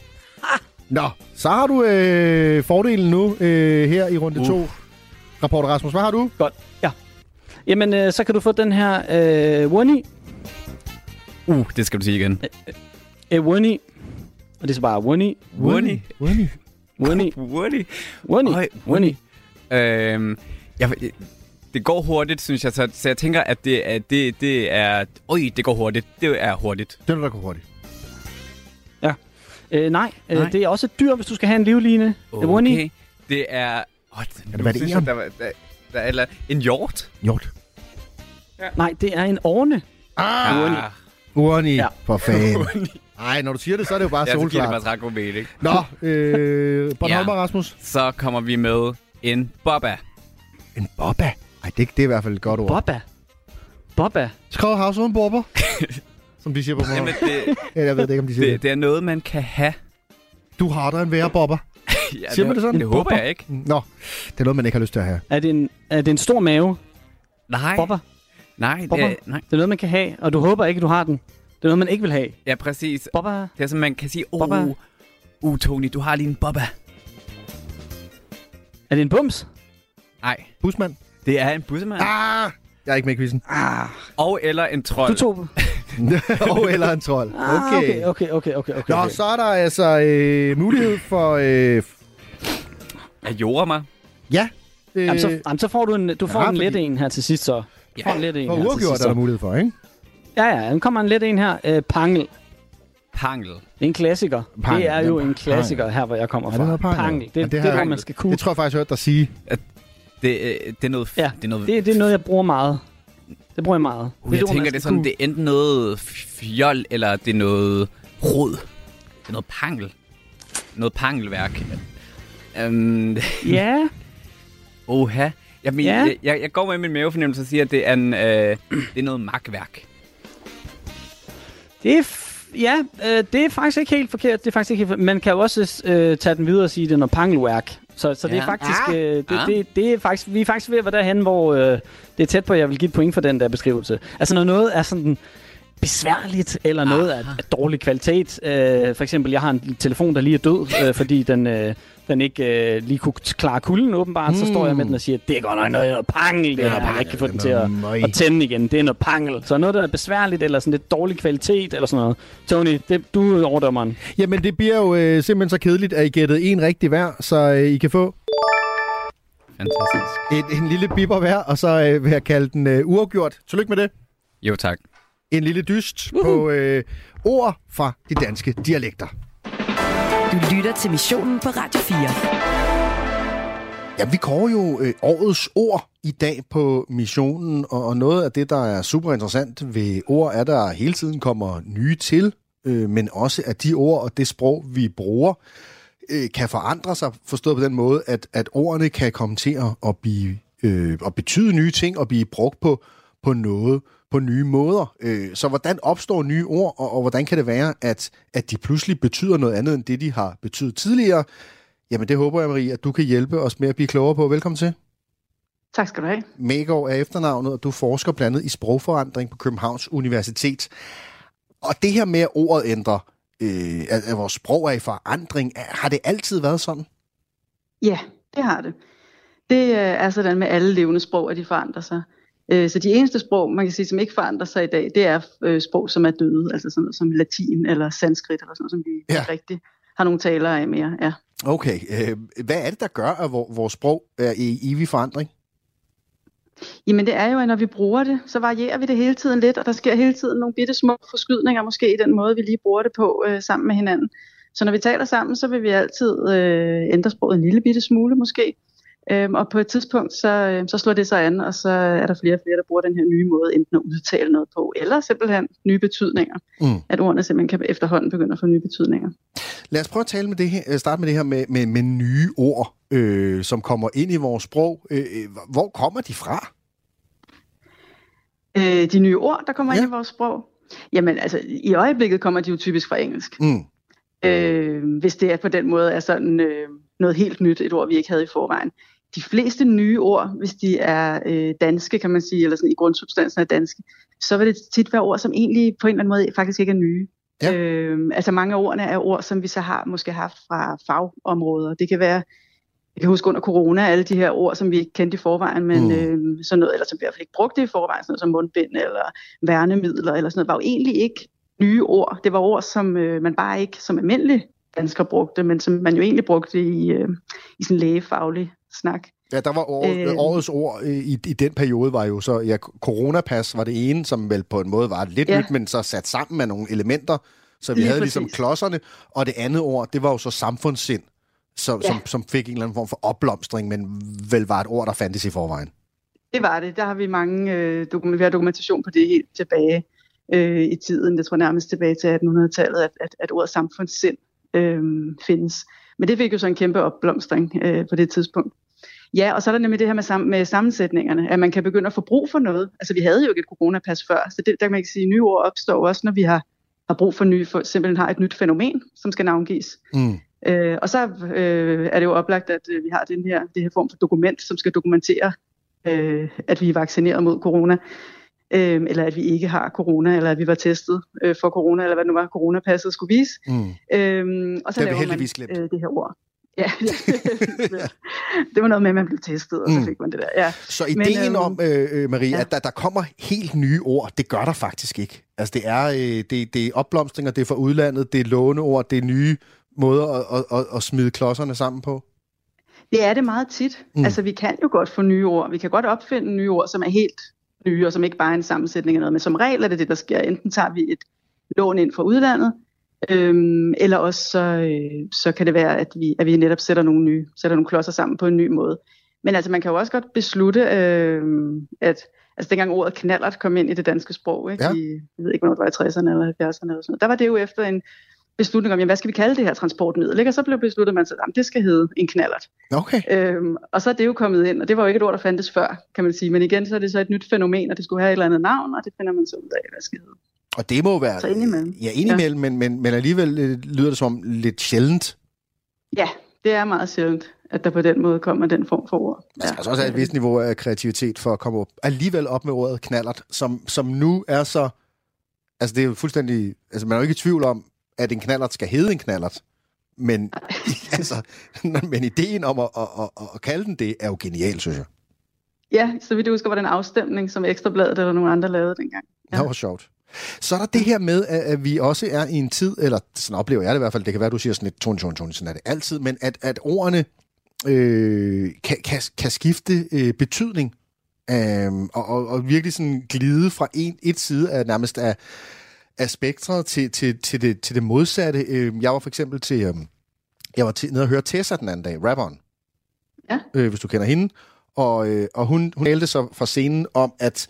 [SPEAKER 3] Nå, så har du øh, fordelen nu øh, her i runde
[SPEAKER 4] Uh.
[SPEAKER 3] 2. Rapporter Rasmus, hvad har du?
[SPEAKER 4] Godt, ja. Jamen, øh, så kan du få den her øh, Wunny.
[SPEAKER 11] Uh, det skal du sige igen.
[SPEAKER 4] Øh, Wunny. Og det er så bare Wunny.
[SPEAKER 11] Wunny.
[SPEAKER 3] Wunny.
[SPEAKER 4] Wunny.
[SPEAKER 11] Wunny.
[SPEAKER 4] Wunny.
[SPEAKER 11] Øj,
[SPEAKER 4] Wunny.
[SPEAKER 11] Øhm, jeg, det går hurtigt, synes jeg, så, så jeg tænker, at det, er, det, det er... Øj, det går hurtigt. Det er hurtigt.
[SPEAKER 3] Det er der går hurtigt.
[SPEAKER 4] Ja. Øh, nej, øh,
[SPEAKER 11] Nej.
[SPEAKER 4] det er også et dyr, hvis du skal have en livline. Okay.
[SPEAKER 11] Det er... Oh,
[SPEAKER 3] det være det
[SPEAKER 11] jeg, der, var- der, der er eller en hjort.
[SPEAKER 3] Hjort.
[SPEAKER 4] Nej, det er en orne.
[SPEAKER 3] Ah!
[SPEAKER 4] Wunny.
[SPEAKER 3] Urni,
[SPEAKER 4] Ja.
[SPEAKER 3] ja. for fanden. Nej, når du siger det, så er det jo bare
[SPEAKER 11] Ja, så giver det
[SPEAKER 3] solklart.
[SPEAKER 11] faktisk ret god mening.
[SPEAKER 3] Nå, øh, Bornholmer
[SPEAKER 11] Ja.
[SPEAKER 3] Rasmus.
[SPEAKER 11] Så kommer vi med en bobba.
[SPEAKER 3] En bobba? Ej, det, det er i hvert fald et godt ord.
[SPEAKER 4] Bobba. Bobba.
[SPEAKER 3] Skrev havs en bobber. Som de siger på
[SPEAKER 11] Jamen,
[SPEAKER 3] morgen.
[SPEAKER 11] det,
[SPEAKER 3] Ja, jeg ved det ikke, om de siger
[SPEAKER 11] det,
[SPEAKER 3] det.
[SPEAKER 11] det er noget, man kan have.
[SPEAKER 3] Du har der en værre bobber.
[SPEAKER 11] Ja,
[SPEAKER 3] Siger man det sådan?
[SPEAKER 11] Det håber
[SPEAKER 3] Bobber?
[SPEAKER 11] jeg ikke.
[SPEAKER 3] Nå, det er noget, man ikke har lyst til at have.
[SPEAKER 4] Er det en, er det en stor mave?
[SPEAKER 11] Nej.
[SPEAKER 4] Bobba.
[SPEAKER 11] Nej, det,
[SPEAKER 4] Bobber.
[SPEAKER 11] er- nej.
[SPEAKER 4] Det er noget, man kan have, og du håber ikke, du har den. Det er noget, man ikke vil have.
[SPEAKER 11] Ja, præcis.
[SPEAKER 4] Bobba.
[SPEAKER 11] Det er sådan, man kan sige, oh,
[SPEAKER 4] Bobba.
[SPEAKER 11] uh, Tony, du har lige en bobba.
[SPEAKER 4] Er det en bums?
[SPEAKER 11] Nej,
[SPEAKER 3] Busmand.
[SPEAKER 11] det er en bussemand.
[SPEAKER 3] Ah! Jeg er ikke med i quizzen.
[SPEAKER 4] Ah.
[SPEAKER 11] Og eller en trold.
[SPEAKER 4] Du tog...
[SPEAKER 3] Og eller en trold.
[SPEAKER 4] Ah,
[SPEAKER 3] Okay.
[SPEAKER 4] okay, okay, okay, okay.
[SPEAKER 3] Nå,
[SPEAKER 4] okay.
[SPEAKER 3] så er der altså øh, mulighed for... Øh,
[SPEAKER 11] Er jorder mig?
[SPEAKER 3] ja. Øh,
[SPEAKER 4] Jamen, så, jamen, så får du en, du får
[SPEAKER 3] Ja,
[SPEAKER 4] en let
[SPEAKER 3] fordi-
[SPEAKER 4] en her til sidst, så. Du får en let en
[SPEAKER 3] for uafgjort er der mulighed for, ikke?
[SPEAKER 4] Ja, ja, nu kommer en let en her. Øh, Pangel.
[SPEAKER 11] Pangel.
[SPEAKER 4] Det er en klassiker.
[SPEAKER 3] Pangel,
[SPEAKER 4] Det er jo
[SPEAKER 3] ja,
[SPEAKER 4] en klassiker her, hvor jeg kommer
[SPEAKER 3] Er det
[SPEAKER 4] fra.
[SPEAKER 3] noget pangel?
[SPEAKER 4] Pangel. Det,
[SPEAKER 3] Ja,
[SPEAKER 4] det, det er
[SPEAKER 3] jeg-
[SPEAKER 4] noget, man skal kunne.
[SPEAKER 3] Det tror jeg faktisk, jeg har hørt dig sige.
[SPEAKER 11] Det, øh, det er noget...
[SPEAKER 4] Ja,
[SPEAKER 11] det er noget...
[SPEAKER 4] Det, det er noget, jeg bruger meget. Det bruger jeg meget.
[SPEAKER 11] Uh, jeg
[SPEAKER 4] et ord,
[SPEAKER 11] tænker, det er sådan,
[SPEAKER 4] kunne.
[SPEAKER 11] det er enten noget fjol, eller det er noget rod. Det er noget pangel. Noget pangelværk. Um,
[SPEAKER 4] Ja.
[SPEAKER 11] Oha. Jamen,
[SPEAKER 4] Ja.
[SPEAKER 11] ja. jeg, jeg, jeg går med min mavefornemmelse og siger, at det er, en, øh, det er noget magtværk.
[SPEAKER 4] Det er, f- ja, øh, det er faktisk ikke helt forkert. Det er faktisk ikke helt forkert. Man kan jo også øh, tage den videre og sige, at det er noget pangelværk. Så, så det
[SPEAKER 11] Ja.
[SPEAKER 4] er faktisk,
[SPEAKER 11] Ah.
[SPEAKER 4] øh, det,
[SPEAKER 11] Ah.
[SPEAKER 4] det, det er faktisk, vi er faktisk ved at være derhen, hvor øh, det er tæt på, at jeg vil give et point for den der beskrivelse. Altså når noget er sådan besværligt, eller noget af, af dårlig kvalitet. Øh, for eksempel, jeg har en telefon, der lige er død, øh, fordi den, øh, den ikke øh, lige kunne klare kulden åbenbart. Mm. Så står jeg med den og siger, det er godt nok noget, noget pangel, det
[SPEAKER 3] er
[SPEAKER 4] her.
[SPEAKER 3] noget
[SPEAKER 4] Jeg ikke kan få den til at,
[SPEAKER 3] noget møg."
[SPEAKER 4] at tænde igen. Det er noget pangel. Så noget, der er besværligt, eller sådan lidt dårlig kvalitet, eller sådan noget. Tony, det, du er overdommeren.
[SPEAKER 3] Jamen, det bliver jo øh, simpelthen så kedeligt, at I gættede en rigtig hver, så øh, I kan få
[SPEAKER 11] Fantastisk.
[SPEAKER 3] et, en lille bipper hver, og så øh, vil jeg kalde den øh, uafgjort. Tillykke med det.
[SPEAKER 11] Jo, tak.
[SPEAKER 3] En lille dyst uh-huh. på øh, ord fra de danske dialekter.
[SPEAKER 2] Du lytter til missionen på Radio 4.
[SPEAKER 3] Ja, vi går jo øh, årets ord i dag på missionen, og, og noget af det, der er super interessant ved ord, er, at der hele tiden kommer nye til, øh, men også at de ord og det sprog, vi bruger, øh, kan forandre sig, forstået på den måde, at, at ordene kan komme til at, at, blive, øh, at betyde nye ting og blive brugt på, på noget på nye måder. Øh, så hvordan opstår nye ord, og, og hvordan kan det være, at, at de pludselig betyder noget andet end det, de har betydet tidligere? Jamen det håber jeg, Marie, at du kan hjælpe os med at blive klogere på. Velkommen til.
[SPEAKER 23] Tak skal du have.
[SPEAKER 3] Megård er efternavnet, og du forsker blandt andet i sprogforandring på Københavns Universitet. Og det her med, at ordet ændrer, øh, at, at vores sprog er i forandring, har det altid været sådan?
[SPEAKER 23] Ja, det har det. Det øh, er sådan med alle levende sprog, at de forandrer sig. Øh, Så de eneste sprog, man kan sige, som ikke forandrer sig i dag, det er øh, sprog, som er døde, altså sådan noget som latin eller sanskrit, eller sådan noget, som vi ja. rigtig har nogle talere af mere. Ja.
[SPEAKER 3] Okay, øh, hvad er det, der gør, at vor- vores sprog er i evig forandring?
[SPEAKER 23] Jamen det er jo, at når vi bruger det, så varierer vi det hele tiden lidt, og der sker hele tiden nogle bitte små forskydninger måske i den måde, vi lige bruger det på øh, sammen med hinanden. Så når vi taler sammen, så vil vi altid øh, ændre sproget en lille bitte smule måske. Øhm, og på et tidspunkt, så, øh, så slår det sig an, og så er der flere og flere, der bruger den her nye måde enten at udtale noget på, eller simpelthen nye betydninger.
[SPEAKER 3] Mm.
[SPEAKER 23] At ordene simpelthen kan efterhånden begynde at få nye betydninger.
[SPEAKER 3] Lad os prøve at tale med det her, øh, starte med det her med, med, med nye ord, øh, som kommer ind i vores sprog. Øh, øh, hvor kommer de fra?
[SPEAKER 23] Øh, de nye ord, der kommer ja. ind i vores sprog, jamen altså i øjeblikket kommer de jo typisk fra engelsk.
[SPEAKER 3] Mm.
[SPEAKER 23] øh, hvis det er på den måde er sådan øh, noget helt nyt, et ord vi ikke havde i forvejen. De fleste nye ord, hvis de er øh, danske, kan man sige, eller sådan i grundsubstansen er danske, så vil det tit være ord, som egentlig på en eller anden måde faktisk ikke er nye. Ja. Øh, altså mange af ordene er ord, som vi så har måske haft fra fagområder. Det kan være, jeg kan huske under corona, alle de her ord, som vi ikke kendte i forvejen, men
[SPEAKER 3] Mm.
[SPEAKER 23] øh, sådan noget, eller som vi i hvert fald ikke brugte i forvejen, sådan noget som mundbind eller værnemidler eller sådan noget, var jo egentlig ikke nye ord. Det var ord, som øh, man bare ikke som almindelig dansker brugte, men som man jo egentlig brugte i, øh, i sådan lægefaglig snak.
[SPEAKER 3] Ja, der var år, øh, årets ord i, i den periode var jo så, ja, coronapas var det ene, som vel på en måde var lidt
[SPEAKER 23] Ja.
[SPEAKER 3] nyt, men så sat sammen med nogle elementer, så vi
[SPEAKER 23] Lige
[SPEAKER 3] havde ligesom
[SPEAKER 23] præcis.
[SPEAKER 3] klodserne, og det andet ord, det var jo så samfundssind, som,
[SPEAKER 23] Ja.
[SPEAKER 3] som, som fik en eller anden form for opblomstring, men vel var et ord, der fandtes i forvejen.
[SPEAKER 23] Det var det. Der har vi mange øh, dokument, vi har dokumentation på det helt tilbage øh, i tiden. Jeg tror nærmest tilbage til 1800-tallet, at, at, at ordet samfundssind øh, findes. Men det fik jo så en kæmpe opblomstring øh, på det tidspunkt. Ja, og så er der nemlig det her med, sam- med sammensætningerne, at man kan begynde at få brug for noget. Altså vi havde jo ikke et coronapas før, så det, der kan man ikke sige, at nye ord opstår også, når vi har, har brug for nye, for simpelthen har et nyt fænomen, som skal navngives.
[SPEAKER 3] Mm.
[SPEAKER 23] Øh, og så øh, er det jo oplagt, at øh, vi har den her, det her form for dokument, som skal dokumentere, øh, at vi er vaccineret mod corona, øh, eller at vi ikke har corona, eller at vi var testet øh, for corona, eller hvad nu var, coronapasset skulle vise.
[SPEAKER 3] Mm.
[SPEAKER 23] Øh, og så
[SPEAKER 3] Det
[SPEAKER 23] laver man
[SPEAKER 3] glemt.
[SPEAKER 23] øh, det her ord. Ja, det var noget med, at man blev testet, og så
[SPEAKER 3] Mm.
[SPEAKER 23] fik man det der. Ja.
[SPEAKER 3] Så ideen
[SPEAKER 23] øhm,
[SPEAKER 3] om, øh, øh, Marie, ja. at der, der kommer helt nye ord, det gør der faktisk ikke. Altså det er, øh, det, det er opblomstringer, det er fra udlandet, det er låneord, det er nye måder at, at, at, at smide klodserne sammen på.
[SPEAKER 23] Det er det meget tit.
[SPEAKER 3] Mm.
[SPEAKER 23] Altså, vi kan jo godt få nye ord. Vi kan godt opfinde nye ord, som er helt nye, og som ikke bare er en sammensætning af noget. Men som regel er det det, der sker. Enten tager vi et lån ind fra udlandet, øhm, eller også så, øh, så kan det være, at vi, at vi netop sætter nogle nye, sætter nogle klodser sammen på en ny måde. Men altså, man kan jo også godt beslutte, øh, at, altså dengang ordet knallert kom ind i det danske sprog, ikke?
[SPEAKER 3] Ja.
[SPEAKER 23] I, jeg ved ikke, hvornår det var i 60'erne eller 70'erne eller sådan noget. Der var det jo efter en beslutning om, jamen, hvad skal vi kalde det her transportmiddel? Ikke? Og så blev besluttet, man at det skal hedde en knallert.
[SPEAKER 3] Okay.
[SPEAKER 23] Øhm, og så er det jo kommet ind, og det var jo ikke et ord, der fandtes før, kan man sige. Men igen, så er det så et nyt fænomen, og det skulle have et eller andet navn, og det finder man så ud af, hvad skal hedde.
[SPEAKER 3] Og det må være...
[SPEAKER 23] Så indimellem.
[SPEAKER 3] Ja, indimellem, ja. Men, men, men alligevel øh, lyder det som lidt sjældent.
[SPEAKER 23] Ja, det er meget sjældent, at der på den måde kommer den form for ord.
[SPEAKER 3] Man skal altså også have et vist niveau af kreativitet for at komme op, alligevel op med ordet knallert, som, som nu er så... Altså, det er jo fuldstændig... Altså, man er jo ikke i tvivl om, at en knallert skal hedde en knallert. Men, altså, men ideen om at, at, at, at kalde den det, er jo genial, synes jeg.
[SPEAKER 23] Ja, så vidt jeg husker, var det en afstemning, som Ekstrabladet eller nogen andre lavede dengang.
[SPEAKER 3] Ja. Det var sjovt. Så er der det her med, at, at vi også er i en tid, eller sådan oplever jeg det i hvert fald, det kan være, du siger sådan lidt, Tony, Tony, Tony, sådan er det altid, men at, at ordene øh, kan, kan, kan skifte øh, betydning, øh, og, og, og virkelig sådan glide fra en, et side af nærmest af, af spektret til, til, til, det, til det modsatte. Øh, jeg var for eksempel til, øh, jeg var til, nede og høre Tessa den anden dag, rapperen,
[SPEAKER 23] ja.
[SPEAKER 3] øh, hvis du kender hende, og, øh, og hun, hun talte så fra scenen om, at,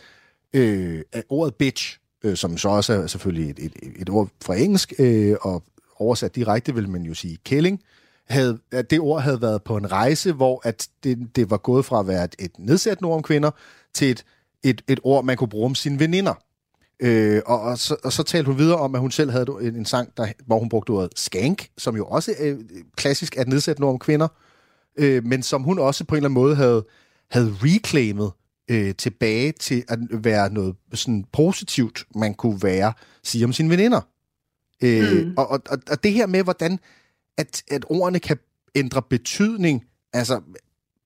[SPEAKER 3] øh, at ordet bitch, øh, som så også er selvfølgelig et, et, et ord fra engelsk, øh, og oversat direkte vil man jo sige kælling, havde, at det ord havde været på en rejse, hvor at det, det var gået fra at være et, et nedsættende ord om kvinder, til et, et, et ord, man kunne bruge om sine veninder. Øh, og, og, så, og så talte hun videre om, at hun selv havde en, en sang, der, hvor hun brugte ordet skank, som jo også øh, klassisk er et nedsættende ord om kvinder, øh, men som hun også på en eller anden måde havde, havde reclaimet øh, tilbage til at være noget sådan positivt, man kunne være, sige om sine veninder. Øh,
[SPEAKER 23] Mm.
[SPEAKER 3] og, og, og, og det her med, hvordan at, at ordene kan ændre betydning, altså,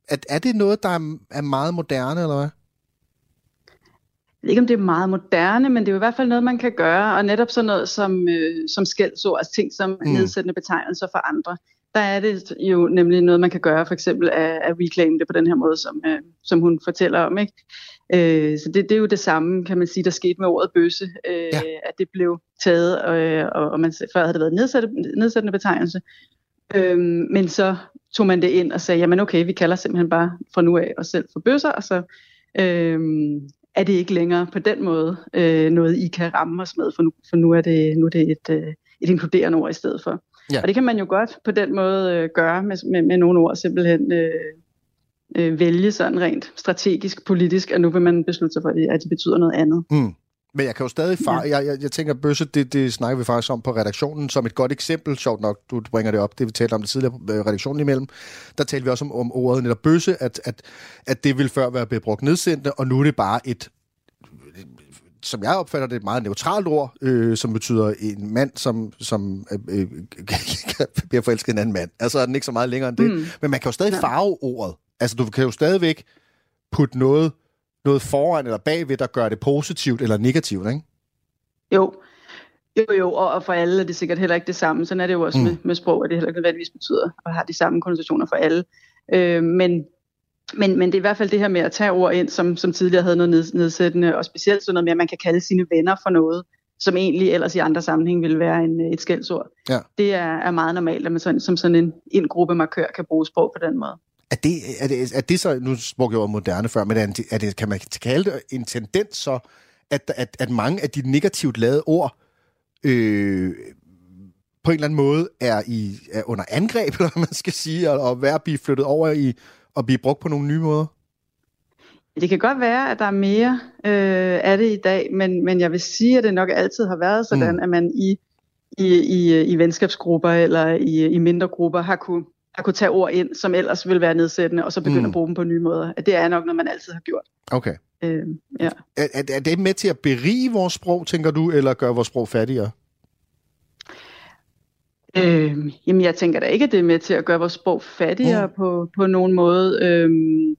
[SPEAKER 3] at, er det noget, der er, er meget moderne, eller hvad?
[SPEAKER 23] Jeg ved ikke, om det er meget moderne, men det er jo i hvert fald noget, man kan gøre. Og netop sådan noget som, øh, som skældsord, altså ting som
[SPEAKER 3] Mm.
[SPEAKER 23] nedsættende betegnelser for andre. Der er det jo nemlig noget, man kan gøre, for eksempel at, at reclaim det på den her måde, som, øh, som hun fortæller om. Ikke? Øh, så det, det er jo det samme, kan man sige, der skete med ordet bøsse, øh, ja. at det blev taget, øh, og, og man, før havde det været nedsættende, nedsættende betegnelse. Øh, men så tog man det ind og sagde, jamen okay, vi kalder simpelthen bare fra nu af os selv for bøsser, og så øh, er det ikke længere på den måde øh, noget, I kan ramme os med, for nu, for nu er det, nu er det et, øh, et inkluderende ord i stedet for.
[SPEAKER 3] Ja.
[SPEAKER 23] Og det kan man jo godt på den måde øh, gøre med, med, med nogle ord, simpelthen øh, øh, vælge sådan rent strategisk, politisk, at nu vil man beslutte sig for, at de, at de betyder noget andet.
[SPEAKER 3] Mm. Men jeg kan jo stadig far... Jeg, jeg, jeg tænker, bøsse, det, det snakker vi faktisk om på redaktionen, som et godt eksempel, sjovt nok, du bringer det op, det vi talte om det tidligere på øh, redaktionen imellem, der talte vi også om, om ordet netop bøsse, at, at, at det vil før være blevet brugt nedsendte, og nu er det bare et som jeg opfatter det, et meget neutralt ord, øh, som betyder en mand, som, som øh, øh, bliver forelsket en anden mand. Altså er den ikke så meget længere end det. Mm. Men man kan jo stadig farve ordet. Altså du kan jo stadigvæk putte noget, noget foran eller bagved, der gør det positivt eller negativt, ikke?
[SPEAKER 23] Jo, jo, jo, og, for alle er det sikkert heller ikke det samme. Sådan er det jo også
[SPEAKER 3] Mm.
[SPEAKER 23] mm. med, med sprog, at det heller ikke nødvendigvis betyder og har de samme konnotationer for alle. Øh, men, men, men det er i hvert fald det her med at tage ord ind, som, som tidligere havde noget ned, nedsættende, og specielt sådan noget med, at man kan kalde sine venner for noget, som egentlig ellers i andre sammenhæng ville være en, et skældsord.
[SPEAKER 3] Ja.
[SPEAKER 23] Det er, er meget normalt, at man sådan, som sådan en, en gruppe markør kan bruge sprog på den måde.
[SPEAKER 3] Er det, er det, er det så, nu brugte jeg moderne før, men er det, er det, kan man kalde det en tendens så, at, at, at mange af de negativt lavede ord øh, på en eller anden måde er, i, er under angreb, eller hvad man skal sige, og, og være blive flyttet over i og blive brugt på nogle nye måder?
[SPEAKER 23] Det kan godt være, at der er mere øh, af det i dag, men, men jeg vil sige, at det nok altid har været sådan,
[SPEAKER 3] Mm.
[SPEAKER 23] mm. at man i, i, i, i venskabsgrupper eller i, i mindre grupper har kunne, har kunne tage ord ind, som ellers ville være nedsættende, og så begynde
[SPEAKER 3] Mm.
[SPEAKER 23] at bruge dem på nye måder. At det er nok noget, man altid har gjort.
[SPEAKER 3] Okay.
[SPEAKER 23] Øh, ja.
[SPEAKER 3] Er, er, er det med til at berige vores sprog, tænker du, eller gøre vores sprog fattigere?
[SPEAKER 23] Øh, jamen, jeg tænker da ikke, at det er med til at gøre vores sprog fattigere mm. på, på nogen måde. Øhm,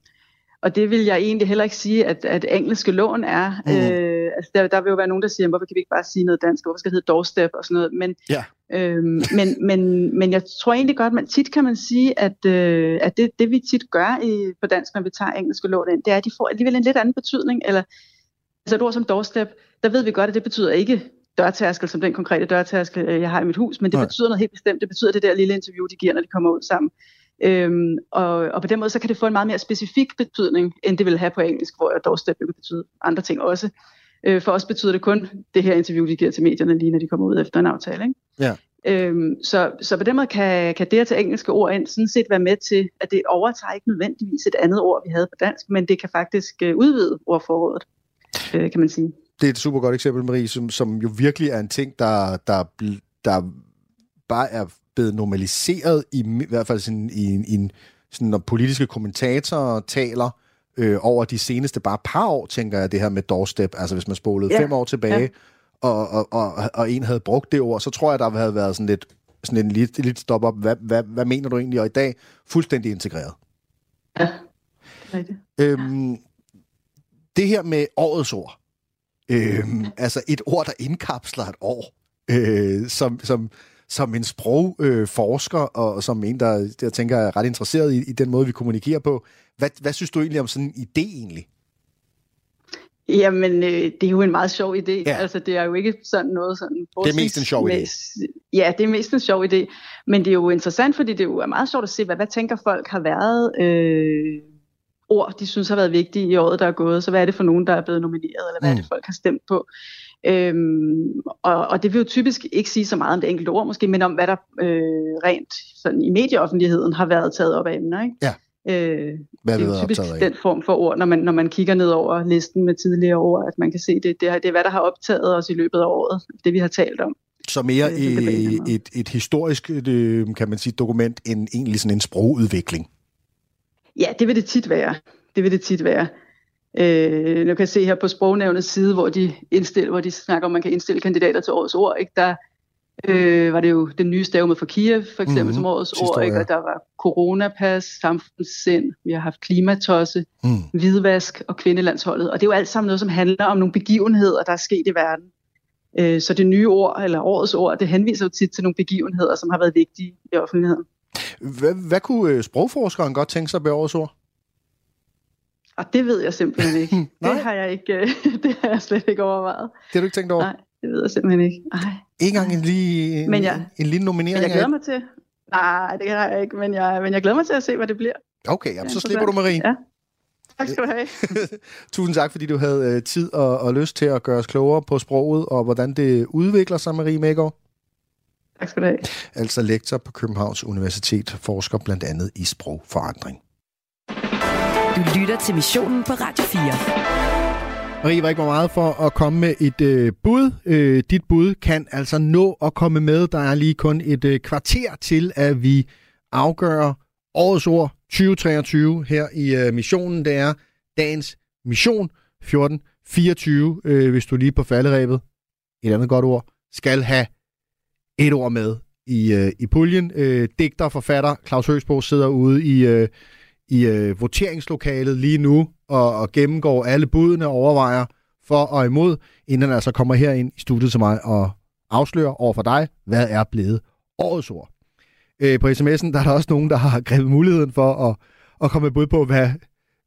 [SPEAKER 23] og det vil jeg egentlig heller ikke sige, at, at engelske lån er.
[SPEAKER 3] Mm.
[SPEAKER 23] Øh, altså der, der vil jo være nogen, der siger, hvorfor kan vi ikke bare sige noget dansk? Hvorfor skal det hedde doorstep og sådan noget? Men,
[SPEAKER 3] Ja.
[SPEAKER 23] øhm, men, men, men jeg tror egentlig godt, man tit kan man sige, at, øh, at det, det vi tit gør i, på dansk, når vi tager engelske lån ind, det er, at de får alligevel en lidt anden betydning. Eller, altså et ord som doorstep, der ved vi godt, at det betyder ikke dørtærskel, som den konkrete dørtærskel, øh, jeg har i mit hus, men det
[SPEAKER 3] Nej.
[SPEAKER 23] Nej. betyder noget helt bestemt. Det betyder det der lille interview, de giver, når de kommer ud sammen. Øhm, og, og på den måde, så kan det få en meget mere specifik betydning, end det vil have på engelsk, hvor doorstep vil betyde andre ting også. Øh, for os betyder det kun det her interview, de giver til medierne, lige når de kommer ud efter en aftale. Ikke?
[SPEAKER 3] Ja.
[SPEAKER 23] Øhm, så, så på den måde kan, kan det at tage engelske ord ind sådan set være med til, at det overtager ikke nødvendigvis et andet ord, vi havde på dansk, men det kan faktisk øh, udvide ordforrådet, øh, kan man sige.
[SPEAKER 3] Det er et super godt eksempel, Marie, som, som jo virkelig er en ting, der, der, der bare er blevet normaliseret, i, i hvert fald sådan, i, en- i en, sådan, når politiske kommentatorer taler øh, over de seneste bare par år, tænker jeg, det her med doorstep. Altså hvis man spolede
[SPEAKER 23] Ja.
[SPEAKER 3] fem år tilbage,
[SPEAKER 23] Ja.
[SPEAKER 3] og, og, og, og en havde brugt det ord, så tror jeg, der havde været sådan lidt, sådan en lidt, lidt stop op. Hvad, hvad, hvad mener du egentlig? Og i dag fuldstændig integreret.
[SPEAKER 23] Rigtigt.
[SPEAKER 3] Øhm, det her med årets ord. Øhm, altså et ord, der indkapsler et år. Øh, som, som, som en sprogforsker, øh, forsker, og som en, der, der tænker er ret interesseret i, i den måde, vi kommunikerer på. Hvad, hvad synes du egentlig om sådan en idé egentlig?
[SPEAKER 23] Jamen, øh, det er jo en meget sjov idé. Ja. Altså, det er jo ikke sådan noget sådan...
[SPEAKER 3] Det er mest en sjov idé.
[SPEAKER 23] Ja, det er mest en sjov idé. Men det er jo interessant, fordi det jo er meget sjovt at se, hvad, hvad tænker folk har været øh, ord, de synes har været vigtige i året, der er gået. Så hvad er det for nogen, der er blevet nomineret, eller hvad mm. er det, folk har stemt på? Øhm, og, og det vil jo typisk ikke sige så meget om det enkelte ord måske, men om hvad der øh, rent sådan i medieoffentligheden har været taget op af emner. Ikke?
[SPEAKER 3] Ja.
[SPEAKER 23] Øh,
[SPEAKER 3] Hvad
[SPEAKER 23] det er jo typisk den form for ord, når man, når man kigger ned over listen med tidligere ord, at man kan se, det, det, er, det er hvad der har optaget os i løbet af året, det vi har talt om.
[SPEAKER 3] Så mere
[SPEAKER 23] Øh,
[SPEAKER 3] et, et historisk, øh, kan man sige, dokument, end egentlig sådan en sprogudvikling.
[SPEAKER 23] Ja, det vil det tit være. Det vil det tit være. Øh, nu kan jeg se her på sprognævnets side, hvor de, indstiller, hvor de snakker om, at man kan indstille kandidater til årets ord. Ikke? Der øh, var det jo den nye stave med for Kiev, for eksempel,
[SPEAKER 3] Mhm.
[SPEAKER 23] mm-hmm. som årets
[SPEAKER 3] Sidste
[SPEAKER 23] ord.
[SPEAKER 3] år,
[SPEAKER 23] Ikke? Og der var coronapas, samfundssind, vi har haft klimatosse,
[SPEAKER 3] mm.
[SPEAKER 23] hvidvask og kvindelandsholdet. Og det er jo alt sammen noget, som handler om nogle begivenheder, der er sket i verden. Øh, så det nye ord, eller årets ord, det henviser jo tit til nogle begivenheder, som har været vigtige i offentligheden.
[SPEAKER 3] Hvad, hvad kunne øh, sprogforskeren godt tænke sig ved årets ord?
[SPEAKER 23] Og det ved jeg simpelthen ikke. det har jeg ikke, øh, det har jeg slet ikke overvejet.
[SPEAKER 3] Det har du ikke tænkt over?
[SPEAKER 23] Nej, det ved jeg simpelthen ikke. Ej.
[SPEAKER 3] Ikke engang en, lige, en,
[SPEAKER 23] Men jeg-
[SPEAKER 3] en lille nominering
[SPEAKER 23] Men jeg glæder mig til. Nej, det har jeg ikke, men jeg, men jeg glæder mig til at se, hvad det bliver.
[SPEAKER 3] Okay, jamen, så slipper du, Marie.
[SPEAKER 23] Ja. Tak skal du have.
[SPEAKER 3] Tusind tak, fordi du havde øh, tid og, og lyst til at gøre os klogere på sproget, og hvordan det udvikler sig, Marie Mægaard.
[SPEAKER 23] Tak skal du have.
[SPEAKER 3] Altså lektor på Københavns Universitet, forsker blandt andet i sprogforandring.
[SPEAKER 2] Du lytter til missionen på Radio 4.
[SPEAKER 3] Marie var ikke meget for at komme med et øh, bud. Øh, dit bud kan altså nå at komme med. Der er lige kun et øh, kvarter til, at vi afgør årets ord 2023 her i øh, missionen. Det er dagens mission 1424, øh, hvis du lige på falderæbet. Et andet godt ord. Skal have et ord med i, øh, i puljen. Øh, digter og forfatter Claus Høsbo sidder ude i, øh, i øh, voteringslokalet lige nu og, og gennemgår alle budene og overvejer for og imod, inden han altså kommer herind i studiet til mig og afslører over for dig, hvad er blevet årets ord. Øh, på sms'en der er der også nogen, der har grebet muligheden for at, at komme med bud på, hvad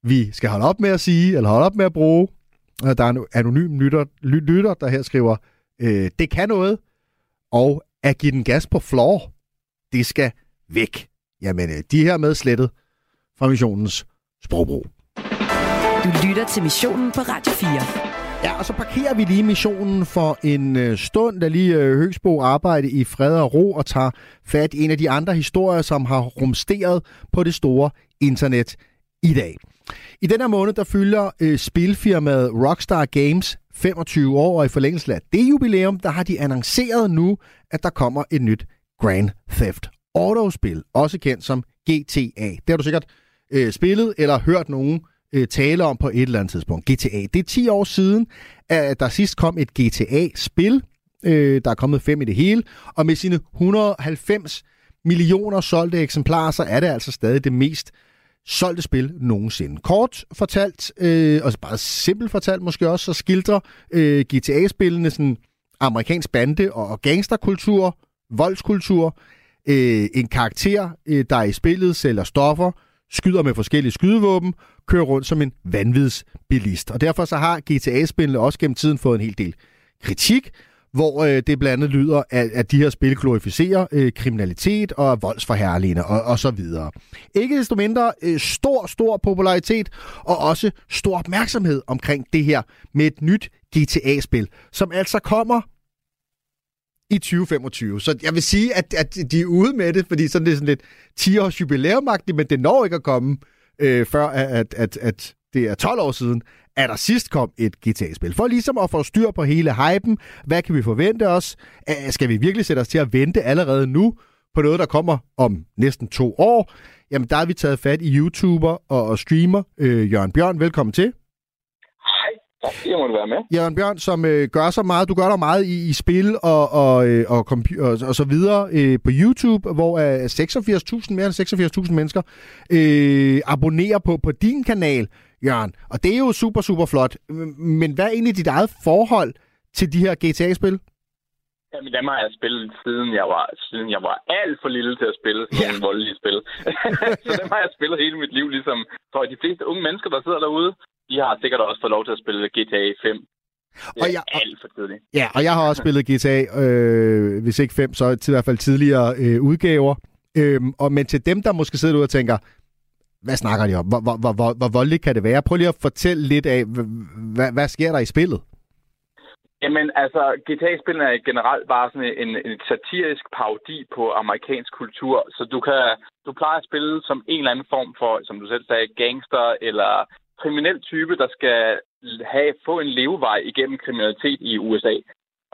[SPEAKER 3] vi skal holde op med at sige, eller holde op med at bruge. Og der er en anonym lytter, lytter der her skriver, øh, det kan noget, og at give den gas på floor, det skal væk. Jamen, øh, de her med slettet fra missionens sprogbrug.
[SPEAKER 2] Du lytter til missionen på Radio 4.
[SPEAKER 3] Ja, og så parkerer vi lige missionen for en øh, stund, da lige øh, Høgsbo arbejde i fred og ro og tager fat i en af de andre historier, som har rumsteret på det store internet i dag. I den her måned, der fylder øh, spilfirmaet Rockstar Games 25 år, og i forlængelse af det jubilæum, der har de annonceret nu, at der kommer et nyt Grand Theft Auto-spil, også kendt som GTA. Det har du sikkert øh, spillet eller hørt nogen øh, tale om på et eller andet tidspunkt. GTA. Det er 10 år siden, at der sidst kom et GTA-spil. Øh, der er kommet fem i det hele. Og med sine 190 millioner solgte eksemplarer, så er det altså stadig det mest solgte spil nogensinde. Kort fortalt, øh, og bare simpelt fortalt måske også, så skildrer øh, GTA-spillene sådan amerikansk bande- og gangsterkultur, voldskultur, øh, en karakter, øh, der i spillet sælger stoffer, skyder med forskellige skydevåben, kører rundt som en vanvidsbilist. Og derfor så har GTA-spillene også gennem tiden fået en hel del kritik. hvor øh, det blandt andet lyder, at, at de her spil glorificerer øh, kriminalitet og er voldsforherligende og, og så videre. Ikke desto mindre øh, stor, stor popularitet og også stor opmærksomhed omkring det her med et nyt GTA-spil, som altså kommer i 2025. Så jeg vil sige, at, at de er ude med det, fordi sådan det er sådan lidt 10 års jubilæumagtigt, men det når ikke at komme, øh, før at, at, at det er 12 år siden, at der sidst kom et GTA-spil. For ligesom at få styr på hele hypen, hvad kan vi forvente os? Skal vi virkelig sætte os til at vente allerede nu på noget, der kommer om næsten to år? Jamen, der har vi taget fat i YouTuber og, og streamer. Øh, Jørgen Bjørn, velkommen til.
[SPEAKER 24] Tak, jeg må være med.
[SPEAKER 3] Jørgen Bjørn, som øh, gør så meget, du gør der meget i, i spil og, og, øh, og, og, og så videre øh, på YouTube, hvor øh, 86.000, mere end 86.000 mennesker øh, abonnerer på, på din kanal, Jørgen. Og det er jo super, super flot. Men hvad er egentlig dit eget forhold til de her GTA-spil?
[SPEAKER 24] Jamen, dem har jeg spillet siden jeg var, siden jeg var alt for lille til at spille sådan nogle voldelige spil. så dem har jeg spillet hele mit liv, ligesom tror jeg, de fleste unge mennesker, der sidder derude, de har sikkert også fået lov til at spille GTA 5. Det
[SPEAKER 3] Og jeg-
[SPEAKER 24] alt for tidligt.
[SPEAKER 3] Ja, og jeg har også spillet GTA, øh, hvis ikke fem, så i hvert fald tidligere øh, udgaver. Øhm, og, men til dem, der måske sidder derude og tænker, hvad snakker de om? Hvor, hvor, hvor, hvor, hvor voldeligt kan det være? Prøv lige at fortælle lidt af, hvad, hvad sker der i spillet?
[SPEAKER 24] Jamen, altså, GTA-spillene er generelt bare sådan en, en satirisk parodi på amerikansk kultur. Så du kan du plejer at spille som en eller anden form for, som du selv sagde, gangster eller kriminel type, der skal have, få en levevej igennem kriminalitet i USA.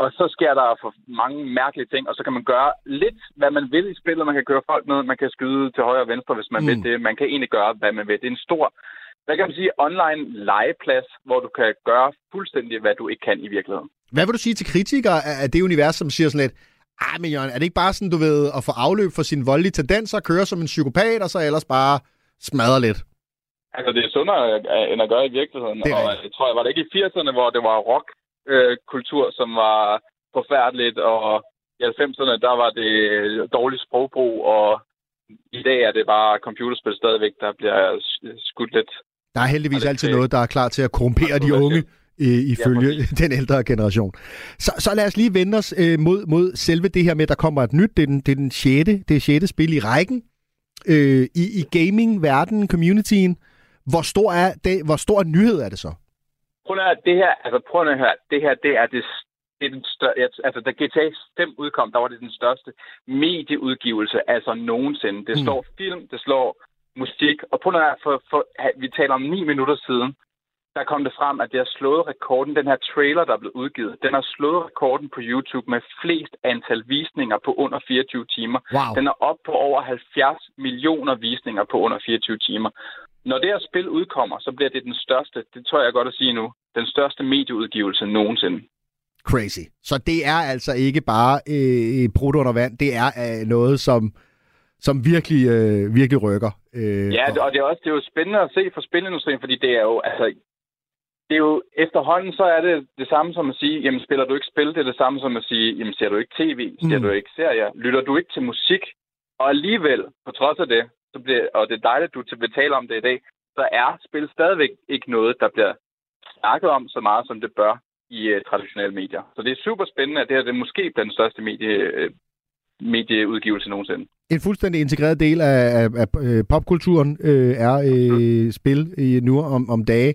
[SPEAKER 24] Og så sker der for mange mærkelige ting, og så kan man gøre lidt, hvad man vil i spillet. Man kan køre folk ned, man kan skyde til højre og venstre, hvis man mm. vil det. Man kan egentlig gøre, hvad man vil. Det er en stor, hvad kan man sige, online legeplads, hvor du kan gøre fuldstændig, hvad du ikke kan i virkeligheden.
[SPEAKER 3] Hvad vil du sige til kritikere af af det univers, som siger sådan lidt, ej, men Jørgen, er det ikke bare sådan, du ved, at få afløb for sine voldelige tendenser, køre som en psykopat, og så ellers bare smadre lidt?
[SPEAKER 24] Altså, det er sundere øh, end at gøre i virkeligheden.
[SPEAKER 3] Det er
[SPEAKER 24] og jeg tror, jeg var det ikke i 80'erne, hvor det var rock-kultur, som var forfærdeligt, og i 90'erne, der var det dårlig sprogbrug, og i dag er det bare computerspil stadigvæk, der bliver sk- skudt lidt.
[SPEAKER 3] Der er heldigvis altid noget, der er klar til at korrumpere de unge, øh, ifølge den ældre generation. Så, så lad os lige vende os øh, mod, mod selve det her med, at der kommer et nyt. Det er den, det er den sjette, det er sjette spil i rækken øh, i, i gaming-verdenen, communityen. Hvor stor, er det, hvor stor en nyhed er det så?
[SPEAKER 24] Prøv at høre, det her, altså prøv at høre, det her, det er det, det er den større, altså da GTA 5 udkom, der var det den største medieudgivelse, altså nogensinde. Det
[SPEAKER 25] Mm.
[SPEAKER 24] slår film, det slår musik, og at høre, for, for, vi taler om ni minutter siden, der kom det frem, at det har slået rekorden. Den her trailer, der er blevet udgivet, den har slået rekorden på YouTube med flest antal visninger på under 24 timer.
[SPEAKER 3] Wow.
[SPEAKER 24] Den er op på over 70 millioner visninger på under 24 timer. Når det her spil udkommer, så bliver det den største, det tror jeg godt at sige nu, den største medieudgivelse nogensinde.
[SPEAKER 3] Crazy. Så det er altså ikke bare øh, brudt under vand, det er øh, noget, som, som virkelig, øh, virkelig rykker. Øh,
[SPEAKER 24] Ja, og det er også det er jo spændende at se for spilindustrien, fordi det er jo, altså, det er jo efterhånden, så er det det samme som at sige, jamen spiller du ikke spil, det er det samme som at sige, jamen ser du ikke tv, ser
[SPEAKER 25] Mm.
[SPEAKER 24] du ikke serier, lytter du ikke til musik, og alligevel, på trods af det, så bliver, og det er dejligt, at du til vil tale om det i dag, så er spil stadigvæk ikke noget, der bliver snakket om så meget, som det bør i uh, traditionelle medier. Så det er super spændende, at det her det måske bliver den største medie, uh, medieudgivelse nogensinde.
[SPEAKER 3] En fuldstændig integreret del af, af, af øh, popkulturen øh, er øh, spil øh, nu om, om dage.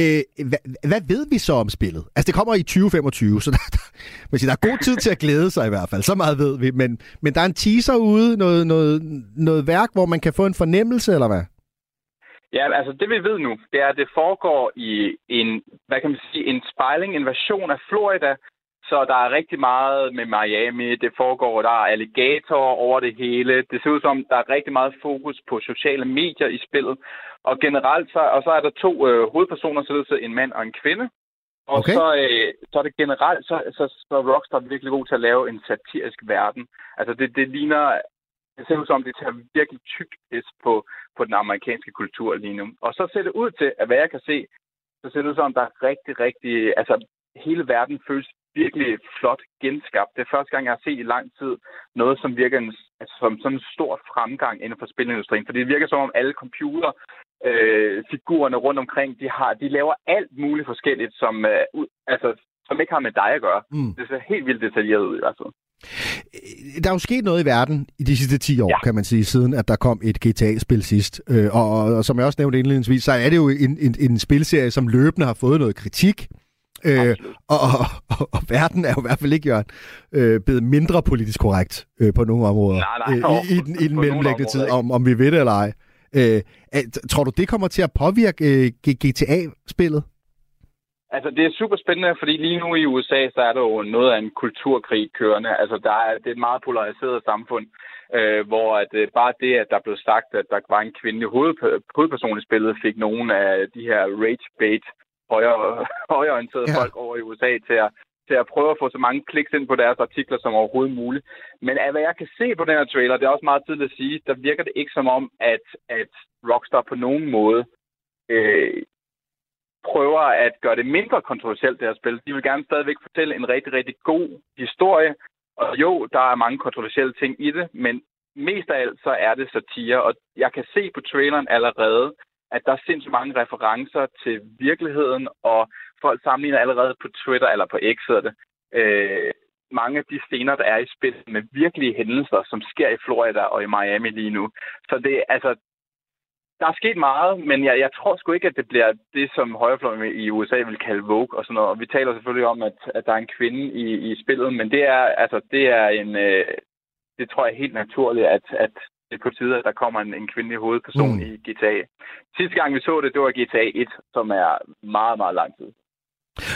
[SPEAKER 3] Øh, hvad, hvad ved vi så om spillet? Altså, det kommer i 2025, så der, der, man siger, der er god tid til at glæde sig i hvert fald. Så meget ved vi. Men, men der er en teaser ude, noget, noget, noget værk, hvor man kan få en fornemmelse, eller hvad?
[SPEAKER 24] Ja, altså det vi ved nu, det er, at det foregår i en, hvad kan man sige, en spejling, en version af Florida, så der er rigtig meget med Miami, det foregår, der er alligatorer over det hele. Det ser ud som, der er rigtig meget fokus på sociale medier i spillet. Og generelt, så, og så er der to øh, hovedpersoner, så en mand og en kvinde. Og
[SPEAKER 3] Okay.
[SPEAKER 24] så, øh, så er det generelt, så, så, så er Rockstar virkelig god til at lave en satirisk verden. Altså det, det ligner, det ser ud som, det tager virkelig tyk pis på, på den amerikanske kultur lige nu. Og så ser det ud til, at hvad jeg kan se, så ser det ud som, der er rigtig, rigtig, altså hele verden føles virkelig flot genskabt. Det er første gang, jeg har set i lang tid noget, som virker en, altså, som sådan en stor fremgang inden for spilindustrien. Fordi det virker som om alle computer øh, figurerne rundt omkring, de har, de laver alt muligt forskelligt, som, øh, altså, som ikke har med dig at gøre.
[SPEAKER 3] Mm.
[SPEAKER 24] Det ser helt vildt detaljeret ud i hvert fald.
[SPEAKER 3] Der er jo sket noget i verden i de sidste 10 år, ja. kan man sige, siden at der kom et GTA-spil sidst. Øh, og, og, og som jeg også nævnte indledningsvis, så er det jo en, en, en spilserie, som løbende har fået noget kritik. Øh, og, og, og, og verden er jo i hvert fald ikke, Jørgen, øh, blevet mindre politisk korrekt øh, på nogle områder
[SPEAKER 24] Nej, nej,
[SPEAKER 3] øh, i, i den, i den mellemlæggende tid, om, om vi ved det eller ej. Øh, tror du, det kommer til at påvirke øh, GTA-spillet?
[SPEAKER 24] Altså, det er super spændende, fordi lige nu i USA, så er der jo noget af en kulturkrig kørende. Altså, der er, det er et meget polariseret samfund, øh, hvor at, øh, bare det, at der blev sagt, at der var en kvindelig hovedp- hovedperson i spillet, fik nogle af de her rage-bait, højre, højreorienterede ja. folk over i USA til at, til at prøve at få så mange kliks ind på deres artikler som overhovedet muligt. Men af hvad jeg kan se på den her trailer, det er også meget tidligt at sige, der virker det ikke som om, at, at Rockstar på nogen måde øh, prøver at gøre det mindre kontroversielt, det her spil. De vil gerne stadigvæk fortælle en rigtig, rigtig god historie. Og jo, der er mange kontroversielle ting i det, men mest af alt så er det satire. Og jeg kan se på traileren allerede, at der er sindssygt mange referencer til virkeligheden, og folk sammenligner allerede på Twitter, eller på X hedder det, øh, mange af de scener, der er i spil med virkelige hændelser, som sker i Florida og i Miami lige nu. Så det, altså, der er sket meget, men jeg, jeg tror sgu ikke, at det bliver det, som højrefløjen i USA vil kalde Vogue og sådan noget. Og vi taler selvfølgelig om, at, at der er en kvinde i, i spillet, men det er, altså, det er en, øh, det tror jeg er helt naturligt, at, at det er på tide, at der kommer en, en kvindelig hovedperson mm. i GTA. Sidste gang vi så det, det var GTA 1, som er meget, meget lang tid.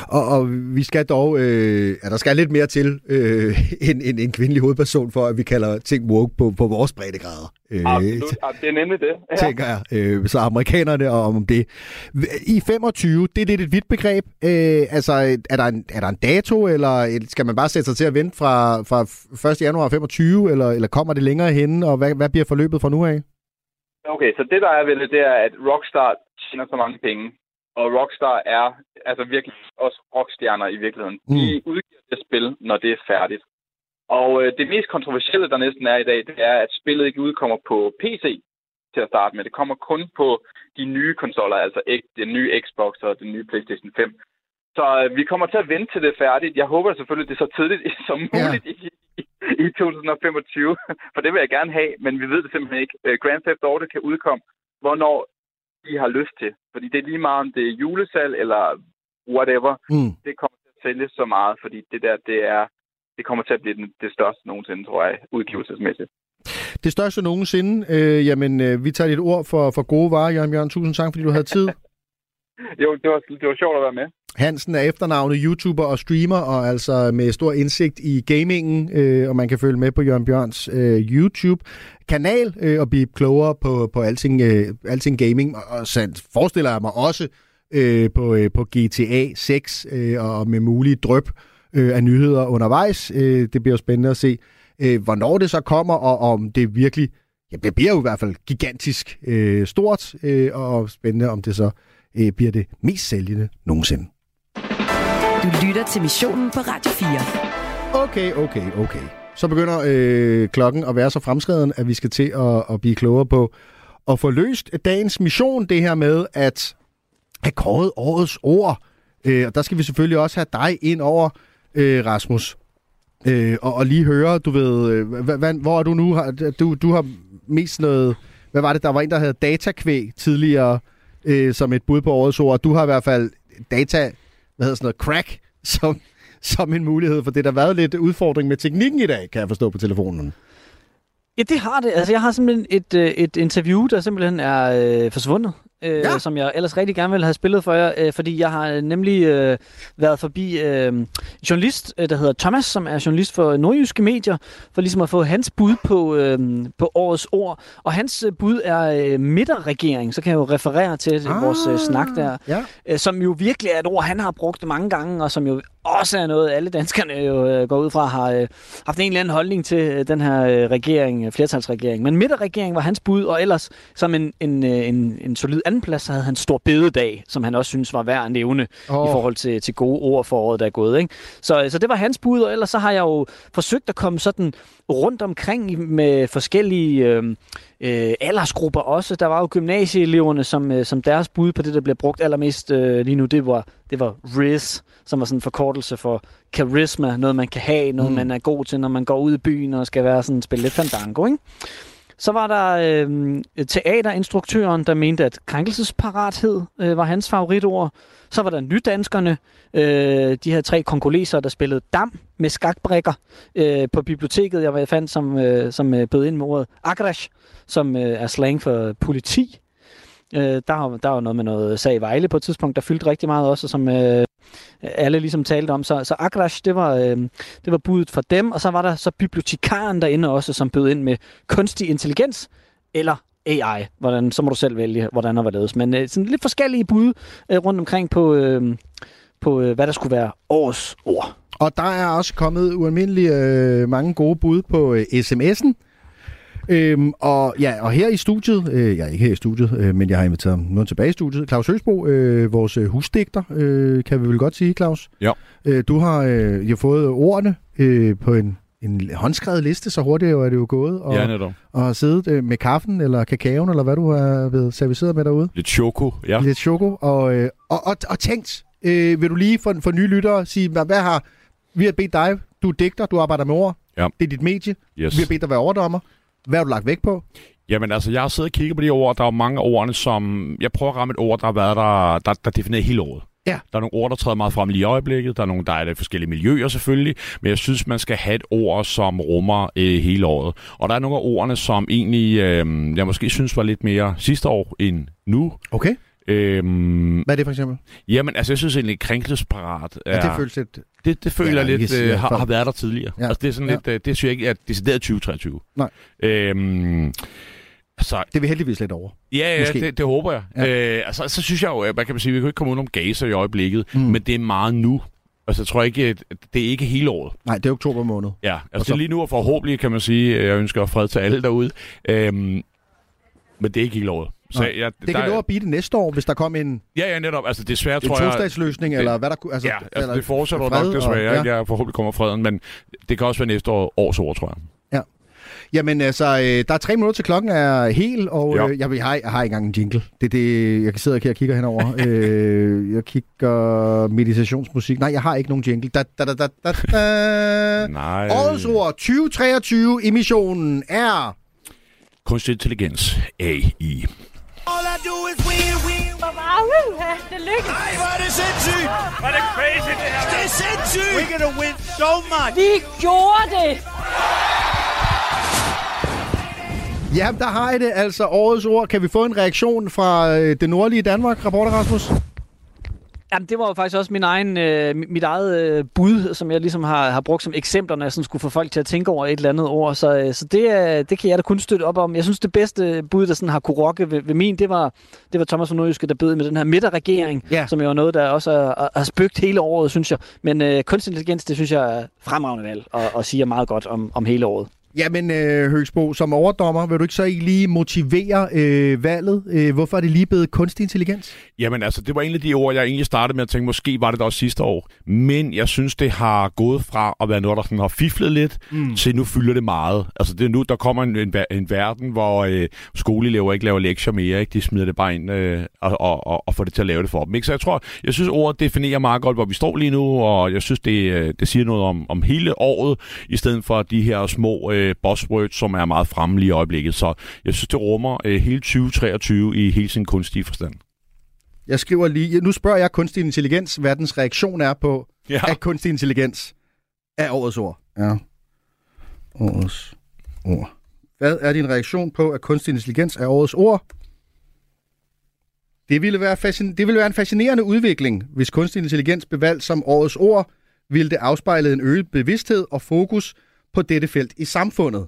[SPEAKER 3] Og, og vi skal dog, øh, ja, der skal lidt mere til øh, en, en, en kvindelig hovedperson, for at vi kalder ting woke på, på vores breddegrader. Øh,
[SPEAKER 24] Absolut, det er nemlig det. Ja.
[SPEAKER 3] tænker jeg. Øh, så amerikanerne og om det. I 25, det er lidt et vidt begreb. Øh, altså, er der, en, er der en dato, eller skal man bare sætte sig til at vente fra, fra 1. januar 25, eller, eller kommer det længere hen, og hvad, hvad bliver forløbet fra nu af?
[SPEAKER 24] Okay, så det der er ved det, det er, at Rockstar tjener så mange penge, og Rockstar er altså virkelig også rockstjerner i virkeligheden. Mm. De udgiver det spil, når det er færdigt. Og øh, det mest kontroversielle, der næsten er i dag, det er, at spillet ikke udkommer på PC til at starte med. Det kommer kun på de nye konsoller, altså den nye Xbox og den nye PlayStation 5. Så øh, vi kommer til at vente til det er færdigt. Jeg håber selvfølgelig, det er så tidligt som muligt ja. i, i, i 2025, for det vil jeg gerne have, men vi ved det simpelthen ikke. Øh, Grand Theft Auto kan udkomme, hvornår de har lyst til. Fordi det er lige meget, om det er julesal eller whatever.
[SPEAKER 3] Mm.
[SPEAKER 24] Det kommer til at sælge så meget, fordi det der, det er det kommer til at blive den, det største nogensinde, tror jeg, udgivelsesmæssigt.
[SPEAKER 3] Det største nogensinde. Øh, jamen, øh, vi tager dit ord for, for gode varer, Jørgen Bjørn. Tusind tak, fordi du havde tid.
[SPEAKER 24] jo, det var, det var sjovt at være med.
[SPEAKER 3] Hansen er efternavnet YouTuber og streamer, og altså med stor indsigt i gamingen, øh, og man kan følge med på Jørgen Bjørns øh, YouTube-kanal øh, og blive klogere på, på alting, øh, alting gaming. Og, og så forestiller jeg mig også øh, på, øh, på GTA 6 øh, og med mulige drøb øh, af nyheder undervejs. Øh, det bliver jo spændende at se, øh, hvornår det så kommer, og om det virkelig, ja, det bliver jo i hvert fald gigantisk øh, stort, øh, og spændende, om det så øh, bliver det mest sælgende nogensinde.
[SPEAKER 2] Du lytter til missionen på Radio 4.
[SPEAKER 3] Okay, okay, okay. Så begynder øh, klokken at være så fremskreden, at vi skal til at, at blive klogere på at få løst dagens mission, det her med at have kåret årets ord. Øh, og der skal vi selvfølgelig også have dig ind over, øh, Rasmus. Øh, og, og lige høre, du ved, øh, hvad, hvor er du nu? Du, du har mest noget... Hvad var det? Der var en, der havde datakvæg tidligere øh, som et bud på årets ord. Du har i hvert fald data, hvad hedder sådan noget, crack, som, som en mulighed for det. Der har været lidt udfordring med teknikken i dag, kan jeg forstå på telefonen.
[SPEAKER 4] Ja, det har det. Altså, jeg har simpelthen et, øh, et interview, der simpelthen er øh, forsvundet. Øh, ja. Som jeg ellers rigtig gerne ville have spillet for jer, øh, fordi jeg har nemlig øh, været forbi øh, journalist, øh, der hedder Thomas, som er journalist for nordjyske medier, for ligesom at få hans bud på, øh, på årets ord. Og hans øh, bud er øh, midterregering, så kan jeg jo referere til ah, vores øh, snak der,
[SPEAKER 3] ja.
[SPEAKER 4] øh, som jo virkelig er et ord, han har brugt mange gange, og som jo også er noget, alle danskerne jo øh, går ud fra, har øh, haft en eller anden holdning til øh, den her regering, flertalsregering. Men midterregering var hans bud, og ellers som en, en, en, en solid andenplads, så havde han stor bededag, som han også synes var værd at nævne oh. i forhold til, til gode ord for året, der er gået. Ikke? Så, så det var hans bud, og ellers så har jeg jo forsøgt at komme sådan rundt omkring med forskellige... Øh, øh, aldersgrupper også. Der var jo gymnasieeleverne, som, øh, som deres bud på det, der bliver brugt allermest øh, lige nu, det var, det var RIS, som var sådan en forkortelse for charisma, noget man kan have, noget mm. man er god til, når man går ud i byen og skal være sådan spille lidt fandango, ikke? Så var der øh, teaterinstruktøren, der mente, at krænkelsesparathed øh, var hans favoritord. Så var der nydanskerne, øh, de her tre kongoleser, der spillede dam med skakbrikker øh, på biblioteket, jeg fandt, som, øh, som øh, bød ind med ordet agrash, som øh, er slang for politi. Øh, der, var, der var noget med noget sag i Vejle på et tidspunkt, der fyldte rigtig meget også, som øh, alle ligesom talte om. Så, så Agrash, det var, øh, det var budet for dem, og så var der så bibliotekaren derinde også, som bød ind med kunstig intelligens, eller AI. Hvordan, så må du selv vælge, hvordan og hvorledes. Men øh, sådan lidt forskellige bud øh, rundt omkring på, øh, på øh, hvad der skulle være årets ord.
[SPEAKER 3] Og der er også kommet ualmindeligt øh, mange gode bud på øh, sms'en. Øhm, og ja, og her i studiet, øh, jeg er ikke her i studiet, øh, men jeg har inviteret ham nu tilbage i studiet. Claus Høsbro, øh, vores øh, husdigter, øh, kan vi vel godt sige, Claus?
[SPEAKER 19] Ja.
[SPEAKER 3] Øh, du har øh, jo fået ordene øh, på en, en håndskrevet liste, så hurtigt er det jo gået. Og,
[SPEAKER 19] Ja, netop.
[SPEAKER 3] Og har siddet øh, med kaffen, eller kakaoen, eller hvad du har været serviceret med derude.
[SPEAKER 19] Lidt choko, ja.
[SPEAKER 3] Lidt choko, og, øh, og, og, og tænkt, øh, vil du lige for, for nye lyttere sige, hvad, hvad har, vi har bedt dig, du er digter, du arbejder med ord,
[SPEAKER 19] Ja.
[SPEAKER 3] det er dit medie,
[SPEAKER 19] Yes.
[SPEAKER 3] vi har bedt dig være overdommer, hvad har du lagt væk på?
[SPEAKER 19] Jamen altså, jeg har siddet og kigget på de ord. Der er jo mange af ordene, som... Jeg prøver at ramme et ord, der har været der, der, der definerer hele året.
[SPEAKER 3] Ja.
[SPEAKER 19] Der er nogle ord, der træder meget frem lige i øjeblikket. Der er nogle, der er i forskellige miljøer selvfølgelig. Men jeg synes, man skal have et ord, som rummer øh, hele året. Og der er nogle af ordene, som egentlig, øh, jeg måske synes var lidt mere sidste år end nu.
[SPEAKER 3] Okay.
[SPEAKER 19] Øhm,
[SPEAKER 3] Hvad er det for eksempel?
[SPEAKER 19] Jamen, altså, jeg synes egentlig, krænkelsesparat er...
[SPEAKER 3] Ja, det føles lidt...
[SPEAKER 19] Det, det føler
[SPEAKER 3] Ja,
[SPEAKER 19] lidt
[SPEAKER 3] ikke-
[SPEAKER 19] øh, har, har været der tidligere.
[SPEAKER 3] Ja.
[SPEAKER 19] Altså, det er sådan
[SPEAKER 3] Ja.
[SPEAKER 19] lidt... Øh, det synes jeg ikke er decideret 2023.
[SPEAKER 3] Nej.
[SPEAKER 19] Øhm, så,
[SPEAKER 3] Det er vi heldigvis lidt over.
[SPEAKER 19] Ja, ja
[SPEAKER 3] Måske.
[SPEAKER 19] det, det håber jeg.
[SPEAKER 3] Ja.
[SPEAKER 19] Øh, altså, så synes jeg jo, at man kan man sige, vi kan ikke komme om gaser i øjeblikket, mm. men det er meget nu. Altså, jeg tror ikke, at det er ikke hele året.
[SPEAKER 3] Nej, det er oktober måned.
[SPEAKER 19] Ja,
[SPEAKER 3] Og
[SPEAKER 19] altså
[SPEAKER 3] så-
[SPEAKER 19] det er lige nu, og forhåbentlig kan man sige, at jeg ønsker fred til alle derude. Øhm, men det er ikke hele året. Så jeg,
[SPEAKER 3] det kan nå at blive det næste år, hvis der kommer en,
[SPEAKER 19] Ja, ja, netop. Altså, desværre
[SPEAKER 3] en
[SPEAKER 19] tror jeg...
[SPEAKER 3] tostatsløsning, eller hvad der kunne... Altså,
[SPEAKER 19] ja, altså,
[SPEAKER 3] eller
[SPEAKER 19] det fortsætter nok desværre.
[SPEAKER 3] og-
[SPEAKER 19] Ja. Jeg forhåbentlig kommer freden, men det kan også være næste år, års ord, tror jeg.
[SPEAKER 3] Ja. Jamen altså, øh, der er tre minutter til klokken er hel, og
[SPEAKER 19] Ja.
[SPEAKER 3] øh, jeg, jeg, har, jeg har ikke engang en jingle. Det er det, jeg kan sidde her og kigger henover. øh, jeg kigger meditationsmusik. Nej, jeg har ikke nogen jingle. Da, da, da, da, da, da.
[SPEAKER 19] Nej.
[SPEAKER 3] Årets ord 2023 emissionen er...
[SPEAKER 19] Kunstig intelligens, AI.
[SPEAKER 26] All I do is win, win.
[SPEAKER 27] Det lykkes.
[SPEAKER 26] Ej, hvor er det sindssygt! Hvor er det crazy, det her? Det er sindssygt! We're gonna win so much!
[SPEAKER 27] Vi gjorde det.
[SPEAKER 3] Ja, der har I det. Altså årets ord. Kan vi få en reaktion fra øh, det nordlige Danmark, rapporter Rasmus?
[SPEAKER 4] Jamen, det var jo faktisk også min egen, øh, mit- eget øh, bud, som jeg ligesom har, har brugt som eksempler, når jeg sådan skulle få folk til at tænke over et eller andet ord. Så, øh, så det, øh, det kan jeg da kun støtte op om. Jeg synes, det bedste bud, der sådan har kunne rokke ved, ved min, det var, det var Thomas von Nordjyske, der bød med den her midterregering,
[SPEAKER 3] ja.
[SPEAKER 4] som jo er noget, der også er, er spøgt hele året, synes jeg. Men øh, kunstig intelligens, det synes jeg er fremragende valg, og, og siger meget godt om, om hele året.
[SPEAKER 3] Jamen, øh, Høgsbo, som overdommer, vil du ikke så ikke lige motivere øh, valget? Øh, hvorfor er det lige blevet kunstig intelligens?
[SPEAKER 19] Jamen altså, det var egentlig de ord, jeg egentlig startede med at tænke, måske var det da også sidste år. Men jeg synes, det har gået fra at være noget, der sådan har fiflet lidt,
[SPEAKER 3] Mm.
[SPEAKER 19] til nu fylder det meget. Altså det er nu, der kommer en, en, en verden, hvor øh, skoleelever ikke laver lektier mere. Ikke? De smider det bare ind øh, og, og, og, og får det til at lave det for dem. Ikke? Så jeg tror, jeg synes, ordet definerer meget godt, hvor vi står lige nu, og jeg synes, det, øh, det siger noget om, om hele året, i stedet for de her små øh, buzzwords, som er meget fremme lige i øjeblikket. Så jeg synes, det rummer øh, hele 2023 i hele sin kunstige forstand.
[SPEAKER 3] Jeg skriver lige, nu spørger jeg kunstig intelligens, hvad dens reaktion er på,
[SPEAKER 19] ja.
[SPEAKER 3] at kunstig intelligens er årets ord. Ja. Årets ord. Hvad er din reaktion på, at kunstig intelligens er årets ord? Det ville, være fascin- det ville være en fascinerende udvikling, hvis kunstig intelligens blev valgt som årets ord, ville det afspejle en øget bevidsthed og fokus på dette felt i samfundet.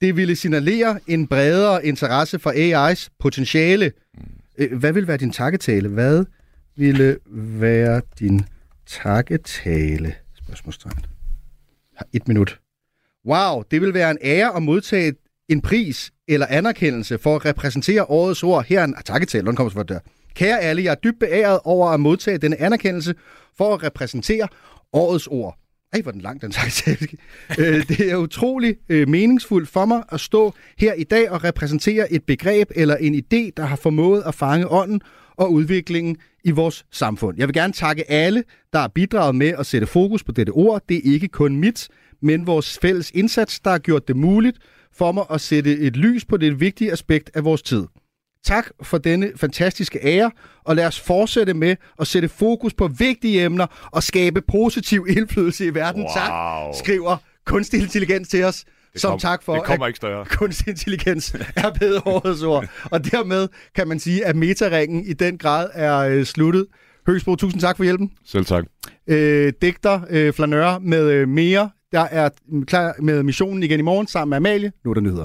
[SPEAKER 3] Det ville signalere en bredere interesse for AI's potentiale. Øh, Hvad vil være din takketale? Hvad ville være din takketale? Spørgsmålstegn. Har Et minut. Wow, det vil være en ære at modtage en pris eller anerkendelse for at repræsentere årets ord. Her er en ah, takketale, den kommer for der. Kære alle, jeg er dybt beæret over at modtage denne anerkendelse for at repræsentere årets ord. Ej, hvor den lang, den sagde øh, det er utrolig øh, meningsfuldt for mig at stå her i dag og repræsentere et begreb eller en idé, der har formået at fange ånden og udviklingen i vores samfund. Jeg vil gerne takke alle, der har bidraget med at sætte fokus på dette ord. Det er ikke kun mit, men vores fælles indsats, der har gjort det muligt for mig at sætte et lys på det vigtige aspekt af vores tid. Tak for denne fantastiske ære, og lad os fortsætte med at sætte fokus på vigtige emner og skabe positiv indflydelse i verden.
[SPEAKER 19] Wow.
[SPEAKER 3] Tak, skriver kunstig intelligens til os.
[SPEAKER 19] Det
[SPEAKER 3] som
[SPEAKER 19] kom-
[SPEAKER 3] tak for,
[SPEAKER 19] det kommer
[SPEAKER 3] at
[SPEAKER 19] ikke større.
[SPEAKER 3] kunstig intelligens er blevet årets ord. Og dermed kan man sige, at metaringen i den grad er øh, sluttet. Høgsbro, tusind tak for hjælpen.
[SPEAKER 19] Selv tak.
[SPEAKER 3] Øh, digter, øh, flanør med øh, mere. Der er mm, klar med missionen igen i morgen sammen med Amalie. Nu er der nyheder.